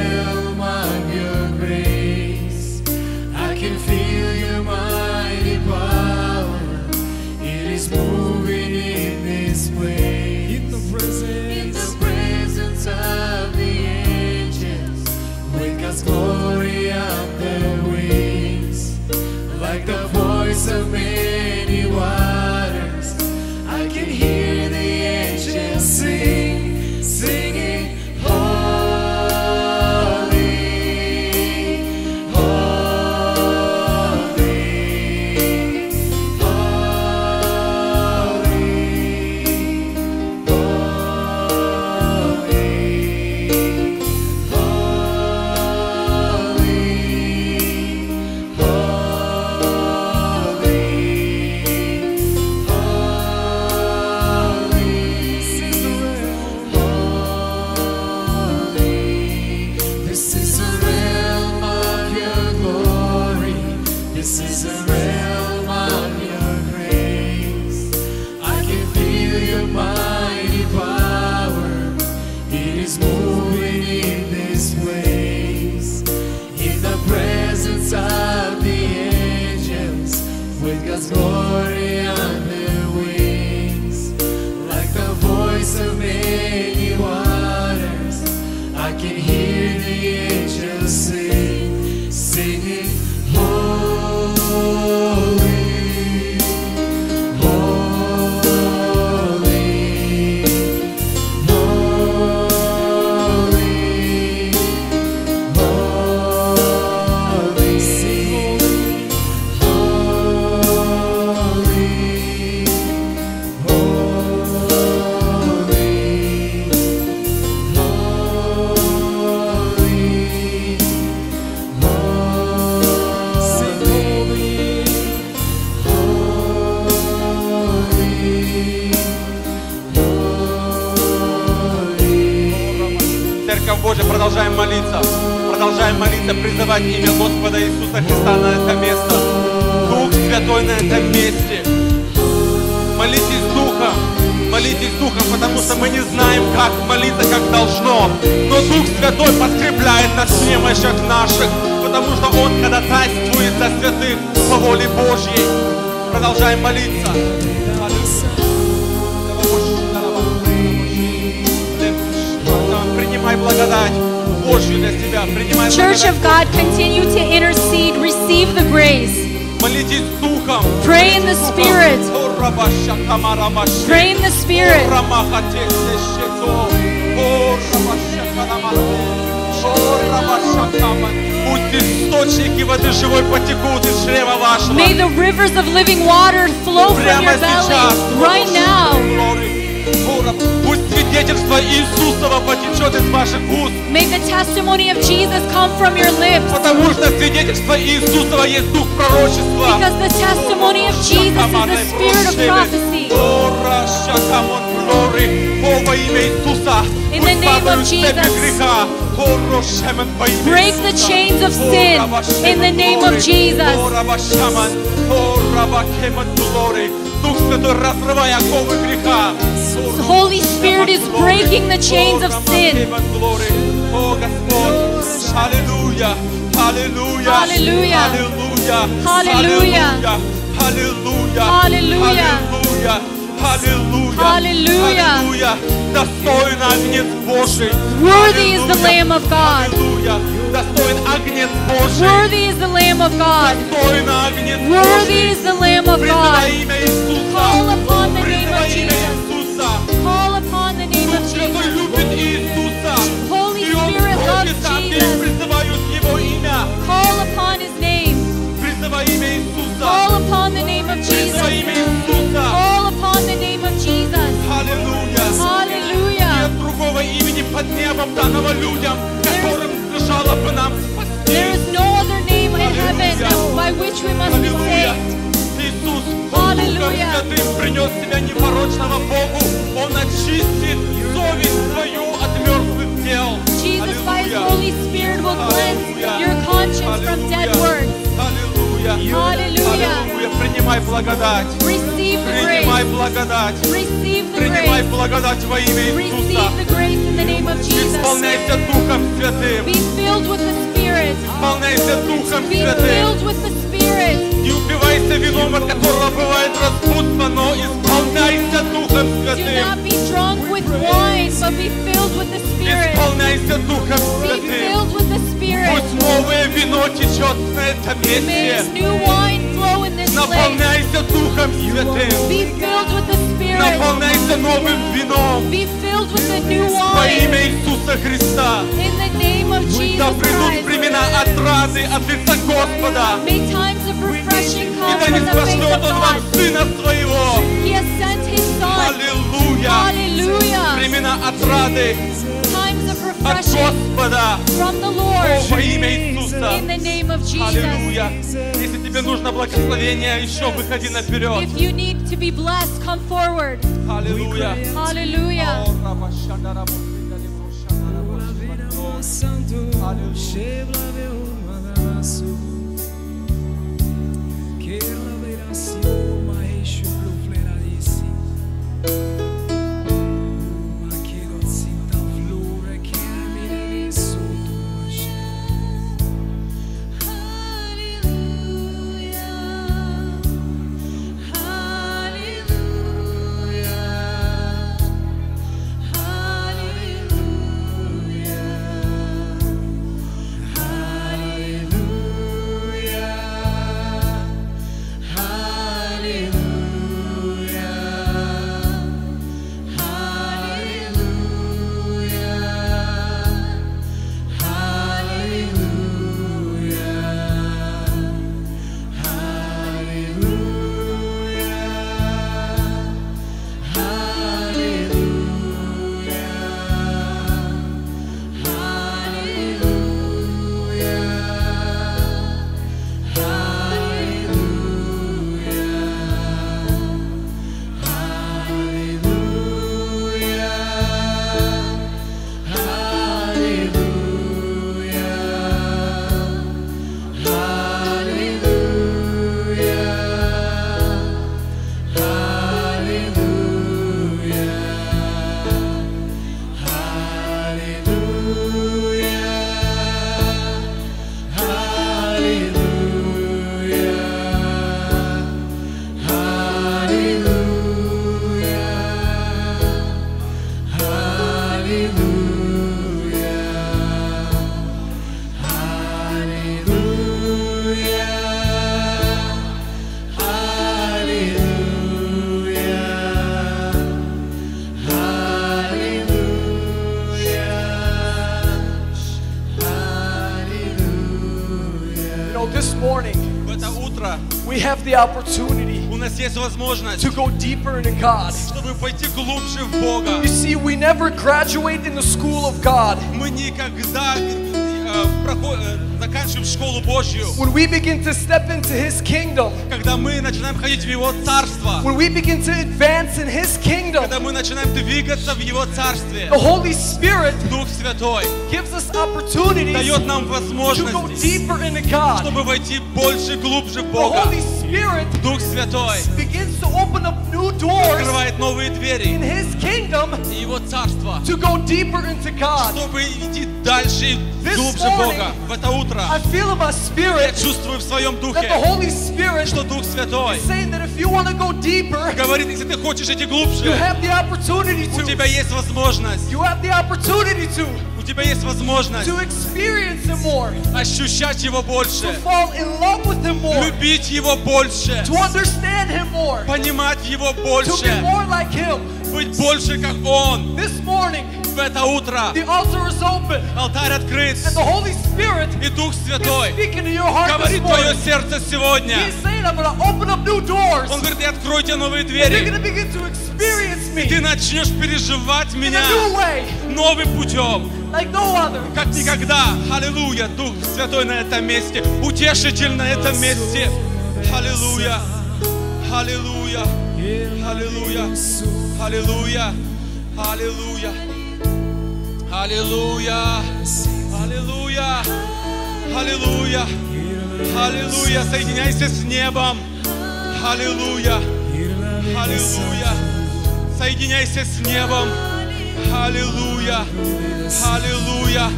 Speaker 3: in the
Speaker 6: Шемен,
Speaker 9: name of
Speaker 6: Глори.
Speaker 9: Jesus.
Speaker 6: О, Раба Шаман. О, Раба Кеман, Глори. Дух Святой, разрывай оковы греха.
Speaker 9: The Holy Spirit is breaking the chains of sin.
Speaker 6: О, Господь, аллилуйя, аллилуйя,
Speaker 9: Аллилуйя.
Speaker 6: аллилуйя,
Speaker 9: Аллилуйя.
Speaker 6: аллилуйя,
Speaker 9: Аллилуйя.
Speaker 6: аллилуйя,
Speaker 9: Аллилуйя.
Speaker 6: аллилуйя, достоин Агнец Божий,
Speaker 9: Worthy is the Lamb of God.
Speaker 6: аллилуйя, достоин Агнец Божий,
Speaker 9: Worthy is the Lamb of God.
Speaker 6: достоин Агнец
Speaker 9: Worthy
Speaker 6: Божий,
Speaker 9: is the Lamb of God.
Speaker 6: имя Иисуса,
Speaker 9: Call upon the name of Jesus. Call upon the name of Jesus. Holy Spirit loves Jesus. Call upon His name. Call upon the name of Jesus. Call upon the name of Jesus.
Speaker 6: Аллилуйя.
Speaker 9: Hallelujah.
Speaker 6: Нет другого имени под небом, данного людям,
Speaker 9: There
Speaker 6: спасти.
Speaker 9: is no other name in heaven by which we must be
Speaker 6: Аллилуйя.
Speaker 9: saved.
Speaker 6: Иисус, Он Духом
Speaker 9: Аллилуйя.
Speaker 6: Святым принес себя непорочного Богу. Он очистит совесть твою от мертвых дел.
Speaker 9: Jesus, by His
Speaker 6: Аллилуйя.
Speaker 9: Holy Spirit, will cleanse your conscience from dead words.
Speaker 6: Аллилуйя.
Speaker 9: Аллилуйя.
Speaker 6: Аллилуйя. Принимай благодать.
Speaker 9: Receive the
Speaker 6: Принимай благодать.
Speaker 9: Receive the
Speaker 6: Принимай благодать во имя Иисуса. Исполняйся Духом Святым.
Speaker 9: Be filled with the Spirit.
Speaker 6: Исполняйся Духом Святым.
Speaker 9: filled with the Spirit.
Speaker 6: Не упивайся вином, от которого бывает распутство, но исполняйся Духом
Speaker 9: Do
Speaker 6: Святым.
Speaker 9: not be drunk with wine, but be filled with the Spirit.
Speaker 6: Исполняйся Духом
Speaker 9: Be
Speaker 6: Святым.
Speaker 9: filled with the Spirit.
Speaker 6: Пусть новое вино течет на этом
Speaker 9: May
Speaker 6: месте.
Speaker 9: this new wine flow in this place.
Speaker 6: Наполняйся Духом Святым.
Speaker 9: Be filled with the Spirit.
Speaker 6: Наполняйся новым вином
Speaker 9: Be filled with the new
Speaker 6: во
Speaker 9: wine.
Speaker 6: имя Иисуса Христа.
Speaker 9: In the name of
Speaker 6: Да
Speaker 9: Jesus
Speaker 6: придут
Speaker 9: Christ.
Speaker 6: времена отрады от лица Господа. И да не спошлет Он вам. Сына Своего. Аллилуйя. Времена отрады от Господа. во имя Иисуса. Аллилуйя. Если тебе нужно благословение, еще выходи наперед.
Speaker 9: If you need to be blessed, come forward.
Speaker 6: Аллилуйя.
Speaker 9: Hallelujah.
Speaker 6: О, раба шандара бусида
Speaker 11: silêncio. Opportunity
Speaker 6: У нас есть возможность,
Speaker 11: to go deeper into God.
Speaker 6: чтобы пойти глубже в Бога.
Speaker 11: You see, we never graduate in the school of God.
Speaker 6: Мы никогда э, проход- э, заканчиваем школу Божью,
Speaker 11: When we begin to step into His kingdom,
Speaker 6: когда мы начинаем ходить в Его Царство,
Speaker 11: when we begin to advance in His kingdom,
Speaker 6: когда мы начинаем двигаться в Его Царстве,
Speaker 11: the Holy Spirit
Speaker 6: Дух Святой
Speaker 11: gives us opportunities
Speaker 6: дает нам
Speaker 11: to go
Speaker 6: возможность,
Speaker 11: deeper into God.
Speaker 6: чтобы войти больше, глубже в
Speaker 11: The
Speaker 6: Бога.
Speaker 11: Holy Spirit
Speaker 6: Дух Святой
Speaker 11: begins to open up new doors
Speaker 6: открывает новые
Speaker 11: in
Speaker 6: двери
Speaker 11: His kingdom
Speaker 6: и Его Царство,
Speaker 11: to go deeper into God.
Speaker 6: чтобы идти дальше и
Speaker 11: This
Speaker 6: глубже
Speaker 11: morning,
Speaker 6: Бога. В это утро
Speaker 11: I feel in my
Speaker 6: я
Speaker 11: spirit
Speaker 6: чувствую в своем
Speaker 11: that
Speaker 6: духе,
Speaker 11: the Holy Spirit
Speaker 6: что Дух Святой
Speaker 11: is saying that if you want to go deeper,
Speaker 6: говорит, если ты хочешь идти
Speaker 11: you
Speaker 6: глубже,
Speaker 11: have the opportunity
Speaker 6: у
Speaker 11: to.
Speaker 6: тебя есть возможность,
Speaker 11: You have the opportunity to
Speaker 6: у тебя есть возможность
Speaker 11: to experience Him more,
Speaker 6: ощущать Его больше,
Speaker 11: to fall in love with Him more,
Speaker 6: любить Его больше,
Speaker 11: to understand Him more,
Speaker 6: понимать Его
Speaker 11: to be
Speaker 6: больше,
Speaker 11: more like Him.
Speaker 6: Быть больше, как Он.
Speaker 11: This morning,
Speaker 6: В это утро
Speaker 11: the altar is open,
Speaker 6: алтарь открыт,
Speaker 11: and the Holy Spirit
Speaker 6: и Дух Святой говорит твое сердце сегодня.
Speaker 11: He's saying, I'm to open up new doors.
Speaker 6: Он говорит, и откройте новые
Speaker 11: And you're
Speaker 6: двери.
Speaker 11: going to begin to experience me
Speaker 6: И ты
Speaker 11: in
Speaker 6: начнешь переживать
Speaker 11: a
Speaker 6: меня
Speaker 11: new way,
Speaker 6: новым путем,
Speaker 11: like no other.
Speaker 6: как никогда. Аллилуйя, Дух Святой на этом месте, утешитель на этом месте. Аллилуйя, аллилуйя, аллилуйя, аллилуйя, аллилуйя, аллилуйя, аллилуйя, аллилуйя, аллилуйя. Соединяйся с небом. Аллилуйя, аллилуйя. Соединяйся с небом. Аллилуйя, аллилуйя,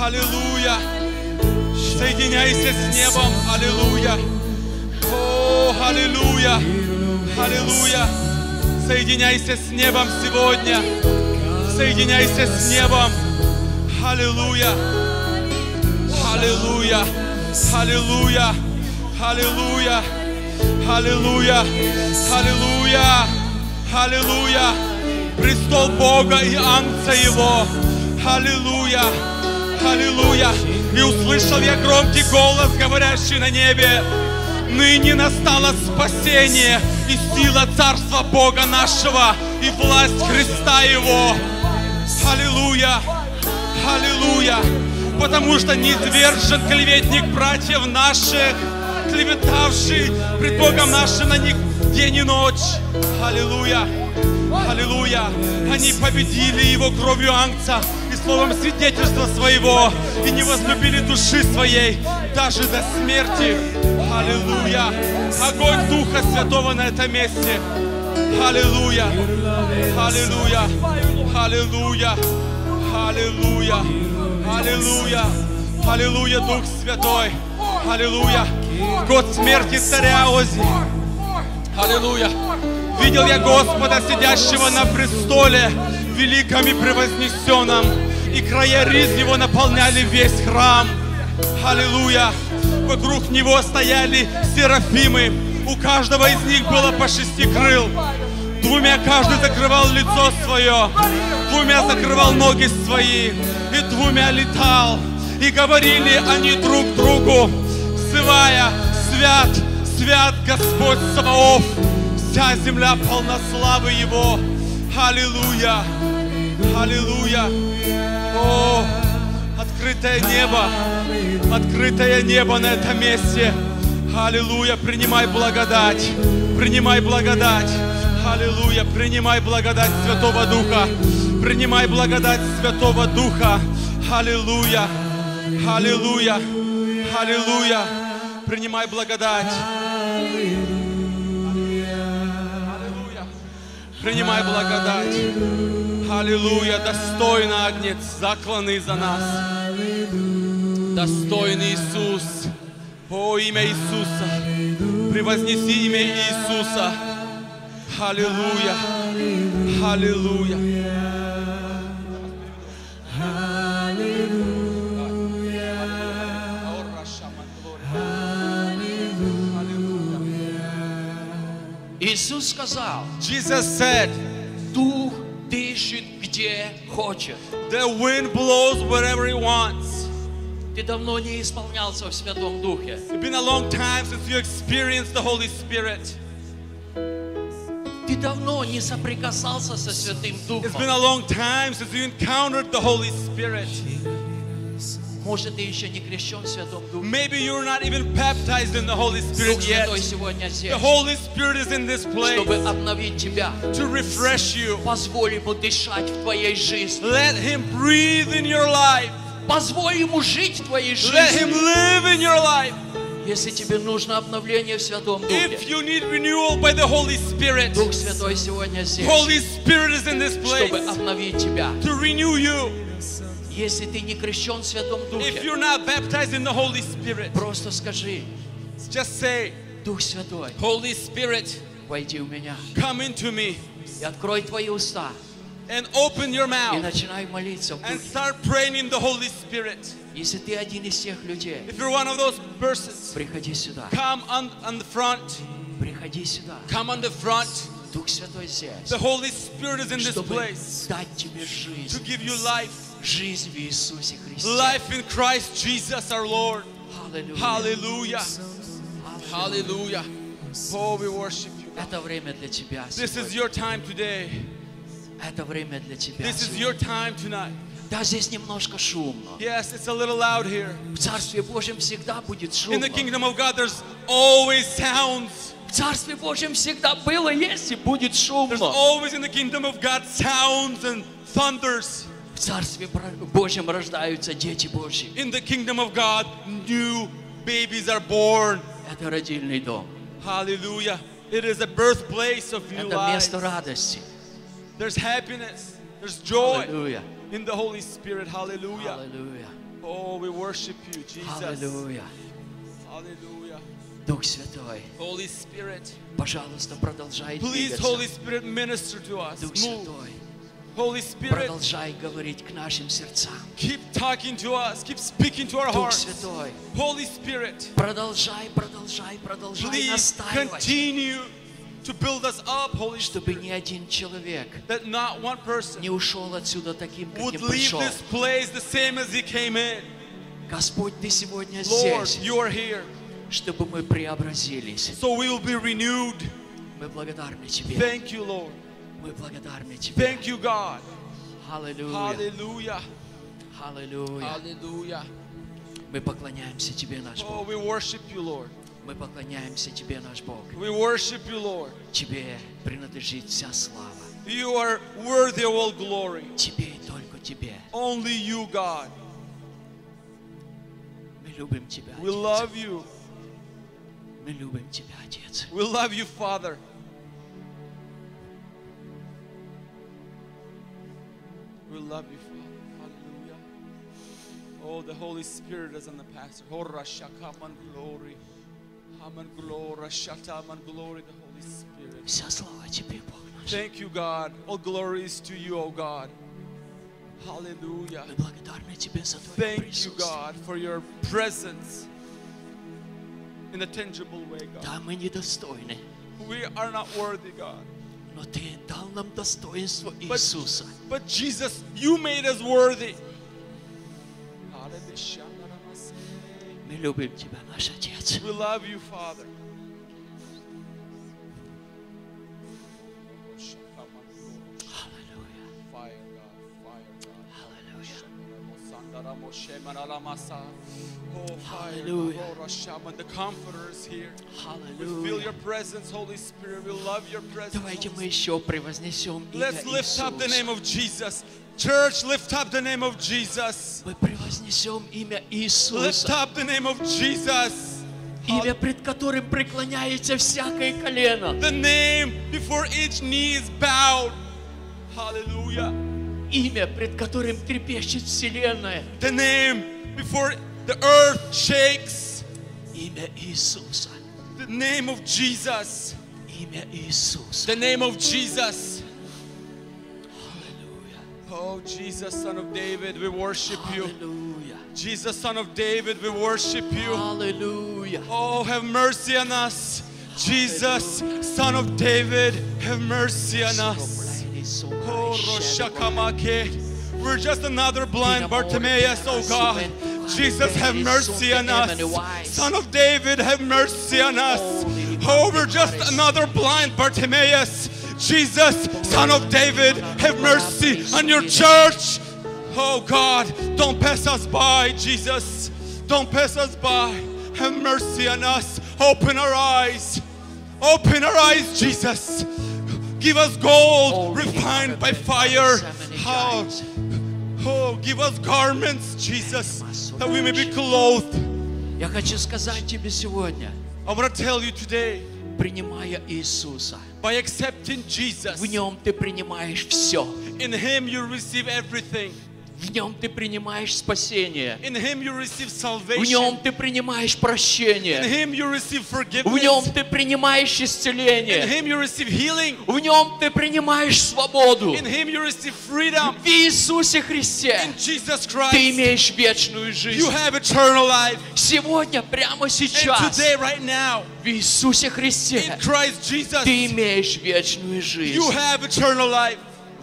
Speaker 6: аллилуйя. Соединяйся с небом. Аллилуйя. О, аллилуйя, аллилуйя. Соединяйся с небом сегодня. Соединяйся с небом. Аллилуйя. Аллилуйя. Аллилуйя. Аллилуйя. Аллилуйя. Аллилуйя. Аллилуйя. Престол Бога и ангца Его. Аллилуйя. Аллилуйя. И услышал я громкий голос, говорящий на небе. Ныне настало спасение и сила Царства Бога нашего и власть Христа Его. Аллилуйя! Аллилуйя! Потому что низвержен клеветник братьев наших, клеветавший пред Богом нашим на них день и ночь. Аллилуйя! Аллилуйя! Они победили его кровью ангца словом свидетельства своего и не возлюбили души своей даже до смерти. Аллилуйя! Огонь Духа Святого на этом месте. Аллилуйя! Аллилуйя! Аллилуйя! Аллилуйя! Аллилуйя! Аллилуйя, Дух Святой! Аллилуйя! Год смерти царя Ози! Аллилуйя! Видел я Господа, сидящего на престоле, великом и превознесенном, и края риз его наполняли весь храм. Аллилуйя! Вокруг него стояли серафимы, у каждого из них было по шести крыл. Двумя каждый закрывал лицо свое, двумя закрывал ноги свои, и двумя летал. И говорили они друг другу, взывая, свят, свят Господь Саваоф, вся земля полна славы Его. Аллилуйя! Аллилуйя! О, открытое небо! Открытое небо на этом месте! Аллилуйя! Принимай благодать! Принимай благодать! Аллилуйя! Принимай благодать Святого Духа! Принимай благодать Святого Духа! Аллилуйя! Аллилуйя! Аллилуйя! Принимай благодать! Принимай благодать. Аллилуйя. Достойно, Агнец, закланный за нас. Достойный Иисус. О, имя Иисуса. Превознеси имя Иисуса. Аллилуйя. Аллилуйя.
Speaker 10: Иисус сказал,
Speaker 6: Jesus said,
Speaker 10: дышит где хочет.
Speaker 6: the wind blows wherever he wants.
Speaker 10: Ты давно не исполнялся в Святом Духе.
Speaker 6: It's been a long time since you experienced the Holy Spirit.
Speaker 10: Ты давно не соприкасался со Святым
Speaker 6: It's
Speaker 10: Духом.
Speaker 6: been a long time since you encountered the Holy Spirit.
Speaker 10: Может, ты еще не крещен в Святом Духе.
Speaker 6: Maybe you're not even baptized in the Holy
Speaker 10: Дух
Speaker 6: Spirit yet.
Speaker 10: Святой сегодня здесь,
Speaker 6: The Holy Spirit is in this place
Speaker 10: чтобы обновить тебя.
Speaker 6: to refresh you.
Speaker 10: Позволь Ему дышать в твоей жизни.
Speaker 6: Let Him breathe in your life.
Speaker 10: Позволь Ему жить в твоей
Speaker 6: Let Him
Speaker 10: жизни.
Speaker 6: live in your life.
Speaker 10: Если тебе нужно обновление в Святом Духе,
Speaker 6: If you need renewal by the Holy Spirit,
Speaker 10: Дух Святой сегодня здесь,
Speaker 6: Holy Spirit is in this place
Speaker 10: чтобы обновить тебя.
Speaker 6: to renew you.
Speaker 10: Если ты не крещен в Святом
Speaker 6: If
Speaker 10: Духе,
Speaker 6: you're not baptized in the Holy Spirit,
Speaker 10: просто скажи,
Speaker 6: just say,
Speaker 10: Дух Святой,
Speaker 6: Holy Spirit,
Speaker 10: войди в меня
Speaker 6: come into me
Speaker 10: и открой твои уста
Speaker 6: and open your
Speaker 10: и
Speaker 6: mouth
Speaker 10: начинай молиться
Speaker 6: and start praying in the Holy Spirit.
Speaker 10: Если ты один из тех людей,
Speaker 6: If you're one of those persons,
Speaker 10: приходи сюда,
Speaker 6: come on, on the front.
Speaker 10: приходи сюда.
Speaker 6: Come on the front.
Speaker 10: Дух Святой здесь,
Speaker 6: The Holy Spirit is in this place
Speaker 10: дать тебе
Speaker 6: to
Speaker 10: жизнь,
Speaker 6: give you life.
Speaker 10: жизнь в Иисусе Христе.
Speaker 6: Life in Christ Jesus our Lord.
Speaker 10: Аллилуйя.
Speaker 6: Hallelujah. Hallelujah. Oh, we worship you.
Speaker 10: Это время для тебя
Speaker 6: This is
Speaker 10: сегодня.
Speaker 6: your time today.
Speaker 10: Это время для тебя
Speaker 6: This is your
Speaker 10: сегодня.
Speaker 6: time tonight.
Speaker 10: Да, здесь немножко шумно.
Speaker 6: Yes, it's a little loud here.
Speaker 10: В Царстве Божьем всегда будет
Speaker 6: In the
Speaker 10: шумно.
Speaker 6: kingdom of God, there's always sounds.
Speaker 10: В Царстве Божьем всегда было, есть и будет
Speaker 6: There's
Speaker 10: шумно.
Speaker 6: always in the kingdom of God sounds and thunders.
Speaker 10: В Царстве Бро- Божьем рождаются дети Божьи.
Speaker 6: In the kingdom of God, new babies are born.
Speaker 10: Это родильный дом.
Speaker 6: Hallelujah. It is a birthplace of new
Speaker 10: Это
Speaker 6: lives.
Speaker 10: место радости.
Speaker 6: There's happiness. There's joy
Speaker 10: Аллилуйя.
Speaker 6: in the Holy Spirit. Hallelujah.
Speaker 10: Аллилуйя.
Speaker 6: Oh, we worship you, Jesus.
Speaker 10: Аллилуйя.
Speaker 6: Hallelujah.
Speaker 10: Дух Святой,
Speaker 6: Holy Spirit,
Speaker 10: пожалуйста, продолжай
Speaker 6: please,
Speaker 10: двигаться.
Speaker 6: Holy Spirit, minister to us.
Speaker 10: Дух
Speaker 6: Move.
Speaker 10: Святой,
Speaker 6: Holy Spirit,
Speaker 10: продолжай говорить к нашим сердцам.
Speaker 6: keep talking to us. Keep speaking to our
Speaker 10: Дух
Speaker 6: hearts.
Speaker 10: Святой,
Speaker 6: Holy Spirit,
Speaker 10: продолжай, продолжай, продолжай
Speaker 6: please
Speaker 10: настаивать,
Speaker 6: continue to build us up, Holy
Speaker 10: чтобы
Speaker 6: Spirit.
Speaker 10: ни один человек
Speaker 6: That not one person
Speaker 10: не ушел отсюда таким,
Speaker 6: would
Speaker 10: каким
Speaker 6: leave
Speaker 10: пришел.
Speaker 6: this place the same as he came in.
Speaker 10: Господь, Ты сегодня
Speaker 6: Lord,
Speaker 10: здесь,
Speaker 6: you are here.
Speaker 10: чтобы мы преобразились.
Speaker 6: So we will be renewed.
Speaker 10: Мы благодарны Тебе.
Speaker 6: Thank you, Lord.
Speaker 10: Мы благодарны Тебе.
Speaker 6: Thank you, God.
Speaker 10: Аллилуйя.
Speaker 6: Hallelujah.
Speaker 10: Аллилуйя.
Speaker 6: Hallelujah.
Speaker 10: Мы поклоняемся Тебе, наш
Speaker 6: Oh,
Speaker 10: Бог.
Speaker 6: we worship you, Lord.
Speaker 10: Мы поклоняемся Тебе, наш Бог.
Speaker 6: We worship you, Lord.
Speaker 10: Тебе принадлежит вся слава.
Speaker 6: You are worthy of all glory.
Speaker 10: Тебе и только Тебе.
Speaker 6: Only you, God.
Speaker 10: Мы любим Тебя,
Speaker 6: We
Speaker 10: Отец.
Speaker 6: love you.
Speaker 10: Мы любим Тебя, Отец.
Speaker 6: We love you, Father. We love you, Father. Hallelujah. Oh, the Holy Spirit is in the pastor. Hora shakaman glory. Haman glory. Shataman glory, the Holy Spirit. Thank you, God. All glories to you, O God. Hallelujah. Thank you, God, for your presence in a tangible way, God. We are not worthy, God.
Speaker 10: Но Ты дал нам достоинство Иисуса.
Speaker 6: But Jesus, you made us worthy.
Speaker 10: Мы любим Тебя, наш Отец.
Speaker 6: We love you, Father. Oh, fire.
Speaker 10: Hallelujah.
Speaker 6: God. Oh, Rashaman, The Comforter is here. We feel
Speaker 10: Аллилуйя.
Speaker 6: your presence, Holy Spirit. We love your presence.
Speaker 10: Давайте мы
Speaker 6: Holy
Speaker 10: еще превознесем имя
Speaker 6: Let's lift up the name
Speaker 10: Иисуса.
Speaker 6: of Jesus. Church, lift up the name of Jesus.
Speaker 10: Мы превознесем имя
Speaker 6: Lift
Speaker 10: Иисуса.
Speaker 6: up the name of Jesus.
Speaker 10: Имя, пред которым преклоняется всякое колено.
Speaker 6: The name before each knee is bowed. Hallelujah.
Speaker 10: Имя, пред которым трепещет вселенная.
Speaker 6: The name before the earth shakes.
Speaker 10: Имя Иисуса.
Speaker 6: The name of Jesus.
Speaker 10: Имя Иисуса.
Speaker 6: The name of Jesus.
Speaker 10: Аллилуйя.
Speaker 6: Oh, Jesus, Son of David, we worship you.
Speaker 10: Аллилуйя.
Speaker 6: Jesus, Son of David, we worship you.
Speaker 10: Аллилуйя.
Speaker 6: Oh, have mercy on us. Jesus, Son of David, have mercy on us. Oh. We're just another blind Bartimaeus, oh God. Jesus, have mercy on us. Son of David, have mercy on us. Oh, we're just another blind Bartimaeus. Jesus, Son of David, have mercy on your church. Oh God, don't pass us by, Jesus. Don't pass us by. Have mercy on us. Open our eyes. Open our eyes, Jesus. Give us gold refined by fire. Oh, oh, give us garments, Jesus, that we may be clothed.
Speaker 10: Я хочу сказать тебе сегодня,
Speaker 6: I want to tell you today,
Speaker 10: принимая Иисуса,
Speaker 6: by accepting Jesus,
Speaker 10: в Нем ты принимаешь все.
Speaker 6: in Him you receive everything.
Speaker 10: В Нем ты принимаешь спасение.
Speaker 6: In Him you receive
Speaker 10: В Нем
Speaker 6: salvation.
Speaker 10: ты принимаешь
Speaker 6: In
Speaker 10: прощение.
Speaker 6: Him you receive
Speaker 10: В
Speaker 6: forgiveness.
Speaker 10: Нем ты принимаешь
Speaker 6: In
Speaker 10: исцеление.
Speaker 6: Him you receive healing.
Speaker 10: В Нем ты принимаешь свободу.
Speaker 6: In Him you receive freedom.
Speaker 10: В Иисусе Христе
Speaker 6: In Jesus
Speaker 10: ты
Speaker 6: Christ,
Speaker 10: имеешь вечную
Speaker 6: you
Speaker 10: жизнь.
Speaker 6: have eternal life.
Speaker 10: Сегодня, прямо
Speaker 6: And
Speaker 10: сейчас,
Speaker 6: today, right now,
Speaker 10: в Иисусе
Speaker 6: in
Speaker 10: Христе
Speaker 6: Christ Jesus,
Speaker 10: ты имеешь вечную жизнь.
Speaker 6: you have eternal life.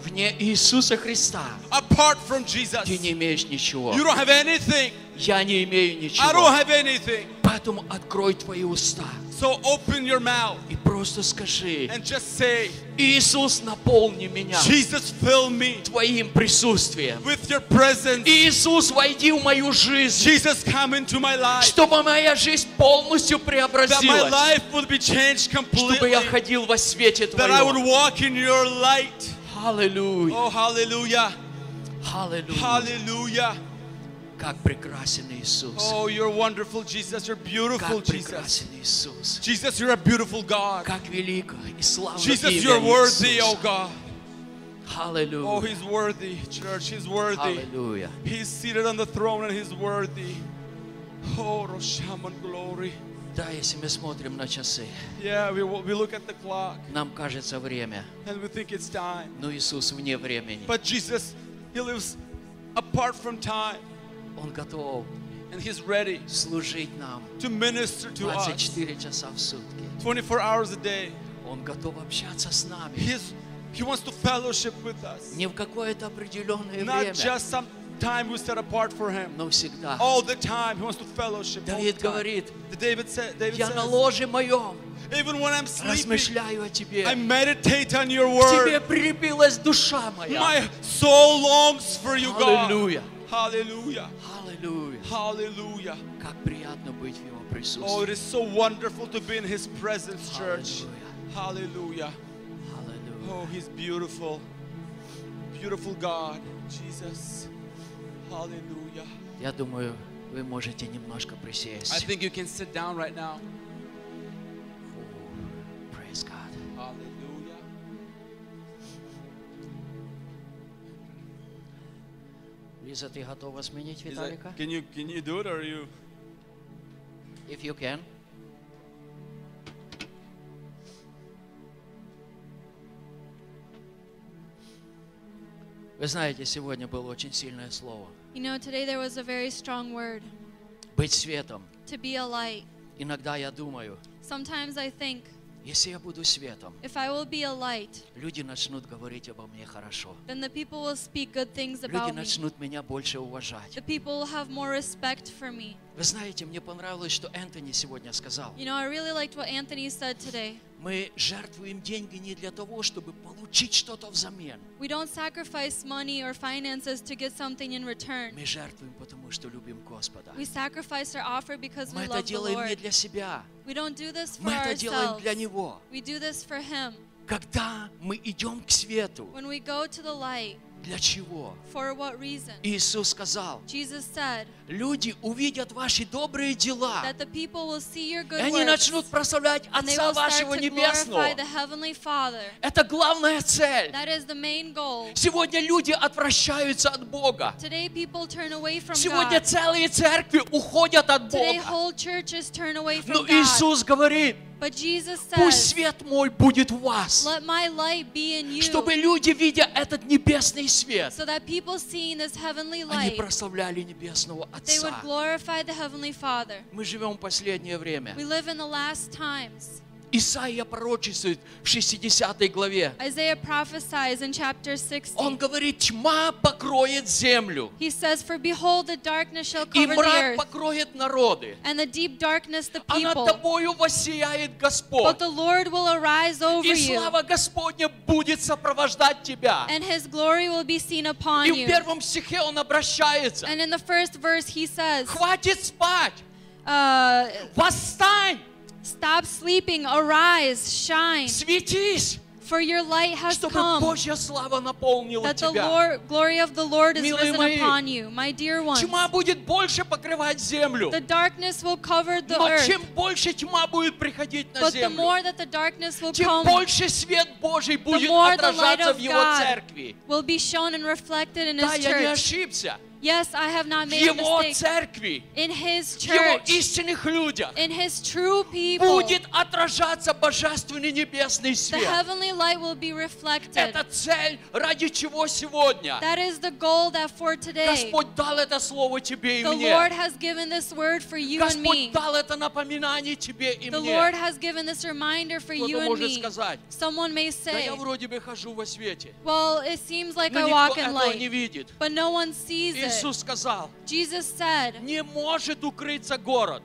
Speaker 10: Вне Иисуса Христа
Speaker 6: Apart from Jesus,
Speaker 10: ты не имеешь ничего.
Speaker 6: you don't have anything.
Speaker 10: Я не имею
Speaker 6: I don't
Speaker 10: ничего.
Speaker 6: have anything.
Speaker 10: Поэтому открой твои уста
Speaker 6: So open your mouth
Speaker 10: и просто скажи,
Speaker 6: and just say,
Speaker 10: Иисус, наполни меня
Speaker 6: Jesus, fill me
Speaker 10: Твоим присутствием.
Speaker 6: with your presence.
Speaker 10: Иисус, войди в мою жизнь,
Speaker 6: Jesus, come into my life.
Speaker 10: чтобы моя жизнь полностью
Speaker 6: That my
Speaker 10: преобразилась,
Speaker 6: life would be changed
Speaker 10: чтобы я
Speaker 6: completely.
Speaker 10: ходил во свете
Speaker 6: That I would
Speaker 10: Твоем.
Speaker 6: walk in your light.
Speaker 10: Аллилуйя,
Speaker 6: Oh, hallelujah.
Speaker 10: аллилуйя.
Speaker 6: Hallelujah.
Speaker 10: Как прекрасен Иисус.
Speaker 6: Oh, you're wonderful, Jesus. You're beautiful,
Speaker 10: Как
Speaker 6: Jesus.
Speaker 10: прекрасен Иисус.
Speaker 6: Jesus, you're a beautiful God.
Speaker 10: Как велико и славно
Speaker 6: Jesus,
Speaker 10: имя
Speaker 6: you're worthy, oh
Speaker 10: Иисуса.
Speaker 6: God. Oh,
Speaker 10: Аллилуйя.
Speaker 6: He's worthy, church. He's worthy.
Speaker 10: Аллилуйя.
Speaker 6: He's seated on the throne and He's worthy. Oh, Roshaman glory.
Speaker 10: Да, если мы смотрим на часы,
Speaker 6: Yeah, we, we look at the clock
Speaker 10: нам кажется время,
Speaker 6: and we think it's time.
Speaker 10: но Иисус вне времени.
Speaker 6: But Jesus, He lives apart from time
Speaker 10: Он готов
Speaker 6: and He's ready
Speaker 10: служить нам
Speaker 6: to minister to us
Speaker 10: 24 часа в сутки.
Speaker 6: 24 hours a day.
Speaker 10: Он готов общаться с нами.
Speaker 6: He's, he wants to fellowship with us.
Speaker 10: Не в какое-то определенное
Speaker 6: Not
Speaker 10: время,
Speaker 6: just some time we set apart for Him.
Speaker 10: но всегда.
Speaker 6: All the time, He wants to fellowship. all the
Speaker 10: Давид
Speaker 6: time.
Speaker 10: говорит,
Speaker 6: The David said, David
Speaker 10: я на
Speaker 6: says,
Speaker 10: ложе моем
Speaker 6: even when I'm sleeping,
Speaker 10: размышляю о Тебе.
Speaker 6: I meditate on Your
Speaker 10: К Тебе
Speaker 6: word.
Speaker 10: прилепилась душа моя.
Speaker 6: My soul longs for You, God.
Speaker 10: Аллилуйя.
Speaker 6: Hallelujah.
Speaker 10: Аллилуйя.
Speaker 6: Hallelujah.
Speaker 10: Как приятно быть в Его
Speaker 6: Oh,
Speaker 10: присутствии.
Speaker 6: it is so wonderful to be in His presence, church.
Speaker 10: Hallelujah.
Speaker 6: Hallelujah.
Speaker 10: Аллилуйя.
Speaker 6: Oh, He's beautiful. Beautiful God, Jesus.
Speaker 10: Я думаю, вы можете немножко
Speaker 6: I
Speaker 10: присесть.
Speaker 6: think you can sit down right now.
Speaker 10: Praise God.
Speaker 6: Hallelujah.
Speaker 10: Лиза, ты готова сменить Виталика?
Speaker 6: can you can you do it or you?
Speaker 10: If you can. Вы знаете, сегодня было очень сильное слово.
Speaker 9: You know, today there was a very strong word
Speaker 10: Быть светом.
Speaker 9: to be a light.
Speaker 10: Иногда я думаю,
Speaker 9: Sometimes I think
Speaker 10: если я буду светом,
Speaker 9: if I will be a light,
Speaker 10: люди начнут говорить обо мне хорошо.
Speaker 9: then the people will speak good things
Speaker 10: Люди
Speaker 9: about me.
Speaker 10: начнут меня больше уважать.
Speaker 9: The people will have more respect for me.
Speaker 10: Вы знаете, мне понравилось, что Энтони сегодня сказал.
Speaker 9: You know, I really liked what Anthony said today.
Speaker 10: Мы жертвуем деньги не для того, чтобы получить что-то взамен.
Speaker 9: We don't sacrifice money or finances to get something in return.
Speaker 10: Мы жертвуем, потому что любим Господа.
Speaker 9: We sacrifice our offer because
Speaker 10: Мы
Speaker 9: we
Speaker 10: это
Speaker 9: love the
Speaker 10: делаем не
Speaker 9: Lord.
Speaker 10: для себя.
Speaker 9: We don't do this for
Speaker 10: Мы это делаем для Него.
Speaker 9: We do this for Him.
Speaker 10: Когда мы идем к свету,
Speaker 9: When we go to the light,
Speaker 10: для чего?
Speaker 9: for what reason?
Speaker 10: Иисус сказал,
Speaker 9: Jesus said
Speaker 10: люди увидят ваши добрые дела,
Speaker 9: that the people will see your
Speaker 10: и
Speaker 9: good
Speaker 10: они
Speaker 9: works
Speaker 10: начнут прославлять Отца вашего Небесного. Это главная цель.
Speaker 9: That is the main goal.
Speaker 10: Сегодня люди отвращаются от Бога.
Speaker 9: Today people turn away from
Speaker 10: Сегодня
Speaker 9: God.
Speaker 10: целые церкви уходят от
Speaker 9: Today
Speaker 10: Бога.
Speaker 9: whole churches turn away
Speaker 10: Но
Speaker 9: from God.
Speaker 10: Иисус говорит,
Speaker 9: But Jesus
Speaker 10: пусть свет мой будет в вас, чтобы люди, видя этот небесный свет, они прославляли Небесного Отца. Мы живем в последнее время.
Speaker 9: The.
Speaker 10: Исаия пророчествует в 60 главе.
Speaker 1: Isaiah prophesies in chapter 60.
Speaker 10: Он говорит, тьма покроет землю,
Speaker 1: He says, For behold, the darkness shall
Speaker 10: и
Speaker 1: cover the
Speaker 10: мрак
Speaker 1: earth,
Speaker 10: покроет народы.
Speaker 1: and the deep darkness the
Speaker 10: А над
Speaker 1: people.
Speaker 10: тобою воссияет
Speaker 1: But
Speaker 10: Господь.
Speaker 1: the Lord will arise over
Speaker 10: И слава Господня будет сопровождать тебя.
Speaker 1: and his glory will be seen upon
Speaker 10: И в первом стихе он обращается.
Speaker 1: And in the first verse, he says,
Speaker 10: Хватит спать,
Speaker 1: uh,
Speaker 10: восстань,
Speaker 1: Stop sleeping, arise, shine,
Speaker 10: светись,
Speaker 1: for your light has
Speaker 10: чтобы
Speaker 1: come.
Speaker 10: Божья слава наполнила
Speaker 1: That the
Speaker 10: тебя.
Speaker 1: Lord, glory of the Lord is
Speaker 10: Милые
Speaker 1: risen
Speaker 10: мои,
Speaker 1: upon you, my dear ones.
Speaker 10: Тьма будет больше покрывать землю.
Speaker 1: The darkness will cover the
Speaker 10: Но
Speaker 1: earth.
Speaker 10: чем больше тьма будет приходить на
Speaker 1: But the
Speaker 10: землю,
Speaker 1: more that the darkness will
Speaker 10: тем
Speaker 1: come,
Speaker 10: больше свет Божий
Speaker 1: the
Speaker 10: будет
Speaker 1: more the light
Speaker 10: отражаться
Speaker 1: of
Speaker 10: в Его
Speaker 1: God
Speaker 10: церкви.
Speaker 1: will be shown and reflected in
Speaker 10: Да,
Speaker 1: His
Speaker 10: я не
Speaker 1: church.
Speaker 10: ошибся.
Speaker 1: Yes, I have not
Speaker 10: В
Speaker 1: made a
Speaker 10: Его
Speaker 1: mistake.
Speaker 10: церкви,
Speaker 1: In His
Speaker 10: в Его
Speaker 1: church,
Speaker 10: истинных людях
Speaker 1: in His true people,
Speaker 10: будет отражаться божественный небесный
Speaker 1: the
Speaker 10: свет.
Speaker 1: heavenly light will be reflected.
Speaker 10: Это цель, ради чего сегодня
Speaker 1: That is the goal that for today,
Speaker 10: Господь дал это слово тебе и
Speaker 1: the
Speaker 10: мне.
Speaker 1: Lord has given this word for you and me.
Speaker 10: Господь дал это напоминание тебе и
Speaker 1: The
Speaker 10: мне.
Speaker 1: Lord has given this reminder for you
Speaker 10: Кто-то
Speaker 1: and
Speaker 10: может
Speaker 1: me.
Speaker 10: сказать,
Speaker 1: Someone may
Speaker 10: да
Speaker 1: say,
Speaker 10: я вроде бы хожу во свете,
Speaker 1: well, it seems like
Speaker 10: но
Speaker 1: I
Speaker 10: никто
Speaker 1: walk in
Speaker 10: этого не
Speaker 1: light,
Speaker 10: видит.
Speaker 1: but no one sees it.
Speaker 10: Иисус сказал,
Speaker 1: said,
Speaker 10: не может укрыться город,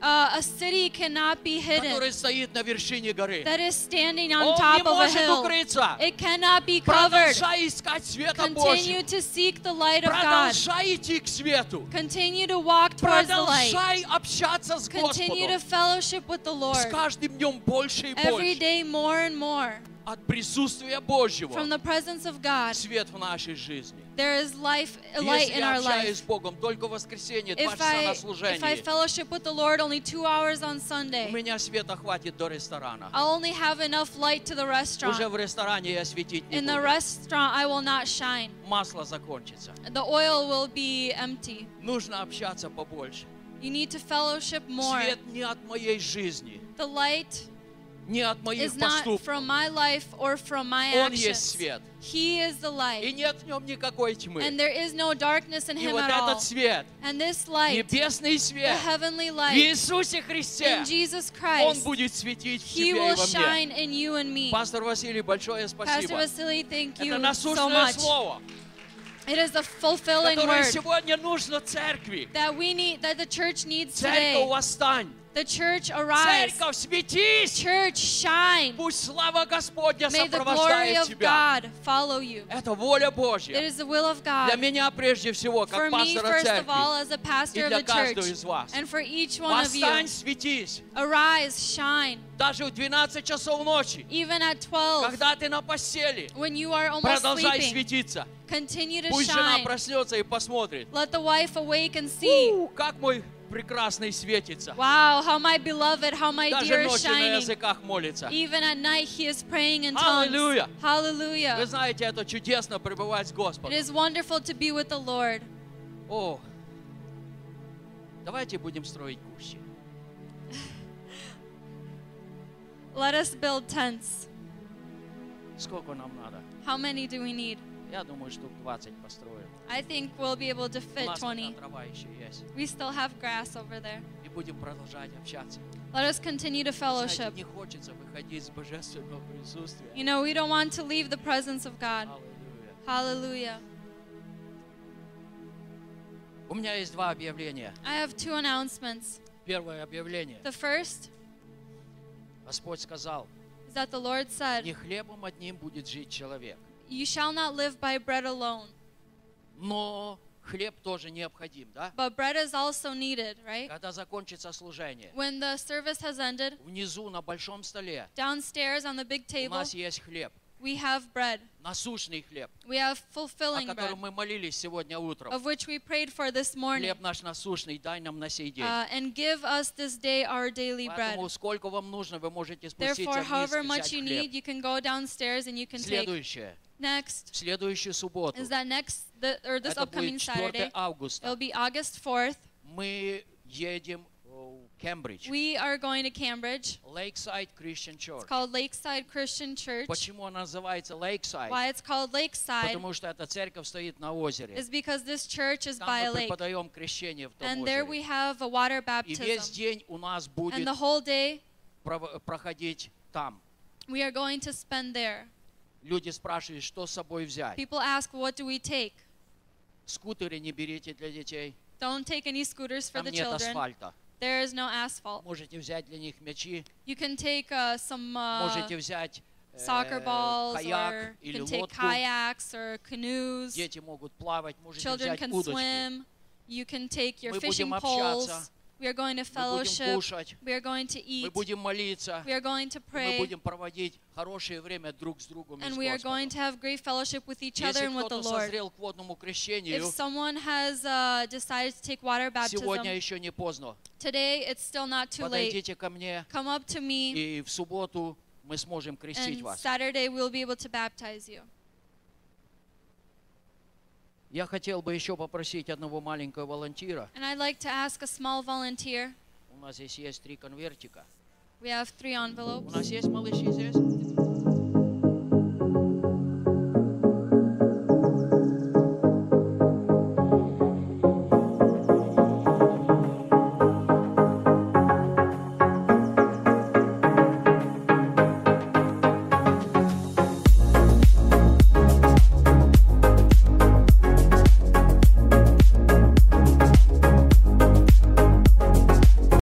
Speaker 1: uh, a city cannot be hidden
Speaker 10: который стоит на вершине горы.
Speaker 1: that is standing on
Speaker 10: Он
Speaker 1: top
Speaker 10: не
Speaker 1: of a
Speaker 10: может
Speaker 1: hill.
Speaker 10: укрыться.
Speaker 1: It cannot be covered.
Speaker 10: Продолжай искать света
Speaker 1: Continue
Speaker 10: Божьего.
Speaker 1: to seek the light of God.
Speaker 10: Продолжай идти к свету.
Speaker 1: Continue to walk towards the light.
Speaker 10: Продолжай общаться с
Speaker 1: Continue to
Speaker 10: Господом.
Speaker 1: fellowship with the
Speaker 10: С каждым днем больше и
Speaker 1: Every
Speaker 10: больше.
Speaker 1: day more and more.
Speaker 10: От присутствия Божьего
Speaker 1: From the presence of God,
Speaker 10: свет в нашей жизни.
Speaker 1: there is life, light
Speaker 10: Если
Speaker 1: in our life.
Speaker 10: с Богом только в воскресенье, два часа
Speaker 1: I,
Speaker 10: на
Speaker 1: if I
Speaker 10: служении,
Speaker 1: fellowship with the Lord only two hours on
Speaker 10: у меня света хватит до ресторана.
Speaker 1: I'll only have enough light to the
Speaker 10: Уже
Speaker 1: restaurant.
Speaker 10: в ресторане я светить не
Speaker 1: In the restaurant, I will not shine.
Speaker 10: Масло закончится.
Speaker 1: The oil will be empty.
Speaker 10: Нужно общаться побольше.
Speaker 1: You need to fellowship more.
Speaker 10: Свет не от моей жизни,
Speaker 1: The light
Speaker 10: не от моих поступков. Он есть свет.
Speaker 1: He is the
Speaker 10: И
Speaker 1: light.
Speaker 10: нет в нем никакой тьмы.
Speaker 1: And there is no darkness in
Speaker 10: И
Speaker 1: him
Speaker 10: вот
Speaker 1: at all.
Speaker 10: этот свет,
Speaker 1: And this light,
Speaker 10: небесный
Speaker 1: the
Speaker 10: свет,
Speaker 1: heavenly
Speaker 10: в
Speaker 1: light
Speaker 10: Иисусе Христе,
Speaker 1: in Jesus
Speaker 10: Он
Speaker 1: Christ,
Speaker 10: будет светить в
Speaker 1: He
Speaker 10: тебе и во мне.
Speaker 1: shine in you and me.
Speaker 10: Пастор Василий, большое
Speaker 1: Pastor
Speaker 10: спасибо.
Speaker 1: Vasily, thank you
Speaker 10: Это
Speaker 1: so
Speaker 10: насущное
Speaker 1: much.
Speaker 10: слово,
Speaker 1: It is a fulfilling word
Speaker 10: сегодня нужно церкви.
Speaker 1: that we need, that the church needs
Speaker 10: Церковь,
Speaker 1: today.
Speaker 10: восстань.
Speaker 1: The church arise.
Speaker 10: Церковь, светись.
Speaker 1: Church shine.
Speaker 10: Пусть слава Господня
Speaker 1: May the glory
Speaker 10: сопровождает
Speaker 1: of
Speaker 10: тебя.
Speaker 1: God follow you.
Speaker 10: Это воля
Speaker 1: It
Speaker 10: Божья.
Speaker 1: is the will of
Speaker 10: Для
Speaker 1: God.
Speaker 10: меня прежде всего,
Speaker 1: For
Speaker 10: как
Speaker 1: me,
Speaker 10: пастора
Speaker 1: first of all,
Speaker 10: церкви.
Speaker 1: as a pastor
Speaker 10: И
Speaker 1: of
Speaker 10: для
Speaker 1: the
Speaker 10: каждого
Speaker 1: church,
Speaker 10: из вас.
Speaker 1: and for each one of you,
Speaker 10: Восстань, светись.
Speaker 1: arise, shine.
Speaker 10: Даже в 12 часов ночи,
Speaker 1: Even at 12,
Speaker 10: когда ты на постели,
Speaker 1: when you are almost
Speaker 10: продолжай
Speaker 1: sleeping,
Speaker 10: светиться.
Speaker 1: continue to
Speaker 10: Пусть жена
Speaker 1: shine.
Speaker 10: проснется и посмотрит.
Speaker 1: Let the wife awake and see.
Speaker 10: У, Как мой прекрасный светится.
Speaker 1: Wow, how my beloved, how my
Speaker 10: Даже
Speaker 1: dear is
Speaker 10: ночью на
Speaker 1: shining.
Speaker 10: языках молится.
Speaker 1: Even at night, he is praying in tongues.
Speaker 10: Hallelujah. Вы
Speaker 1: Hallelujah.
Speaker 10: знаете, это чудесно пребывать с
Speaker 1: It
Speaker 10: Господом.
Speaker 1: is wonderful to be with the Lord.
Speaker 10: О, давайте будем строить кущи.
Speaker 1: Let us build tents.
Speaker 10: Сколько нам надо?
Speaker 1: How many do we need?
Speaker 10: Я думаю, штук 20 построим.
Speaker 1: I think we'll be able to
Speaker 10: У
Speaker 1: fit
Speaker 10: нас пока
Speaker 1: 20.
Speaker 10: трава еще есть.
Speaker 1: We still have grass over there.
Speaker 10: И будем продолжать общаться.
Speaker 1: Let us continue to
Speaker 10: Знаете,
Speaker 1: fellowship.
Speaker 10: не хочется выходить с божественного присутствия.
Speaker 1: You know, we don't want to leave the presence of God.
Speaker 10: Аллилуйя.
Speaker 1: Hallelujah.
Speaker 10: У меня есть два объявления.
Speaker 1: I have two announcements.
Speaker 10: Первое объявление.
Speaker 1: The first
Speaker 10: Господь сказал,
Speaker 1: is that the Lord said,
Speaker 10: не хлебом одним будет жить человек,
Speaker 1: You shall not live by bread alone,
Speaker 10: Но хлеб тоже необходим, да?
Speaker 1: but bread is also needed, right?
Speaker 10: Когда закончится служение,
Speaker 1: When the service has ended,
Speaker 10: внизу на большом столе
Speaker 1: downstairs on the big
Speaker 10: у
Speaker 1: table,
Speaker 10: нас есть хлеб,
Speaker 1: we have bread.
Speaker 10: насущный хлеб,
Speaker 1: We have
Speaker 10: о
Speaker 1: fulfilling bread,
Speaker 10: котором мы молились сегодня утром.
Speaker 1: of which we prayed for this morning.
Speaker 10: Хлеб наш насущный дай нам на сей день.
Speaker 1: Uh, and give us this day our daily bread.
Speaker 10: Поэтому сколько вам нужно, вы можете спуститься
Speaker 1: Therefore,
Speaker 10: вниз
Speaker 1: however much you
Speaker 10: хлеб.
Speaker 1: need, you can go downstairs and you can take.
Speaker 10: Следующее.
Speaker 1: Next
Speaker 10: В следующую субботу,
Speaker 1: is that next, the, or this
Speaker 10: это
Speaker 1: upcoming
Speaker 10: будет 4
Speaker 1: Saturday,
Speaker 10: августа,
Speaker 1: it'll be August 4th.
Speaker 10: мы едем в Кембридж.
Speaker 1: We are going to Cambridge.
Speaker 10: Lakeside Christian
Speaker 1: It's
Speaker 10: Church.
Speaker 1: called Lakeside Christian Church.
Speaker 10: Почему она называется Lakeside?
Speaker 1: Why it's called Lakeside
Speaker 10: Потому что эта церковь стоит на озере.
Speaker 1: is because this church is
Speaker 10: Там
Speaker 1: by a
Speaker 10: мы
Speaker 1: lake.
Speaker 10: преподаем крещение в том
Speaker 1: And there we
Speaker 10: озере.
Speaker 1: have a water
Speaker 10: И весь
Speaker 1: baptism.
Speaker 10: день у нас
Speaker 1: And
Speaker 10: будет
Speaker 1: the whole day
Speaker 10: пров- проходить там.
Speaker 1: We are going to spend there.
Speaker 10: Люди спрашивают, что с собой взять.
Speaker 1: People ask, what do we take?
Speaker 10: Скутеры не берите для детей.
Speaker 1: Don't take any scooters for
Speaker 10: Там
Speaker 1: the
Speaker 10: нет
Speaker 1: children.
Speaker 10: асфальта.
Speaker 1: There is no asphalt.
Speaker 10: Можете взять для них мячи,
Speaker 1: You can take uh, some uh,
Speaker 10: можете взять э,
Speaker 1: soccer balls,
Speaker 10: каяк
Speaker 1: or
Speaker 10: или
Speaker 1: can take kayaks or canoes.
Speaker 10: Дети могут плавать, можете
Speaker 1: Children
Speaker 10: взять
Speaker 1: can
Speaker 10: удочки.
Speaker 1: swim. You can take your
Speaker 10: Мы
Speaker 1: fishing
Speaker 10: будем
Speaker 1: poles.
Speaker 10: общаться.
Speaker 1: We are going to
Speaker 10: Мы будем
Speaker 1: fellowship.
Speaker 10: кушать.
Speaker 1: We are going to
Speaker 10: Мы
Speaker 1: eat.
Speaker 10: будем молиться.
Speaker 1: We are going to
Speaker 10: и Мы
Speaker 1: pray.
Speaker 10: будем проводить хорошее время друг с другом и
Speaker 1: And
Speaker 10: с
Speaker 1: we are going
Speaker 10: Господом.
Speaker 1: to have great fellowship with each other
Speaker 10: Если
Speaker 1: and with the
Speaker 10: кто-то
Speaker 1: Lord.
Speaker 10: созрел к водному крещению,
Speaker 1: If someone has uh, decided to take water
Speaker 10: сегодня
Speaker 1: baptism,
Speaker 10: еще не поздно.
Speaker 1: today it's still not too late.
Speaker 10: Подойдите ко мне,
Speaker 1: Come up to me,
Speaker 10: и в субботу мы сможем крестить
Speaker 1: and
Speaker 10: вас.
Speaker 1: Saturday we'll be able to baptize you.
Speaker 10: Я хотел бы еще попросить одного маленького волонтира.
Speaker 1: And I'd like to ask a small volunteer.
Speaker 10: У нас здесь есть три конвертика.
Speaker 1: We have three
Speaker 10: У
Speaker 1: envelopes.
Speaker 10: нас есть малыши здесь?